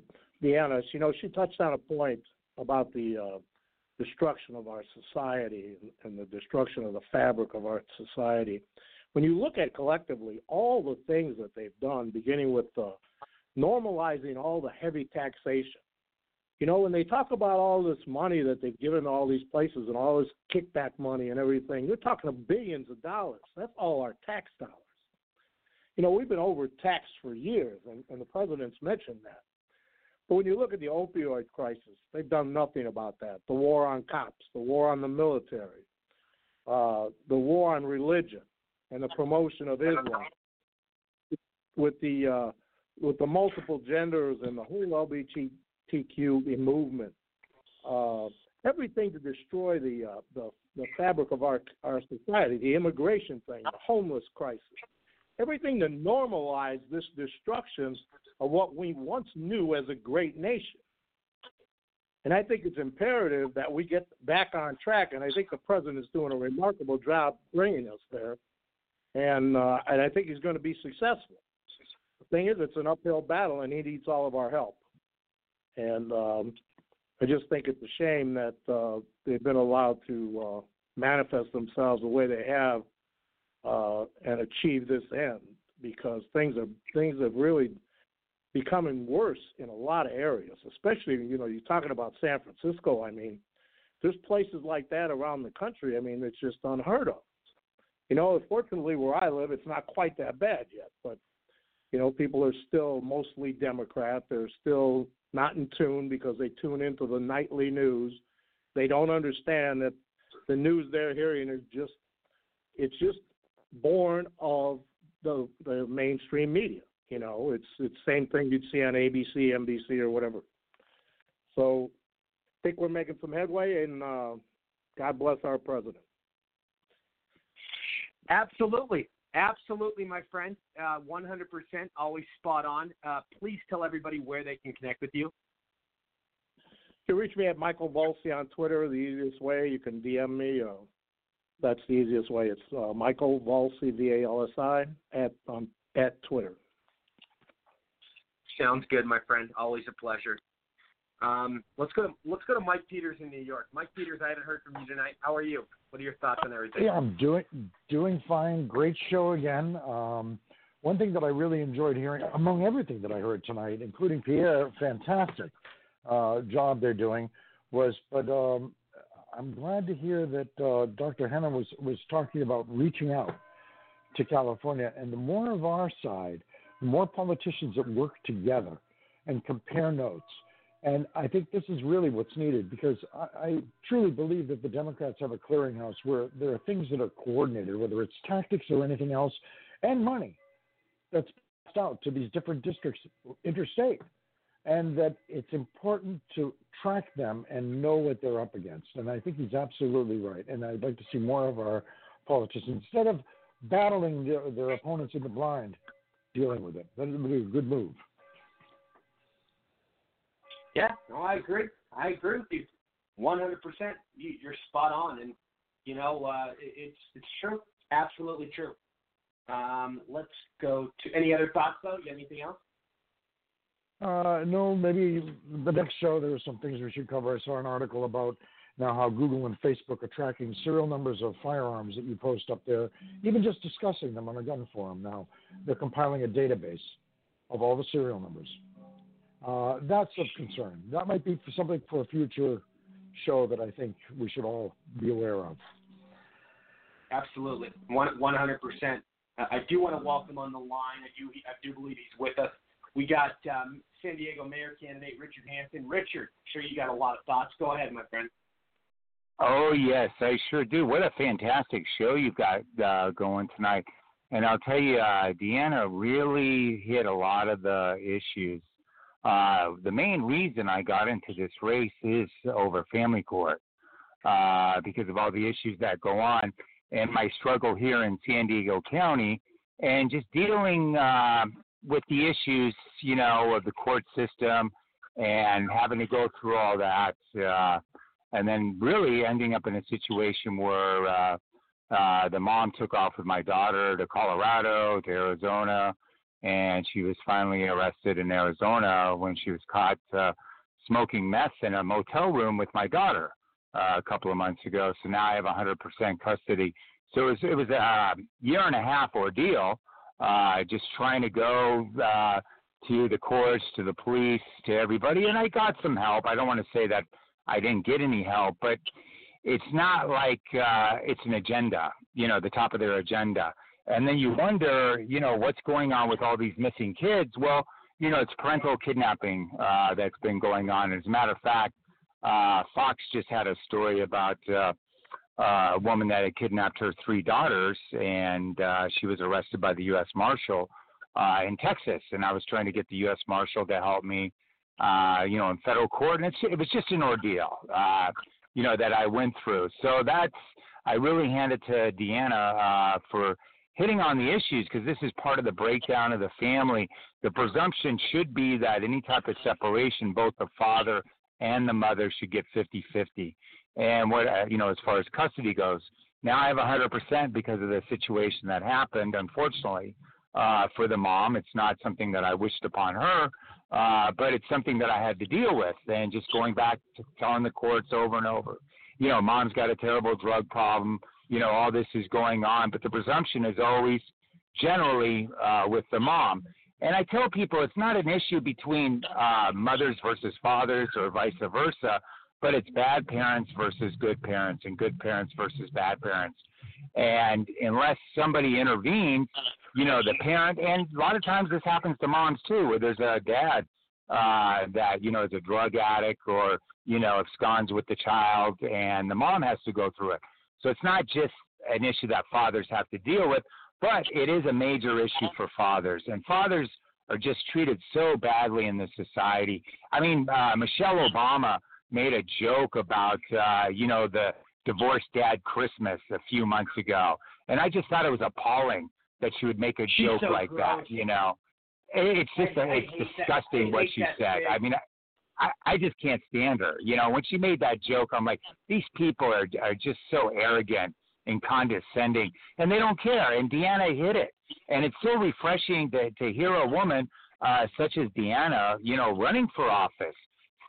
DeAnna, you know, she touched on a point about the uh, destruction of our society and the destruction of the fabric of our society. When you look at collectively all the things that they've done, beginning with uh, normalizing all the heavy taxation. You know, when they talk about all this money that they've given all these places and all this kickback money and everything, you're talking of billions of dollars. That's all our tax dollars. You know, we've been overtaxed for years, and, and the president's mentioned that. But when you look at the opioid crisis, they've done nothing about that. The war on cops, the war on the military, uh, the war on religion, and the promotion of Islam. With the uh, with the multiple genders and the whole LGBTQ movement, uh, everything to destroy the, uh, the the fabric of our our society, the immigration thing, the homeless crisis, everything to normalize this destruction of what we once knew as a great nation. And I think it's imperative that we get back on track. And I think the president is doing a remarkable job bringing us there. And uh, and I think he's going to be successful thing is, it's an uphill battle, and he needs all of our help. And um, I just think it's a shame that uh, they've been allowed to uh, manifest themselves the way they have uh, and achieve this end, because things are things have really becoming worse in a lot of areas. Especially, you know, you're talking about San Francisco. I mean, there's places like that around the country. I mean, it's just unheard of. You know, fortunately, where I live, it's not quite that bad yet, but you know, people are still mostly Democrat. They're still not in tune because they tune into the nightly news. They don't understand that the news they're hearing is just it's just born of the the mainstream media. You know, it's it's the same thing you'd see on ABC, NBC, or whatever. So, I think we're making some headway, and uh, God bless our president. Absolutely. Absolutely, my friend. Uh, 100%, always spot on. Uh, please tell everybody where they can connect with you. You can reach me at Michael Valsi on Twitter. The easiest way, you can DM me. Uh, that's the easiest way. It's uh, Michael Valsi, V A L S I, at, um, at Twitter. Sounds good, my friend. Always a pleasure. Um, let's go. To, let's go to Mike Peters in New York. Mike Peters, I haven't heard from you tonight. How are you? What are your thoughts on everything? Yeah, I'm doing doing fine. Great show again. Um, one thing that I really enjoyed hearing, among everything that I heard tonight, including Pierre, fantastic uh, job they're doing, was. But um, I'm glad to hear that uh, Dr. Hennen was was talking about reaching out to California, and the more of our side, the more politicians that work together and compare notes. And I think this is really what's needed because I, I truly believe that the Democrats have a clearinghouse where there are things that are coordinated, whether it's tactics or anything else, and money that's passed out to these different districts interstate. And that it's important to track them and know what they're up against. And I think he's absolutely right. And I'd like to see more of our politicians, instead of battling their, their opponents in the blind, dealing with it. That would be a good move. Yeah, no, I agree. I agree with you, one hundred percent. You're spot on, and you know, uh, it's it's true, absolutely true. Um, let's go to any other thoughts though. You anything else? Uh, no, maybe the next show there are some things we should cover. I saw an article about now how Google and Facebook are tracking serial numbers of firearms that you post up there, even just discussing them on a gun forum. Now they're compiling a database of all the serial numbers. Uh, that's of concern. That might be for something for a future show that I think we should all be aware of. Absolutely, one one hundred percent. I do want to welcome on the line. I do I do believe he's with us. We got um, San Diego Mayor candidate Richard Hansen. Richard, sure you got a lot of thoughts. Go ahead, my friend. Oh yes, I sure do. What a fantastic show you've got uh, going tonight. And I'll tell you, uh, DeAnna really hit a lot of the issues uh, the main reason I got into this race is over family court uh, because of all the issues that go on and my struggle here in San Diego County and just dealing uh, with the issues, you know, of the court system and having to go through all that. Uh, and then really ending up in a situation where uh, uh, the mom took off with my daughter to Colorado, to Arizona, and she was finally arrested in Arizona when she was caught uh, smoking meth in a motel room with my daughter uh, a couple of months ago. So now I have 100% custody. So it was, it was a year and a half ordeal, uh, just trying to go uh, to the courts, to the police, to everybody, and I got some help. I don't want to say that I didn't get any help, but it's not like uh, it's an agenda, you know, the top of their agenda and then you wonder, you know, what's going on with all these missing kids? Well, you know, it's parental kidnapping uh, that's been going on. As a matter of fact, uh, Fox just had a story about uh, uh, a woman that had kidnapped her three daughters, and uh, she was arrested by the U.S. Marshal uh, in Texas. And I was trying to get the U.S. Marshal to help me, uh, you know, in federal court, and it's, it was just an ordeal, uh, you know, that I went through. So that's I really hand it to DeAnna uh, for hitting on the issues because this is part of the breakdown of the family. The presumption should be that any type of separation, both the father and the mother should get 50 50. And what, uh, you know, as far as custody goes, now I have 100% because of the situation that happened, unfortunately, uh, for the mom. It's not something that I wished upon her, uh, but it's something that I had to deal with. And just going back to telling the courts over and over, you know, mom's got a terrible drug problem you know, all this is going on, but the presumption is always generally uh, with the mom. And I tell people it's not an issue between uh, mothers versus fathers or vice versa, but it's bad parents versus good parents and good parents versus bad parents. And unless somebody intervenes, you know, the parent, and a lot of times this happens to moms too, where there's a dad uh, that, you know, is a drug addict or, you know, absconds with the child and the mom has to go through it. So it's not just an issue that fathers have to deal with, but it is a major issue for fathers. And fathers are just treated so badly in this society. I mean, uh, Michelle Obama made a joke about, uh, you know, the divorced dad Christmas a few months ago. And I just thought it was appalling that she would make a She's joke so like gross. that, you know. It- It's just, I- I it's that. disgusting what she said. I mean, I, I just can't stand her. You know, when she made that joke, I'm like, these people are are just so arrogant and condescending, and they don't care. And DeAnna hit it, and it's so refreshing to to hear a woman uh, such as DeAnna, you know, running for office,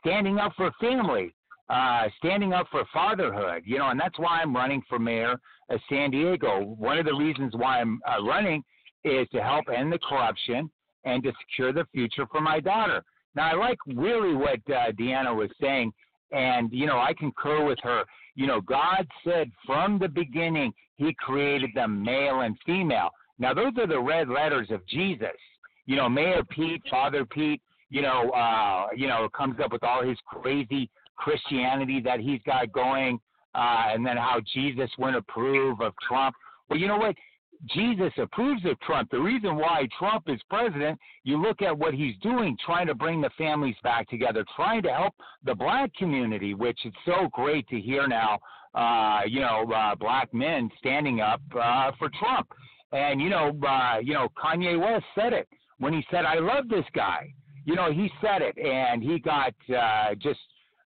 standing up for family, uh, standing up for fatherhood. You know, and that's why I'm running for mayor of San Diego. One of the reasons why I'm uh, running is to help end the corruption and to secure the future for my daughter. Now, I like really what uh, DeAnna was saying, and you know, I concur with her. You know, God said from the beginning He created them male and female. Now, those are the red letters of Jesus. You know, Mayor Pete, Father Pete. You know, uh, you know, comes up with all his crazy Christianity that he's got going, uh, and then how Jesus wouldn't approve of Trump. Well, you know what? Jesus approves of Trump. The reason why Trump is president, you look at what he's doing, trying to bring the families back together, trying to help the black community, which is so great to hear now. Uh, you know, uh, black men standing up uh, for Trump, and you know, uh, you know, Kanye West said it when he said, "I love this guy." You know, he said it, and he got uh, just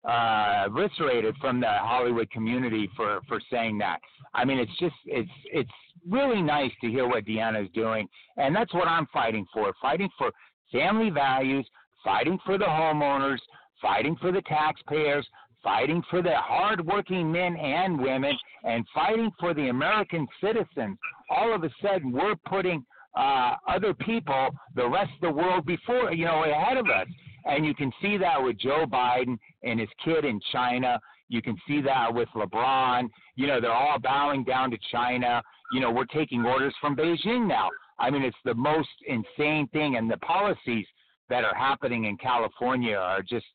uh, eviscerated from the Hollywood community for for saying that. I mean, it's just it's it's really nice to hear what DeAnna is doing, and that's what I'm fighting for. Fighting for family values, fighting for the homeowners, fighting for the taxpayers, fighting for the hardworking men and women, and fighting for the American citizens. All of a sudden, we're putting uh, other people, the rest of the world, before you know, ahead of us. And you can see that with Joe Biden and his kid in China. You can see that with LeBron. You know, they're all bowing down to China. You know, we're taking orders from Beijing now. I mean, it's the most insane thing, and the policies that are happening in California are just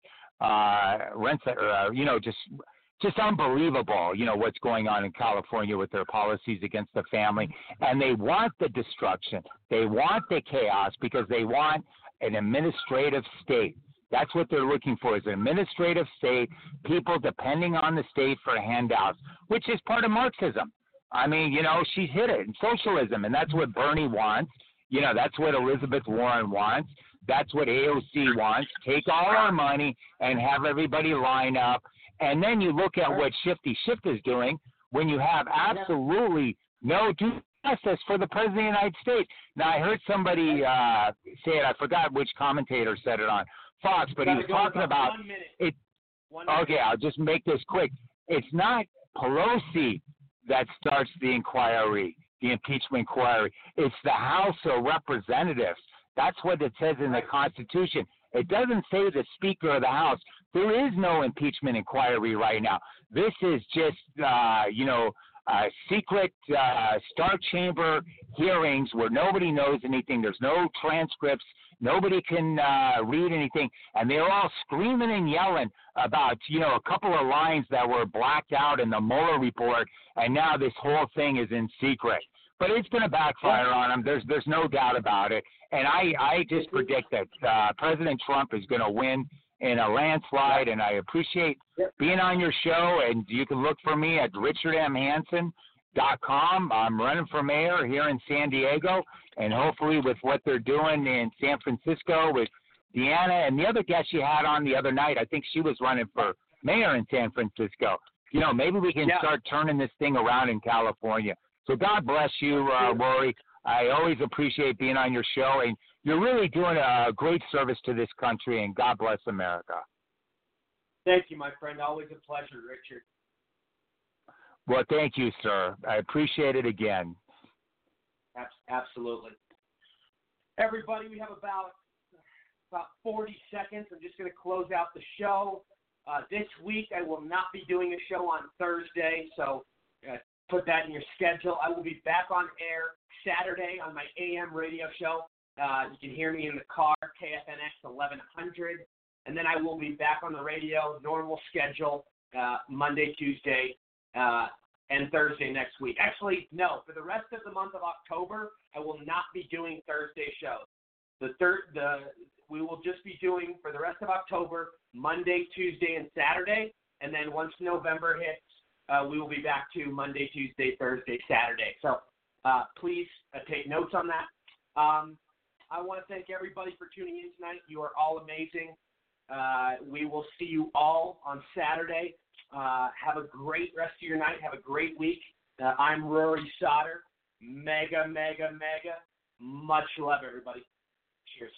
uh, rents, uh, you know, just just unbelievable. You know what's going on in California with their policies against the family, and they want the destruction. They want the chaos because they want an administrative state. That's what they're looking for is an administrative state, people depending on the state for handouts, which is part of Marxism. I mean, you know, she's hit it in socialism, and that's what Bernie wants. You know, that's what Elizabeth Warren wants. That's what AOC wants. Take all our money and have everybody line up. And then you look at what Shifty Schiff is doing when you have absolutely no due process for the President of the United States. Now, I heard somebody uh, say it. I forgot which commentator said it on Fox, but he was talking about it. Okay, I'll just make this quick. It's not Pelosi that starts the inquiry, the impeachment inquiry. It's the House of Representatives. That's what it says in the Constitution. It doesn't say the Speaker of the House. There is no impeachment inquiry right now. This is just, uh, you know, uh, secret uh, star chamber hearings where nobody knows anything. There's no transcripts. Nobody can uh, read anything, and they're all screaming and yelling about you know a couple of lines that were blacked out in the Mueller report, and now this whole thing is in secret. But it's going to backfire on them. There's there's no doubt about it. And I I just predict that uh, President Trump is going to win in a landslide. And I appreciate being on your show. And you can look for me at richardmhanson.com. I'm running for mayor here in San Diego, and hopefully with what they're doing in San Francisco with DeAnna and the other guest she had on the other night, I think she was running for mayor in San Francisco. You know, maybe we can yeah. start turning this thing around in California. So God bless you, uh, Rory. I always appreciate being on your show, and you're really doing a great service to this country, and God bless America. Thank you, my friend. Always a pleasure, Richard. Well, thank you, sir. I appreciate it again. Absolutely. Everybody, we have about about 40 seconds. I'm just going to close out the show. Uh, this week, I will not be doing a show on Thursday, so uh, put that in your schedule. I will be back on air Saturday on my AM radio show. Uh, you can hear me in the car, KFNX 1100. And then I will be back on the radio, normal schedule, uh, Monday, Tuesday, uh, and Thursday next week. Actually, no, for the rest of the month of October, I will not be doing Thursday shows. The third, the we will just be doing for the rest of October, Monday, Tuesday, and Saturday. And then once November hits, uh, we will be back to Monday, Tuesday, Thursday, Saturday. So uh, please uh, take notes on that. Um, I want to thank everybody for tuning in tonight. You are all amazing. Uh, we will see you all on Saturday. Uh, have a great rest of your night. Have a great week. Uh, I'm Rory Sauter. Mega, mega, mega. Much love, everybody. Cheers.